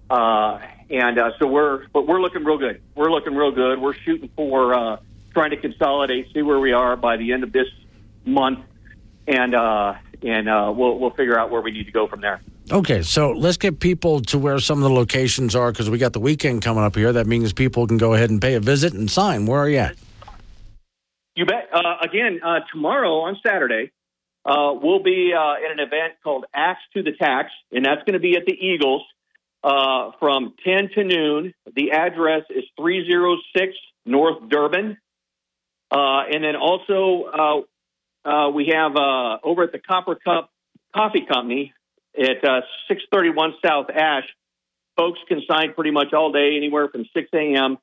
uh, and uh, so we're but we're looking real good. We're looking real good. We're shooting for uh, trying to consolidate, see where we are by the end of this month, and uh, and uh, we'll we'll figure out where we need to go from there. Okay, so let's get people to where some of the locations are because we got the weekend coming up here. That means people can go ahead and pay a visit and sign. Where are you at? You bet. Uh, again, uh, tomorrow on Saturday, uh, we'll be uh, at an event called Axe to the Tax, and that's going to be at the Eagles uh, from 10 to noon. The address is 306 North Durbin. Uh, and then also, uh, uh, we have uh, over at the Copper Cup Coffee Company at uh, 631 South Ash, folks can sign pretty much all day, anywhere from 6 a.m.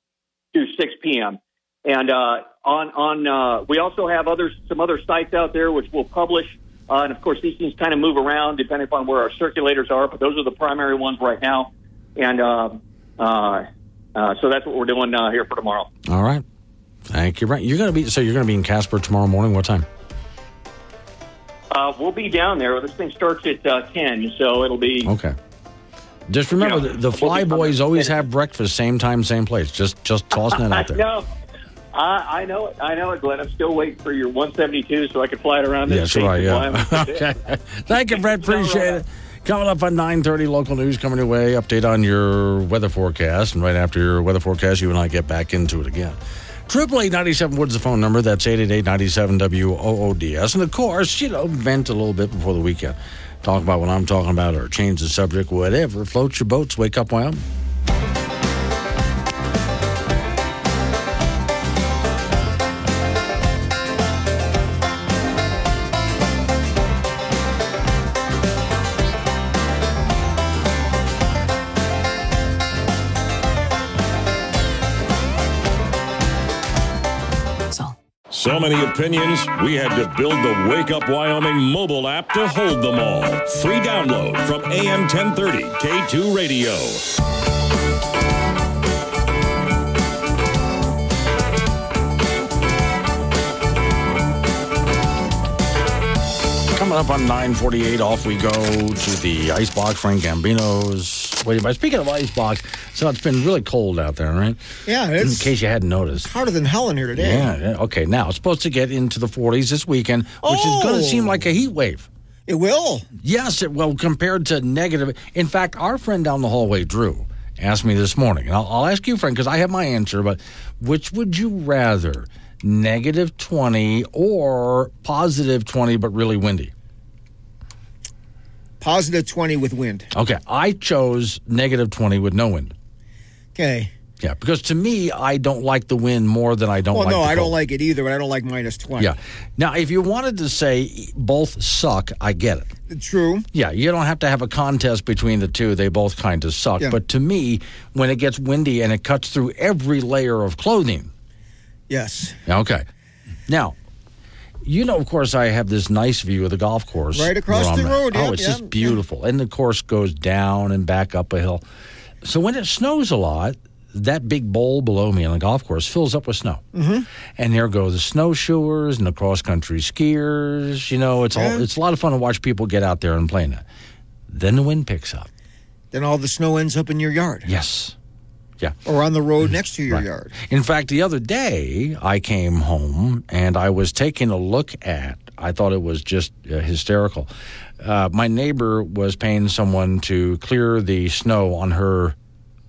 to 6 p.m. And uh, on on uh, we also have other some other sites out there which we'll publish. Uh, and of course, these things kind of move around depending upon where our circulators are, but those are the primary ones right now. And uh, uh, uh, so that's what we're doing uh, here for tomorrow. All right. Thank you. Right. You're going to be so you're going to be in Casper tomorrow morning. What time? Uh, we'll be down there. This thing starts at uh, 10, so it'll be. Okay. Just remember, Yeah. the, the Fly Boys always have breakfast, same time, same place. Just just tossing it out [laughs] there. know. I, I know it. I know it, Glenn. I'm still waiting for your 172 so I can fly it around this Yes, right. Yeah. [laughs] okay. Thank you, Brent. Appreciate it. Coming up on 9:30, local news coming your way. Update on your weather forecast, and right after your weather forecast, you and I get back into it again. Triple eight ninety seven Woods the phone number. That's eight eight eight ninety seven W O O D S. And of course, you know, vent a little bit before the weekend. Talk about what I'm talking about, or change the subject, whatever. Float your boats. Wake up, Wyoming. So many opinions, we had to build the Wake Up Wyoming mobile app to hold them all. Free download from AM 1030 K2 Radio. Coming up on 948, off we go to the Icebox, Frank Gambino's. Wait, but speaking of ice Icebox, so it's been really cold out there, right? Yeah, In case you hadn't noticed. Harder than hell in here today. Yeah, yeah, okay. Now, it's supposed to get into the 40s this weekend, which is going Oh. to seem like a oh. heat wave. It will. Yes, it will, compared to negative. In fact, our friend down the hallway, Drew, asked me this morning, and I'll, I'll ask you, friend, because I have my answer, but which would you rather, negative 20 or positive 20, but really windy? Positive 20 with wind. Okay, I chose negative 20 with no wind. Okay. Yeah, because to me, I don't like the wind more than I don't well, like no, I don't like it either, but I don't like minus 20. Yeah. Now, if you wanted to say both suck, I get it. True. Yeah, you don't have to have a contest between the two. They both kind of suck. Yeah. But to me, when it gets windy and it cuts through every layer of clothing, Yes. okay. Now, you know, of course, I have this nice view of the golf course. Right across the road, Oh, yep, it's yep, just beautiful. And the course goes down and back up a hill. So when it snows a lot, that big bowl below me on the golf course fills up with snow. Mm-hmm. And there go the snowshoers and the cross country skiers. You know, it's all Yeah. it's a lot of fun to watch people get out there and play in that. Then the wind picks up. Then all the snow ends up in your yard. Yes. Yeah. Or on the road next to your Right. yard. In fact, the other day I came home and I was taking a look at. I thought it was just uh, hysterical. Uh, my neighbor was paying someone to clear the snow on her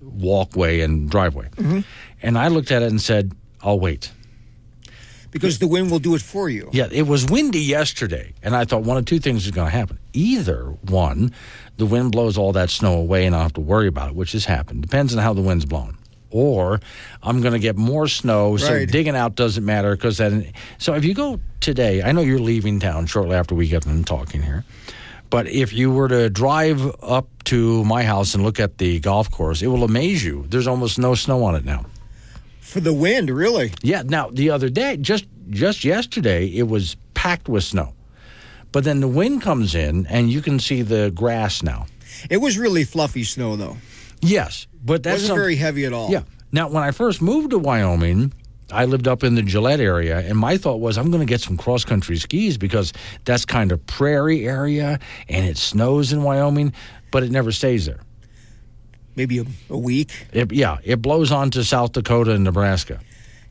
walkway and driveway, Mm-hmm. and I looked at it and said, "I'll wait." Because the wind will do it for you. Yeah, it was windy yesterday, and I thought one of two things is going to happen. Either one, the wind blows all that snow away and I will have to worry about it, which has happened. Depends on how the wind's blown. Or I'm going to get more snow, so Right. digging out doesn't matter because then. So if you go today, I know you're leaving town shortly after we get done talking here, but if you were to drive up to my house and look at the golf course, it will amaze you. There's almost no snow on it now. For the wind, really. Yeah. Now the other day, just just yesterday, it was packed with snow, but then the wind comes in and you can see the grass now. It was really fluffy snow, though. Yes, but that wasn't very heavy at all. Yeah. Now, when I first moved to Wyoming, I lived up in the Gillette area, and my thought was I'm going to get some cross country skis because that's kind of prairie area and it snows in Wyoming, but it never stays there. Maybe a, a week. It, yeah, it blows on to South Dakota and Nebraska.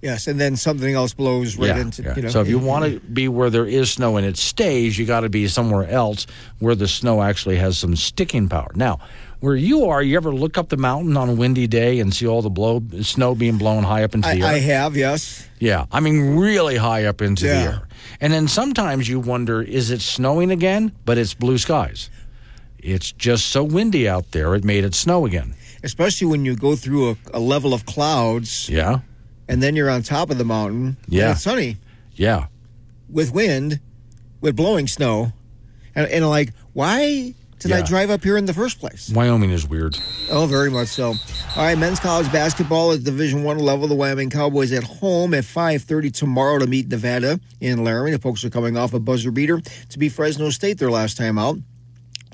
Yes, and then something else blows right yeah, into, yeah. you know. so if you want to be where there is snow and it stays, you got to be somewhere else where the snow actually has some sticking power. Now, Where you are, you ever look up the mountain on a windy day and see all the blow snow being blown high up into I, the air? I have, yes. Yeah, I mean really high up into the air. And then sometimes you wonder, is it snowing again? But it's blue skies. It's just so windy out there, it made it snow again. Especially when you go through a, a level of clouds Yeah, and then you're on top of the mountain. and Yeah. it's sunny yeah. with wind, with blowing snow. And, and like, why did I drive up here in the first place? Wyoming is weird. Oh, very much so. All right, men's college basketball at Division One level. The Wyoming Cowboys at home at five thirty tomorrow to meet Nevada in Laramie. The Pokes are coming off a buzzer beater to beat Fresno State their last time out.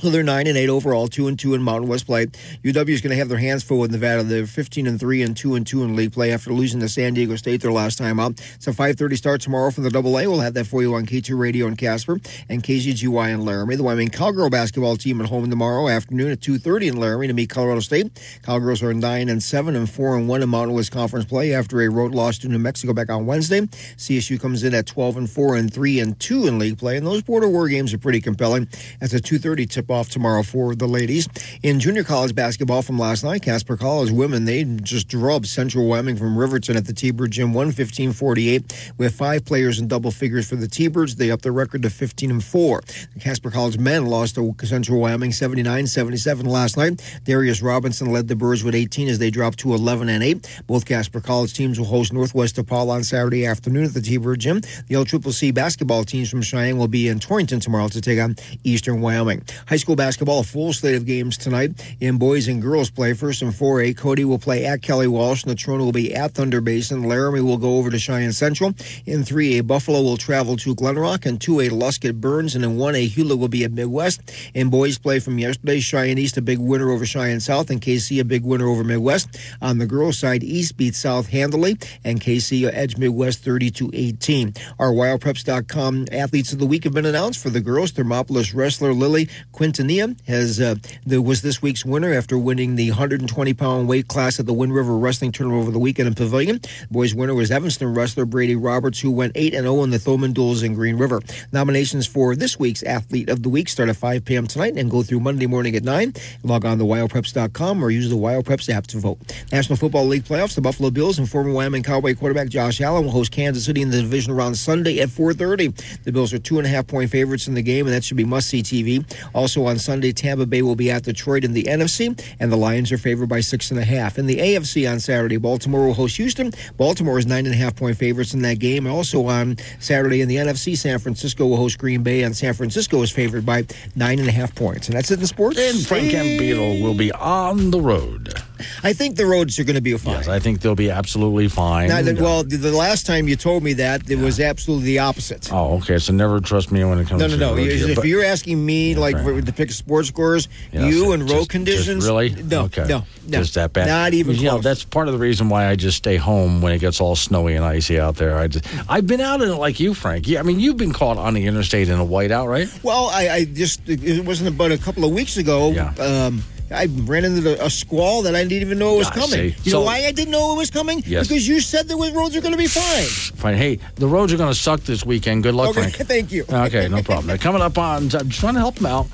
So they're nine and eight overall, two and two in Mountain West play. UW is going to have their hands full with Nevada. They're fifteen and three and two and two in league play after losing to San Diego State their last time out. A five thirty start tomorrow from the Double A. We'll have that for you on K two Radio in Casper and KCGY in Laramie. The Wyoming Cowgirl basketball team at home tomorrow afternoon at two thirty in Laramie to meet Colorado State. Cowgirls are nine and seven and four and one in Mountain West Conference play after a road loss to New Mexico back on Wednesday. CSU comes in at twelve and four and three and two in league play, and those border war games are pretty compelling. That's a two thirty tip off tomorrow for the ladies. In junior college basketball from last night, Casper College women, they just drubbed Central Wyoming from Riverton at the T-Bird Gym 115-48 with five players in double figures for the T-Birds. They upped their record to 15 and 4. The Casper College men lost to Central Wyoming 79-77 last night. Darius Robinson led the Birds with 18 as they dropped to 11 and 8. Both Casper College teams will host Northwest DePaul on Saturday afternoon at the T-Bird Gym. The LCCC basketball teams from Cheyenne will be in Torrington tomorrow to take on Eastern Wyoming. High school basketball, a full slate of games tonight in boys and girls play. First and 4A, Cody will play at Kelly Walsh. Natrona will be at Thunder Basin. Laramie will go over to Cheyenne Central. In 3A, Buffalo will travel to Glenrock. And 2A, Lusk at Burns. And in 1A, Hulett will be at Midwest. In boys play from yesterday, Cheyenne East a big winner over Cheyenne South. And Kaycee a big winner over Midwest. On the girls' side, East beats South handily. And Kaycee edge Midwest 32 18. Our WyoPreps.com athletes of the week have been announced for the girls. Thermopolis wrestler Lily Quintanilla has uh, the, was this week's winner after winning the 120 pound weight class at the Wind River Wrestling Tournament over the weekend in Pavillion. Boys winner was Evanston wrestler Brady Roberts, who went 8 and 0 in the Thoman duels in Green River. Nominations for this week's athlete of the week start at 5 p.m. tonight and go through Monday morning at 9. Log on to WyoPreps.com or use the WyoPreps app to vote. National Football League playoffs: the Buffalo Bills and former Wyoming Cowboy quarterback Josh Allen will host Kansas City in the division round Sunday at 4:30. The Bills are two and a half point favorites in the game, and that should be must-see TV. Also on Sunday, Tampa Bay will be at Detroit in the NFC, and the Lions are favored by six and a half. In the AFC on Saturday, Baltimore will host Houston. Baltimore is nine and a half point favorites in that game. Also on Saturday in the NFC, San Francisco will host Green Bay, and San Francisco is favored by nine and a half points. And that's it in sports. And Frank Beetle will be on the road. I think the roads are going to be fine. Yes, I think they'll be absolutely fine. Now, that- well, the, the last time you told me that, it was absolutely the opposite. Oh, okay. So never trust me when it comes No, to no, no. road You- here, If but- you're asking me, like, for, to pick sports scores, Yes, you and road conditions, really? No, okay. no, no. Just that bad. Not even You know, that's part of the reason why I just stay home when it gets all snowy and icy out there. I just, I've been out in it like you, Frank. Yeah, I mean, you've been caught on the interstate in a whiteout, right? Well, I, I just it wasn't but a couple of weeks ago. Um, I ran into a squall that I didn't even know it was coming. see. You So- know why I didn't know it was coming? Yes. Because you said the roads are going to be fine. Fine. Hey, the roads are going to suck this weekend. Good luck, Okay, Frank. [laughs] thank you. Okay, no problem. Now, coming up on, I'm just trying to help them out.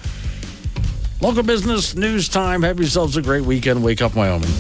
Local business news time. Have yourselves a great weekend. Wake up, Wyoming.